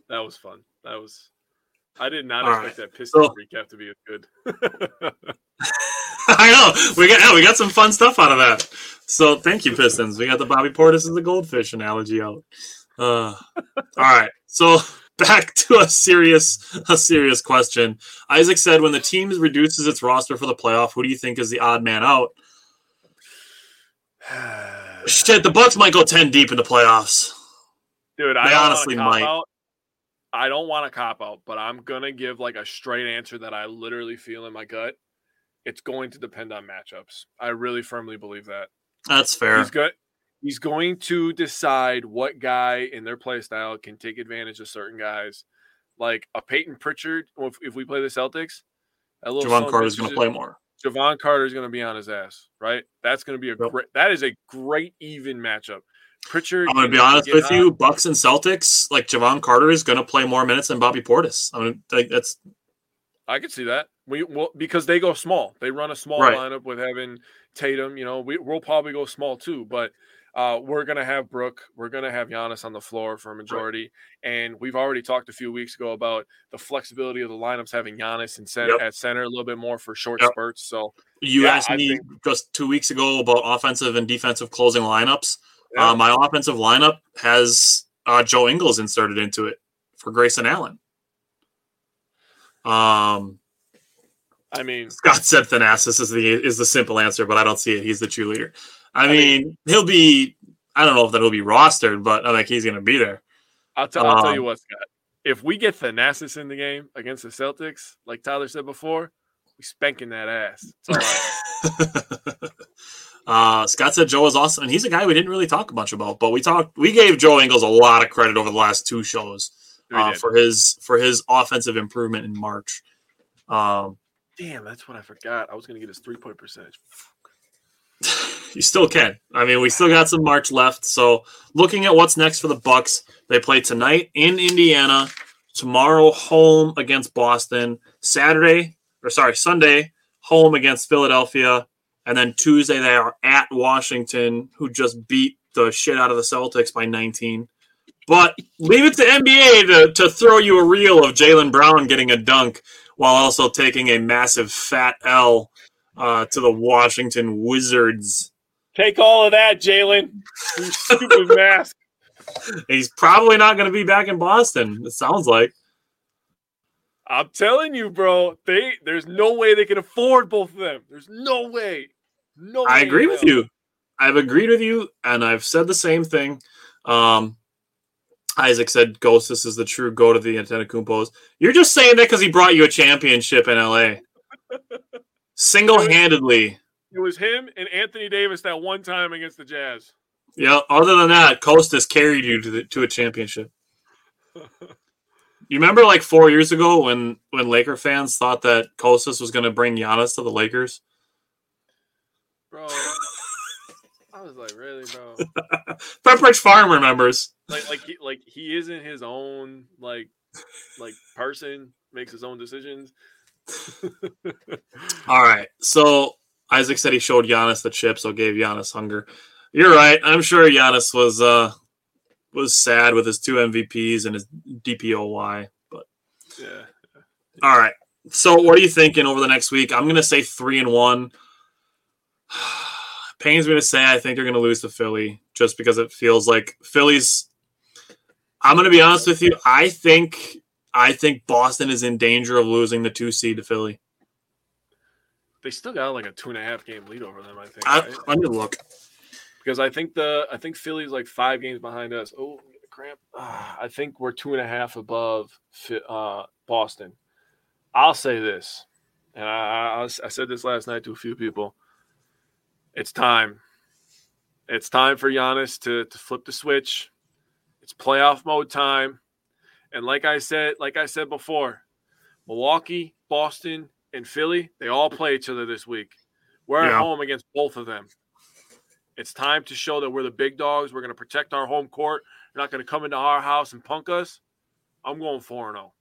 That was fun. That was. I did not All expect that Pistons So- recap to be as good. I know we got yeah, we got some fun stuff out of that. So thank you, Pistons. We got the Bobby Portis and the goldfish analogy out. Uh, all right, so back to a serious a serious question. Isaac said, when the team reduces its roster for the playoff, who do you think is the odd man out? Shit, the Bucks might go ten deep in the playoffs. Dude, I They honestly honestly might. out. I don't want to cop out, but I'm gonna give like a straight answer that I literally feel in my gut. It's going to depend on matchups. I really firmly believe that. That's fair. He's good. He's going to decide what guy in their play style can take advantage of certain guys, like a Payton Pritchard. If, if we play the Celtics, that little Jevon Carter's going to play more. Jevon Carter's going to be on his ass, right? That's going to be a Yep. great. That is a great even matchup. Pritchard. I'm going to be honest with hot. you. Bucks and Celtics, like Jevon Carter is going to play more minutes than Bobby Portis. I mean, like, that's I could see that. We well because they go small. They run a small Right. lineup with having Tatum. You know, we, we'll probably go small too, but uh, we're gonna have Brook. We're gonna have Giannis on the floor for a majority, and we've already talked a few weeks ago about the flexibility of the lineups having Giannis and center Yep. at center a little bit more for short Yep. spurts. So You Yeah, asked I me think- just two weeks ago about offensive and defensive closing lineups. Yeah. Uh, my offensive lineup has uh, Joe Ingles inserted into it for Grayson Allen. Um, I mean, Scott said Thanasis is the is the simple answer, but I don't see it. He's the cheerleader. I, I mean, mean- he'll be. I don't know if that will be rostered, but I think he's going to be there. I'll, t- I'll tell Um, you what, Scott. If we get Thanasis in the game against the Celtics, like Tyler said before, We spanking that ass. That's all I know. Uh, Scott said Joe is awesome, and he's a guy we didn't really talk much about, but we talked. We gave Joe Ingles a lot of credit over the last two shows uh, for his for his offensive improvement in March. Um, Damn, that's what I forgot. I was gonna get his three point percentage. you still can. I mean, we still got some March left. So, looking at what's next for the Bucks, they play tonight in Indiana, tomorrow home against Boston, Saturday or sorry, Sunday home against Philadelphia, and then Tuesday they are at Washington, who just beat the shit out of the Celtics by 19. But leave it to NBA to, to throw you a reel of Jaylen Brown getting a dunk while also taking a massive fat L uh, to the Washington Wizards. Take all of that, Jalen. Stupid mask. He's probably not going to be back in Boston. It sounds like. I'm telling you, bro. They there's no way they can afford both of them. There's no way. No. I way agree with you. I've agreed with you, and I've said the same thing. Um, Isaac said "Ghost, this is the true go to the Antetokounmpos. You're just saying that because he brought you a championship in LA. Single handedly. It was him and Anthony Davis that one time against the Jazz. Yeah. Other than that, Kostas carried you to the, to a championship. You remember like four years ago when when Laker fans thought that Kostas was going to bring Giannis to the Lakers? Bro. I was like, really, bro? Pepperidge Farm remembers. Like like he like he isn't his own like like person, makes his own decisions. All right. So Isaac said he showed Giannis the chip, so gave Giannis hunger. You're right. I'm sure Giannis was uh was sad with his two MVPs and his DPOY. But Yeah. all right. So what are you thinking over the next week? I'm gonna say three and one. Pains me to say I think they're gonna lose to Philly just because it feels like Philly's I'm gonna be honest with you. I think I think Boston is in danger of losing the two seed to Philly. They still got like a two and a half game lead over them, I think. I, right? let me look. Because I think the I think Philly's like five games behind us. Oh, cramp! Ah, I think we're two and a half above uh, Boston. I'll say this, and I, I, I said this last night to a few people. It's time. It's time for Giannis to to flip the switch. It's playoff mode time, and like I said, like I said before, Milwaukee, Boston, and Philly they all play each other this week. We're Yeah. at home against both of them. It's time to show that we're the big dogs. We're going to protect our home court. You're not going to come into our house and punk us. I'm going 4 0.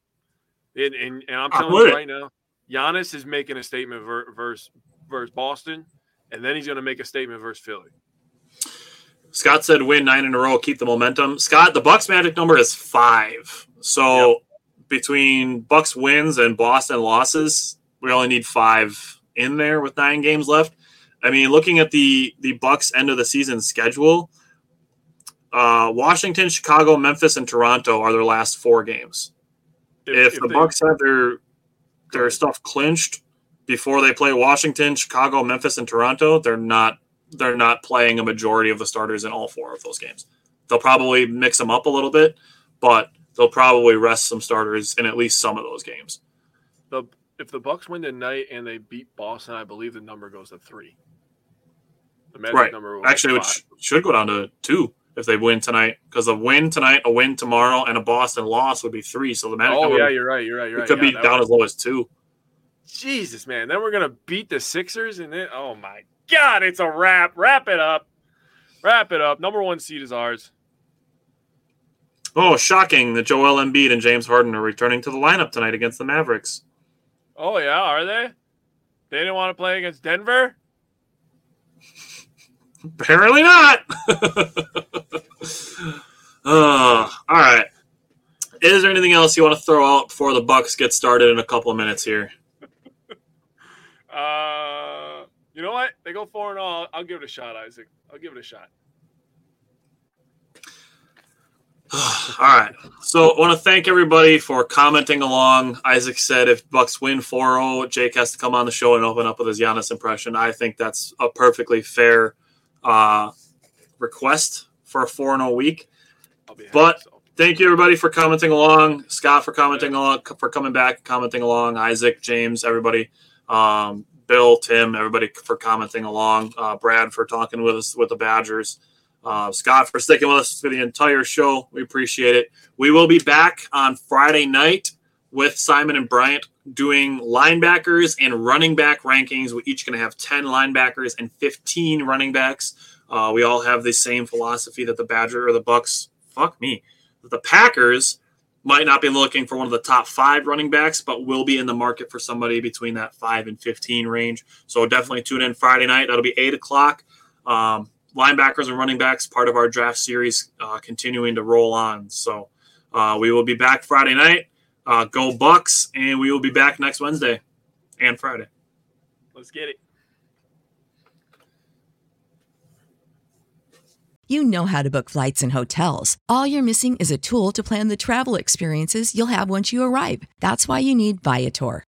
And, and, and I'm telling you right now, Giannis is making a statement ver- versus, versus Boston, and then he's going to make a statement versus Philly. Scott said win nine in a row, keep the momentum. Scott, the Bucks magic number is five. So between Bucks wins and Boston losses, we only need five in there with nine games left. I mean, looking at the the Bucks end of the season schedule, uh, Washington, Chicago, Memphis, and Toronto are their last four games. If, the they- Bucks have their their stuff clinched before they play Washington, Chicago, Memphis, and Toronto, they're not they're not playing a majority of the starters in all four of those games. They'll probably mix them up a little bit, but they'll probably rest some starters in at least some of those games. the if the Bucks win tonight and they beat Boston, I believe the number goes to three. The magic Right. number Actually, which should go down to two if they win tonight, because a win tonight, a win tomorrow, and a Boston loss would be three. So the magic Oh yeah, you're right. You're right. You're it right. could Yeah, be down was- as low as two. Jesus, man. Then we're gonna beat the Sixers, and then oh my god, it's a wrap. Wrap it up. Wrap it up. Number one seed is ours. Oh, shocking that Joel Embiid and James Harden are returning to the lineup tonight against the Mavericks. Oh yeah, are they? They didn't want to play against Denver. Apparently not. uh, all right. Is there anything else you want to throw out before the Bucks get started in a couple of minutes here? Uh, you know what? They go four and all. I'll give it a shot, Isaac. I'll give it a shot. All right. So I want to thank everybody for commenting along. Isaac said if Bucks win 4-0, Jake has to come on the show and open up with his Giannis impression. I think that's a perfectly fair uh, request for a 4-0 week. I'll happy. But- so. Thank you everybody for commenting along. Scott for commenting along, for coming back, commenting along. Isaac, James, everybody. Um, Bill, Tim, everybody for commenting along. Uh, Brad for talking with us with the Badgers. Uh, Scott for sticking with us for the entire show. We appreciate it. We will be back on Friday night with Simon and Bryant doing linebackers and running back rankings. We're each going to have 10 linebackers and 15 running backs. Uh, we all have the same philosophy that the Badger or the Bucks, fuck me, the Packers might not be looking for one of the top five running backs, but will be in the market for somebody between that five and 15 range. So definitely tune in Friday night. That'll be eight o'clock. Um, linebackers and running backs, part of our draft series, uh, continuing to roll on. So uh, we will be back Friday night. Uh, go Bucks, and we will be back next Wednesday and Friday. Let's get it. You know how to book flights and hotels. All you're missing is a tool to plan the travel experiences you'll have once you arrive. That's why you need Viator.